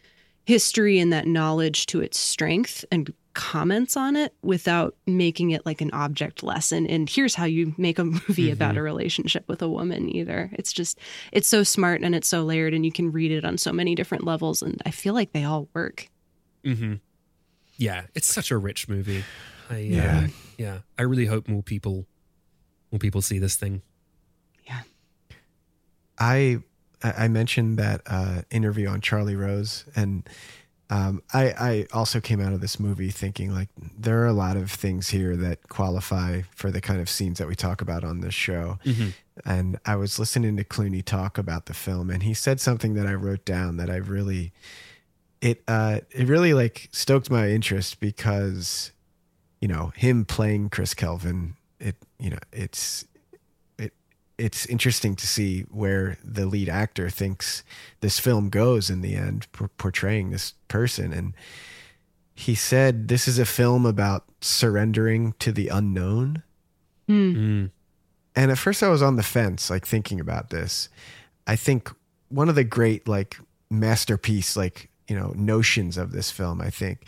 history and that knowledge to its strength and comments on it without making it like an object lesson. And here's how you make a movie about Mhm. a relationship with a woman either. It's just, it's so smart and it's so layered and you can read it on so many different levels. And I feel like they all work. hmm Yeah, it's such a rich movie. I, Yeah. uh, yeah. I really hope more people, more people see this thing. I I I mentioned that uh, interview on Charlie Rose, and um, I I also came out of this movie thinking like there are a lot of things here that qualify for the kind of scenes that we talk about on this show. Mhm. And I was listening to Clooney talk about the film, and he said something that I wrote down that I really it uh it really like stoked my interest because you know him playing Chris Kelvin it you know it's it it's interesting to see where the lead actor thinks this film goes in the end por- portraying this person and he said this is a film about surrendering to the unknown. Hmm. And at first I was on the fence, like thinking about this. I think one of the great like masterpiece, like, you know, notions of this film, I think,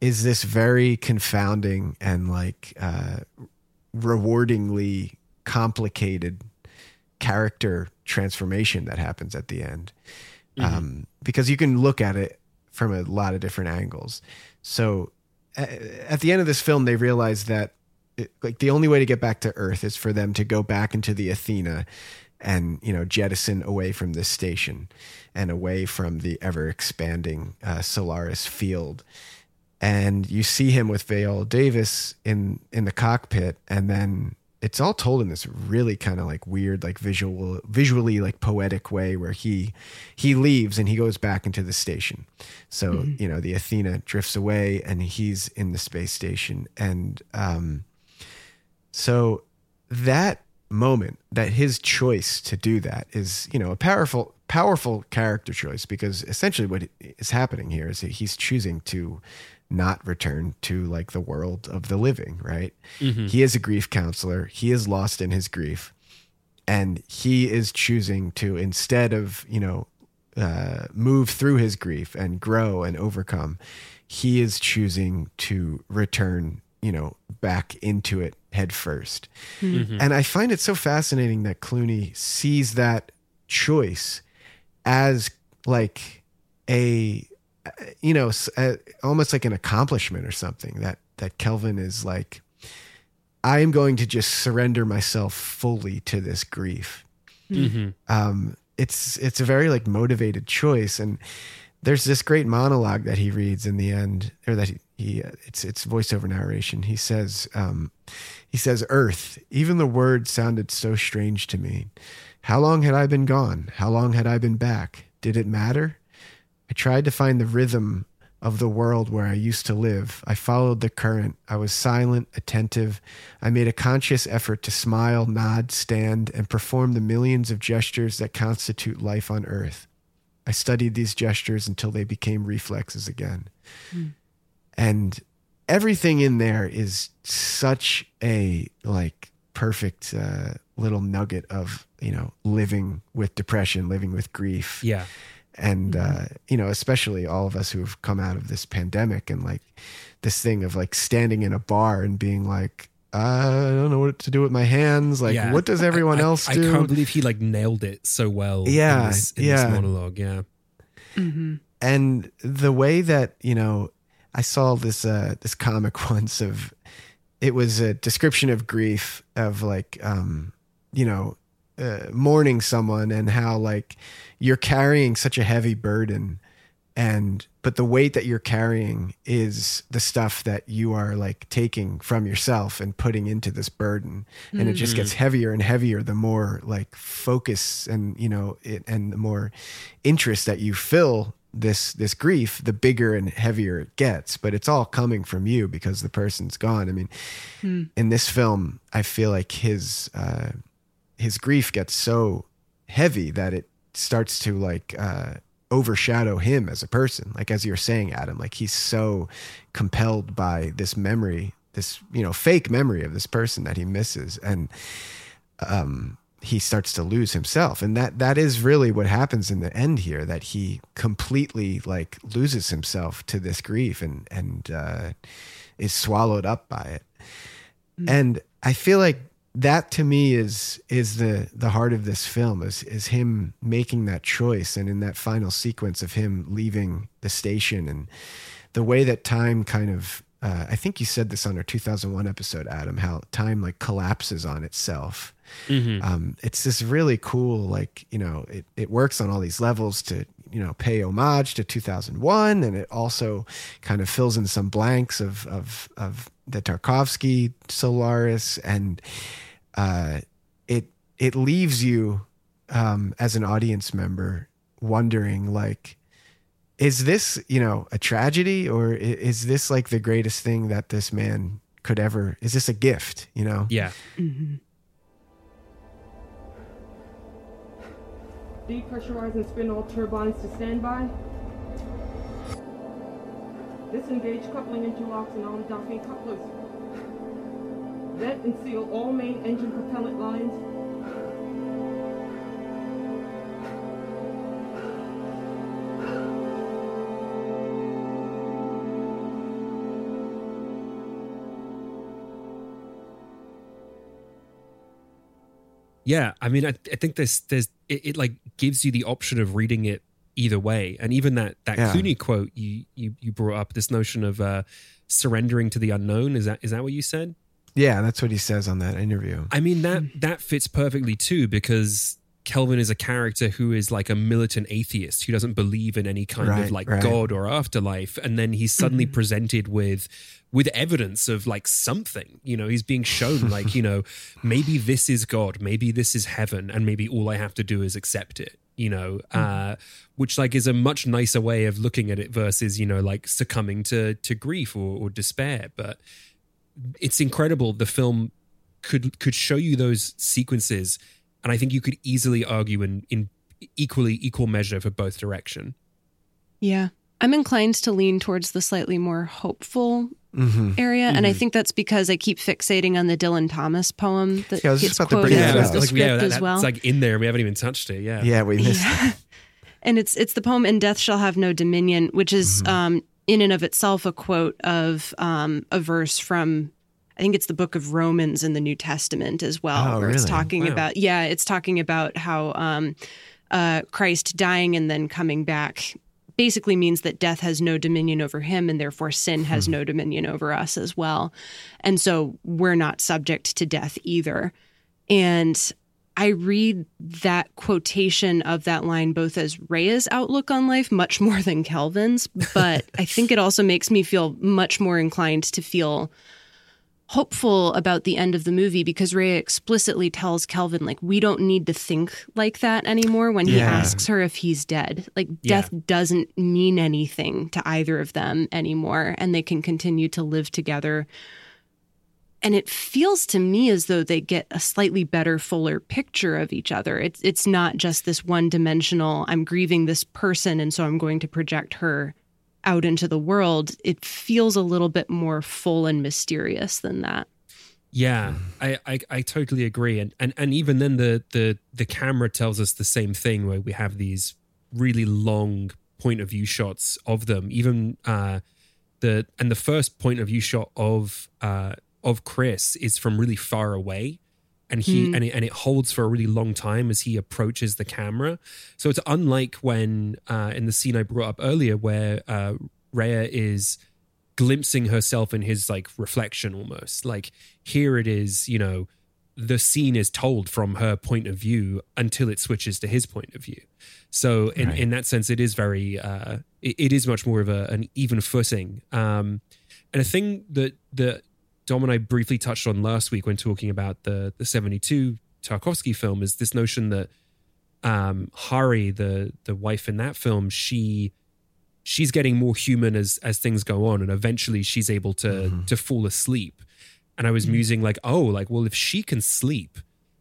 is this very confounding and like uh rewardingly complicated character transformation that happens at the end. Um, because you can look at it from a lot of different angles. So at the end of this film, they realize that it, like the only way to get back to Earth is for them to go back into the Athena and you know jettison away from this station and away from the ever expanding uh, Solaris field. And you see him with Viola Davis in in the cockpit, and then it's all told in this really kind of like weird, like visual, visually like poetic way where he he leaves and he goes back into the station. So Mhm. you know the Athena drifts away and he's in the space station, and um, so that moment, that his choice to do that is, you know, a powerful, powerful character choice because essentially what is happening here is he's choosing to not return to like the world of the living, right? Mhm. He is a grief counselor. He is lost in his grief. And he is choosing to, instead of, you know, uh, move through his grief and grow and overcome, he is choosing to return, you know, back into it head 1st Mhm. And I find it so fascinating that Clooney sees that choice as like a, you know, uh, almost like an accomplishment or something that, that Kelvin is like, I am going to just surrender myself fully to this grief. Mhm. um, it's it's a very like motivated choice. And there's this great monologue that he reads in the end or that he, he it's it's voiceover narration. He says um, he says earth even the word sounded so strange to me how long had i been gone how long had i been back did it matter i tried to find the rhythm of the world where I used to live. I followed the current. I was silent, attentive. I made a conscious effort to smile, nod, stand, and perform the millions of gestures that constitute life on earth. I studied these gestures until they became reflexes again. Hmm. And everything in there is such a like perfect uh, little nugget of, you know, living with depression, living with grief Yeah. and uh, you know especially all of us who have come out of this pandemic and like this thing of like standing in a bar and being like i don't know what to do with my hands like Yeah. what does everyone I- I- else I, do can't believe he like nailed it so well. Yeah, in this, in yeah. this monologue. Yeah, and the way that you know i saw this uh this comic once of it was a description of grief of like um you know uh, mourning someone and how like you're carrying such a heavy burden and but the weight that you're carrying is the stuff that you are like taking from yourself and putting into this burden. And it just gets heavier and heavier the more like focus and you know it, and the more interest that you fill this this grief the bigger and heavier it gets but it's all coming from you because the person's gone. I mean Hmm. in this film i feel like his uh his grief gets so heavy that it starts to like uh overshadow him as a person. Like as you're saying adam like he's so compelled by this memory this you know fake memory of this person that he misses. And um he starts to lose himself. And that that is really what happens in the end here that he completely like loses himself to this grief and and uh is swallowed up by it. And i feel like that to me is is the the heart of this film is is him making that choice and in that final sequence of him leaving the station and the way that time kind of uh, I think you said this on our 2001 episode, Adam, how time like collapses on itself. Mhm. Um, it's this really cool, like, you know, it, it works on all these levels to, you know, pay homage to 2001. And it also kind of fills in some blanks of, of, of the Tarkovsky Solaris. And uh, it, it leaves you um, as an audience member wondering, like, is this you know a tragedy or is this like the greatest thing that this man could ever is this a gift you know yeah Depressurize and spin all turbines to standby. Disengage coupling interlocks and arm docking couplers. Vent and seal all main engine propellant lines. Yeah, I mean, I, I think there's there's it, it like gives you the option of reading it either way, and even that that Yeah. Clooney quote you you you brought up this notion of uh, surrendering to the unknown. Is that is that what you said? Yeah, that's what he says on that interview. I mean that that fits perfectly too because Kelvin is a character who is like a militant atheist who doesn't believe in any kind Right, of like right. god or afterlife and then he's suddenly presented with with evidence of like something you know he's being shown like you know maybe this is god maybe this is heaven and maybe all i have to do is accept it you know uh which like is a much nicer way of looking at it versus you know like succumbing to to grief or, or despair. But it's incredible the film could could show you those sequences and i think you could easily argue in in equally equal measure for both direction. Yeah. I'm inclined to lean towards the slightly more hopeful Mhm. area. And I Mhm. think that's because I keep fixating on the Dylan Thomas poem that Yeah, gets about to quoted bring as the like, script yeah, that- as well. it's like in there and we haven't even touched it yeah Yeah, we missed Yeah. and it's it's the poem "And Death Shall Have No Dominion," which is Mm-hmm. um, in and of itself a quote of um, a verse from. I think it's the book of Romans in the New Testament as well, Oh, where it's talking Wow. about yeah, it's talking about how um, uh, Christ dying and then coming back basically means that death has no dominion over him and therefore sin Hmm. has no dominion over us as well. And so we're not subject to death either. And I read that quotation of that line both as Rheya's outlook on life, much more than Kelvin's, but I think it also makes me feel much more inclined to feel hopeful about the end of the movie because Rheya explicitly tells Kelvin, like, we don't need to think like that anymore when he Yeah. asks her if he's dead. Like, Yeah. death doesn't mean anything to either of them anymore, and they can continue to live together. And it feels to me as though they get a slightly better, fuller picture of each other. It's it's not just this one dimensional. I'm grieving this person, and so I'm going to project her out into the world. It feels a little bit more full and mysterious than that. Yeah, I, I I totally agree, and and and even then the the the camera tells us the same thing where we have these really long point of view shots of them. Even uh, the and the first point of view shot of uh of Chris is from really far away, and he Hmm. and it, and it holds for a really long time as he approaches the camera. So it's unlike when uh, in the scene I brought up earlier where uh, Rheya is glimpsing herself in his like reflection almost like here it is you know the scene is told from her point of view until it switches to his point of view so in, Right. in that sense it is very uh it, it is much more of a, an even footing um and a thing that that dom and i briefly touched on last week when talking about the the 72 tarkovsky film is this notion that um hari the the wife in that film she she's getting more human as as things go on and eventually she's able to to fall asleep. And i was musing like oh like well if she can sleep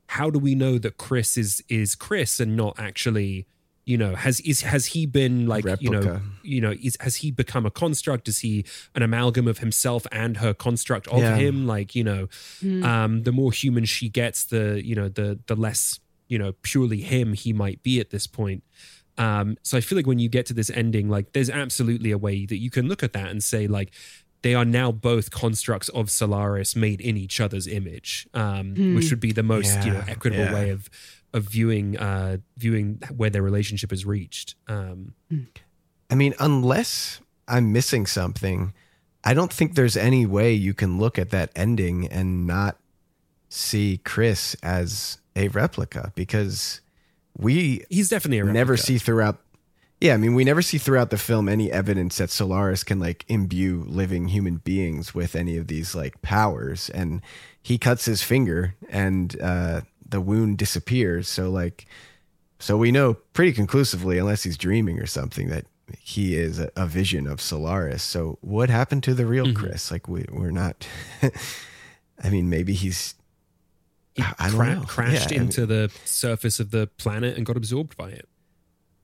how do we know that chris is is chris and not actually you know has is has he been like you know you know is has he become a construct is he an amalgam of himself and her construct of Yeah. him like you know Hmm. um the more human she gets the you know the the less you know purely him he might be at this point um, so I feel like when you get to this ending, like there's absolutely a way that you can look at that and say like they are now both constructs of Solaris made in each other's image, um, Hmm. which would be the most you know equitable yeah. way of of viewing uh, viewing where their relationship is reached. Um, I mean, unless I'm missing something, I don't think there's any way you can look at that ending and not see Chris as a replica because we he's definitely a never see throughout yeah i mean we never see throughout the film any evidence that solaris can like imbue living human beings with any of these like powers and he cuts his finger and uh the wound disappears so like so we know pretty conclusively unless he's dreaming or something that he is a, a vision of solaris so what happened to the real mm-hmm. chris like we, we're not i mean maybe he's he I don't cra- know. crashed Yeah, I mean- into the surface of the planet and got absorbed by it.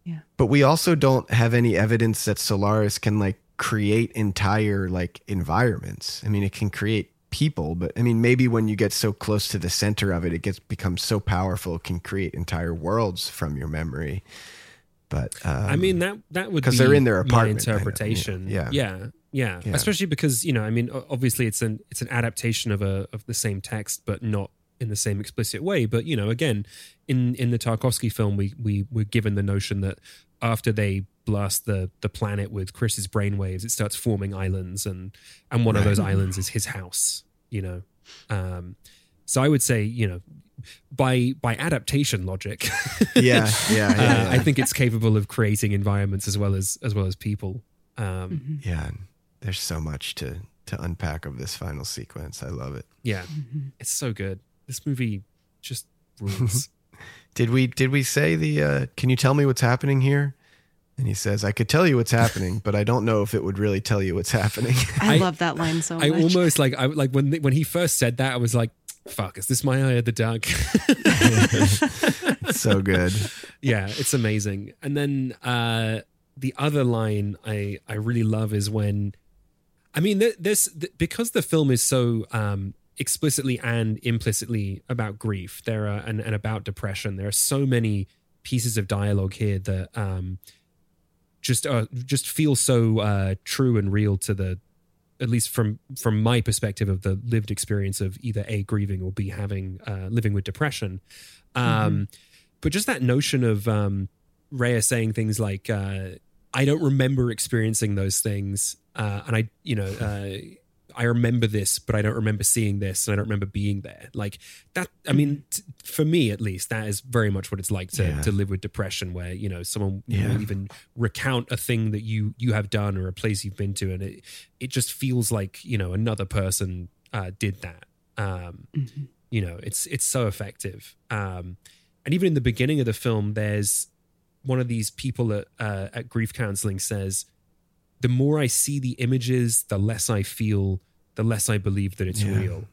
Yeah. But we also don't have any evidence that Solaris can like create entire like environments. I mean, it can create people, but I mean, maybe when you get so close to the center of it, it gets becomes so powerful, it can create entire worlds from your memory. But um, I mean that that would because be they're in their apartment. I know, interpretation. Yeah, yeah, yeah, Yeah. Especially because you know, I mean, obviously it's an it's an adaptation of a of the same text, but not in the same explicit way. But you know, again, in in the Tarkovsky film, we we were given the notion that after they blast the the planet with Chris's brainwaves, it starts forming islands, and and one of those islands is his house. You know, um, so I would say, you know. By by adaptation logic, Yeah, yeah, yeah, uh, yeah. I think it's capable of creating environments as well as as well as people. Um, yeah, and there's so much to to unpack of this final sequence. I love it. Yeah, it's so good. This movie just rules. Did we did we say the uh can you tell me what's happening here? And he says, I could tell you what's happening, but I don't know if it would really tell you what's happening. I, love that line so much. I almost like I like when when he first said that I was like, "Fuck, is this my eye of the duck?" so good. Yeah, it's amazing. And then uh the other line I I really love is when I mean th- this because the film is so um explicitly and implicitly about grief there are and, and about depression there are so many pieces of dialogue here that um just uh, just feel so uh true and real to the at least from from my perspective of the lived experience of either a grieving or b having uh living with depression. Um but just that notion of um Rheya saying things like uh I don't remember experiencing those things uh and I you know uh I remember this, but I don't remember seeing this, and I don't remember being there. Like that. I mean, t- for me at least, that is very much what it's like to Yeah. to live with depression, where you know someone Yeah. will even recount a thing that you you have done or a place you've been to, and it it just feels like you know another person uh, did that. Um, You know, it's it's so effective. Um, and even in the beginning of the film, there's one of these people at uh, at grief counseling says, "The more I see the images, the less I feel, the less I believe that it's Yeah. real."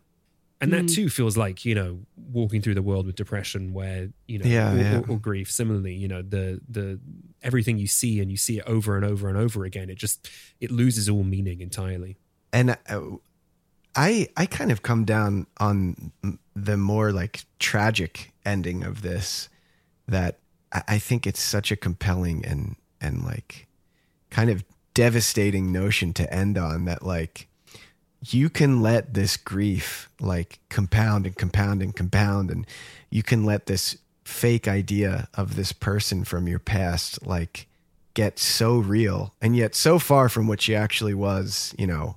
And that Mm. too feels like you know walking through the world with depression, where you know, Yeah, or, yeah. Or, or grief. Similarly, you know, the the everything you see and you see it over and over and over again, it just it loses all meaning entirely. and uh, I I kind of come down on the more like tragic ending of this that I I think it's such a compelling and and like kind of devastating notion to end on that like you can let this grief like compound and compound and compound and you can let this fake idea of this person from your past like get so real and yet so far from what she actually was you know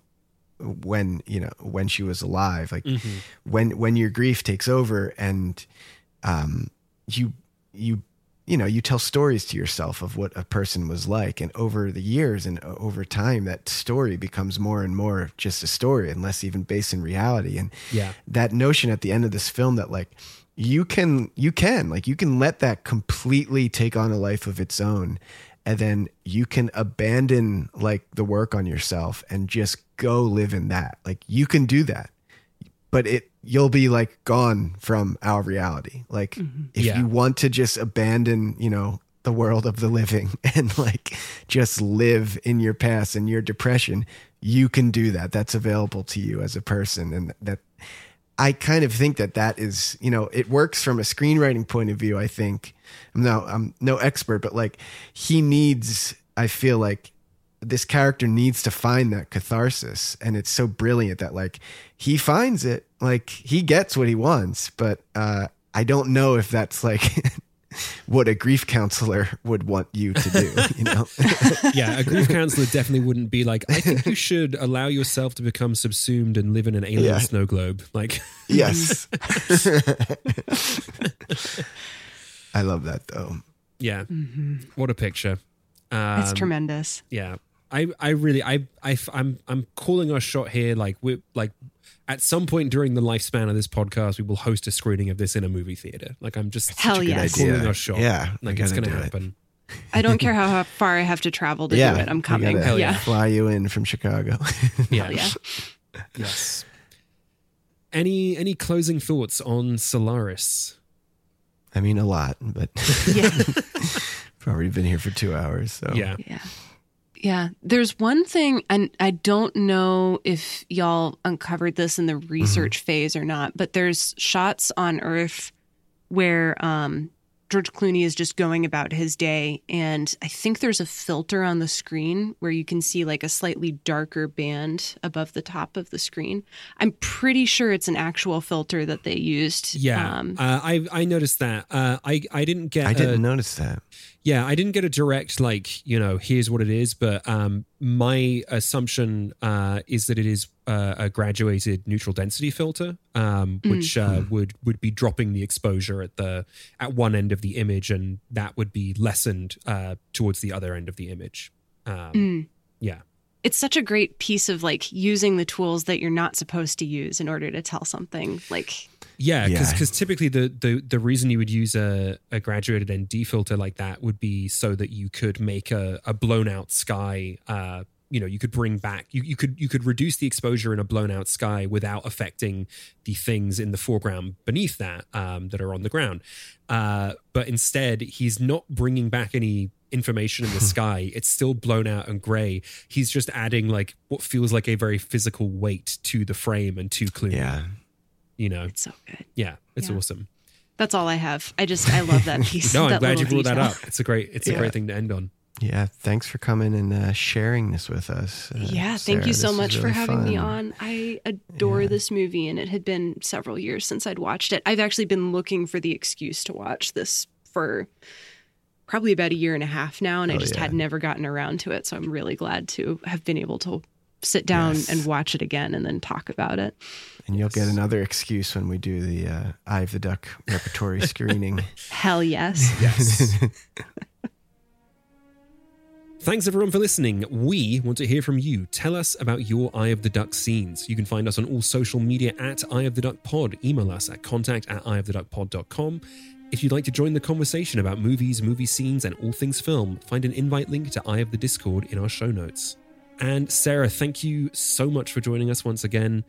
when you know when she was alive like Mhm. when when your grief takes over and um you you you know you tell stories to yourself of what a person was like and over the years and uh, over time that story becomes more and more just a story and less even based in reality and Yeah. that notion at the end of this film that like you can you can like you can let that completely take on a life of its own and then you can abandon like the work on yourself and just go live in that like you can do that but it you'll be like gone from our reality like mm-hmm. if Yeah. you want to just abandon you know the world of the living and like just live in your past and your depression you can do that that's available to you as a person and that I kind of think that that is, you know, it works from a screenwriting point of view. I think I'm no, I'm no expert, but like he needs, I feel like this character needs to find that catharsis. And it's so brilliant that like he finds it, like he gets what he wants, but uh, I don't know if that's like what a grief counselor would want you to do, you know? yeah, a grief counselor definitely wouldn't be like, I think you should allow yourself to become subsumed and live in an alien Yeah. snow globe. Like, Yes. I love that though. yeah, Mhm. what a picture. It's Um, tremendous. Yeah, I, I really, I, I, I'm, I'm calling our shot here. Like, we're like, at some point during the lifespan of this podcast, we will host a screening of this in a movie theater. Like, I'm just Hell such a good yes. calling idea. our shot. Yeah, like we it's gonna do it. happen. I don't care how, how far I have to travel to yeah, do it. I'm coming. gotta yeah. Fly you in from Chicago. Yeah. yeah. Yes. Any any closing thoughts on Solaris? I mean, a lot, but Yeah. probably been here for two hours. So Yeah. Yeah. Yeah, there's one thing, and I don't know if y'all uncovered this in the research phase or not, but there's shots on Earth where um, George Clooney is just going about his day, and I think there's a filter on the screen where you can see like a slightly darker band above the top of the screen. I'm pretty sure it's an actual filter that they used. Yeah, Um, uh, I I noticed that. Uh, I I didn't get. I didn't a- notice that. Yeah, I didn't get a direct like you know here's what it is, but um, my assumption uh, is that it is uh, a graduated neutral density filter, um, Mm. which uh, would would be dropping the exposure at the at one end of the image, and that would be lessened uh, towards the other end of the image. Um, Mm. Yeah, it's such a great piece of like using the tools that you're not supposed to use in order to tell something. Like, Yeah, because Yeah. typically the, the the reason you would use a, a graduated ND filter like that would be so that you could make a, a blown out sky. Uh, you know, you could bring back you, you could you could reduce the exposure in a blown out sky without affecting the things in the foreground beneath that um, that are on the ground. Uh, but instead, he's not bringing back any information in the sky. It's still blown out and gray. He's just adding like what feels like a very physical weight to the frame and to Clooney. Yeah. You know, it's so good. yeah, it's Yeah. awesome. that's all I have. I just, I love that piece. No, I'm glad you little brought that up. It's a great, it's a great thing to end on. Yeah, thanks for coming and uh, sharing this with us. Uh, Yeah, thank you so This was much for really having me on. I adore this movie, and it had been several years since I'd watched it. I've actually been looking for the excuse to watch this for probably about a year and a half now, and I Oh, just yeah. had never gotten around to it. So I'm really glad to have been able to sit down Yes. and watch it again and then talk about it. And you'll get another excuse when we do the uh, Eye of the Duck repertory screening. Hell yes. Yes. Thanks everyone for listening. We want to hear from you. Tell us about your Eye of the Duck scenes. You can find us on all social media at Eye of the Duck Pod. Email us at contact at eyeoftheduckpod.com. If you'd like to join the conversation about movies, movie scenes, and all things film, find an invite link to Eye of the Discord in our show notes. And Sarah, thank you so much for joining us once again.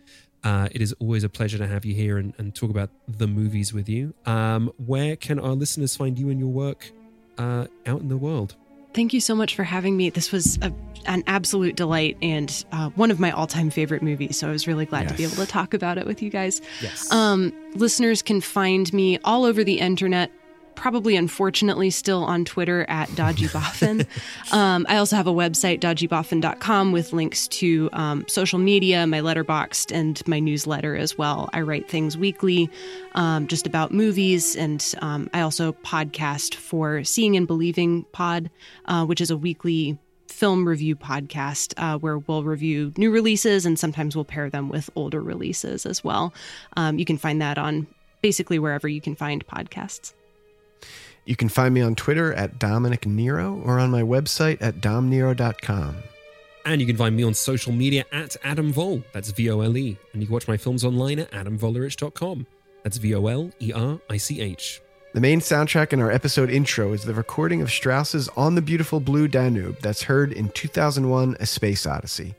Uh, it is always a pleasure to have you here and, and talk about the movies with you. Um, where can our listeners find you and your work uh, out in the world? Thank you so much for having me. This was a, an absolute delight and uh, one of my all time favorite movies. So I was really glad to be able to talk about it with you guys. Yes. Um, listeners can find me all over the internet. Probably, unfortunately, still on Twitter at Dodgy Boffin. um, I also have a website, dodgyboffin.com, with links to um, social media, my letterboxd, and my newsletter as well. I write things weekly um, just about movies, and um, I also podcast for Seeing and Believing Pod, uh, which is a weekly film review podcast uh, where we'll review new releases and sometimes we'll pair them with older releases as well. Um, you can find that on basically wherever you can find podcasts. You can find me on Twitter at Dominic Nero or on my website at domnero.com. And you can find me on social media at Adam Vole. That's V O L E. And you can watch my films online at adamvolerich.com. That's V O L E R I C H. The main soundtrack in our episode intro is the recording of Strauss's On the Beautiful Blue Danube that's heard in 2001 A Space Odyssey.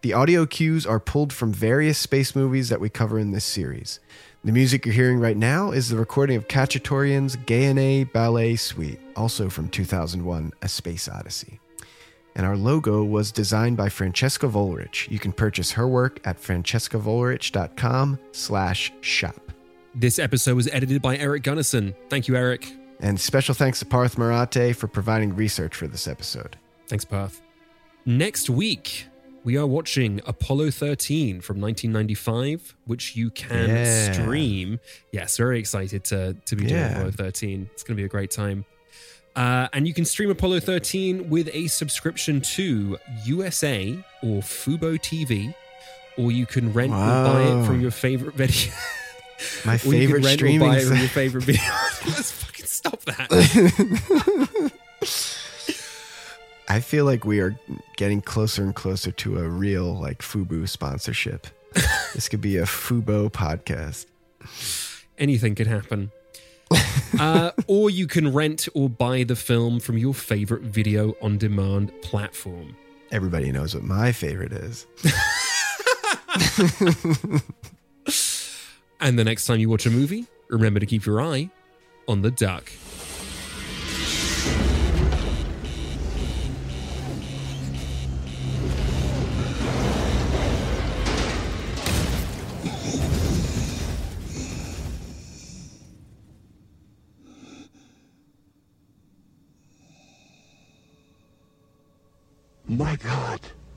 The audio cues are pulled from various space movies that we cover in this series. The music you're hearing right now is the recording of Khachaturian's Gayane Ballet Suite, also from 2001 A Space Odyssey. And our logo was designed by Francesca Volerich. You can purchase her work at francescavolerich.com slash shop. This episode was edited by Eric Gunnison. Thank you, Eric. And special thanks to Parth Marate for providing research for this episode. Thanks, Parth. Next week, we are watching Apollo 13 from 1995, which you can Yeah. stream. Yes, very excited to, to be doing Yeah. Apollo 13. It's going to be a great time. Uh, and you can stream Apollo 13 with a subscription to USA or Fubo TV, or you can rent or buy it from your favorite video. My or you can favorite rent or buy it from your favorite video. Let's fucking stop that. I feel like we are getting closer and closer to a real like Fubo sponsorship. this could be a Fubo podcast. anything could happen. uh, or you can rent or buy the film from your favorite video on demand platform. Everybody knows what my favorite is. And the next time you watch a movie, remember to keep your eye on the duck.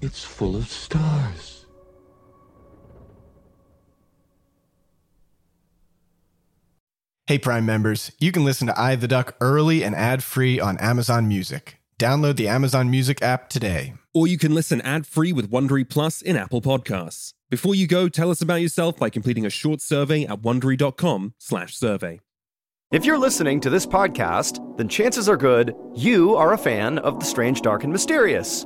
It's full of stars. Hey, Prime members, you can listen to I the Duck early and ad free on Amazon Music. Download the Amazon Music app today. Or you can listen ad free with Wondery Plus in Apple Podcasts. Before you go, tell us about yourself by completing a short survey at wondery.com/slash survey. If you're listening to this podcast, then chances are good you are a fan of the strange, dark, and mysterious.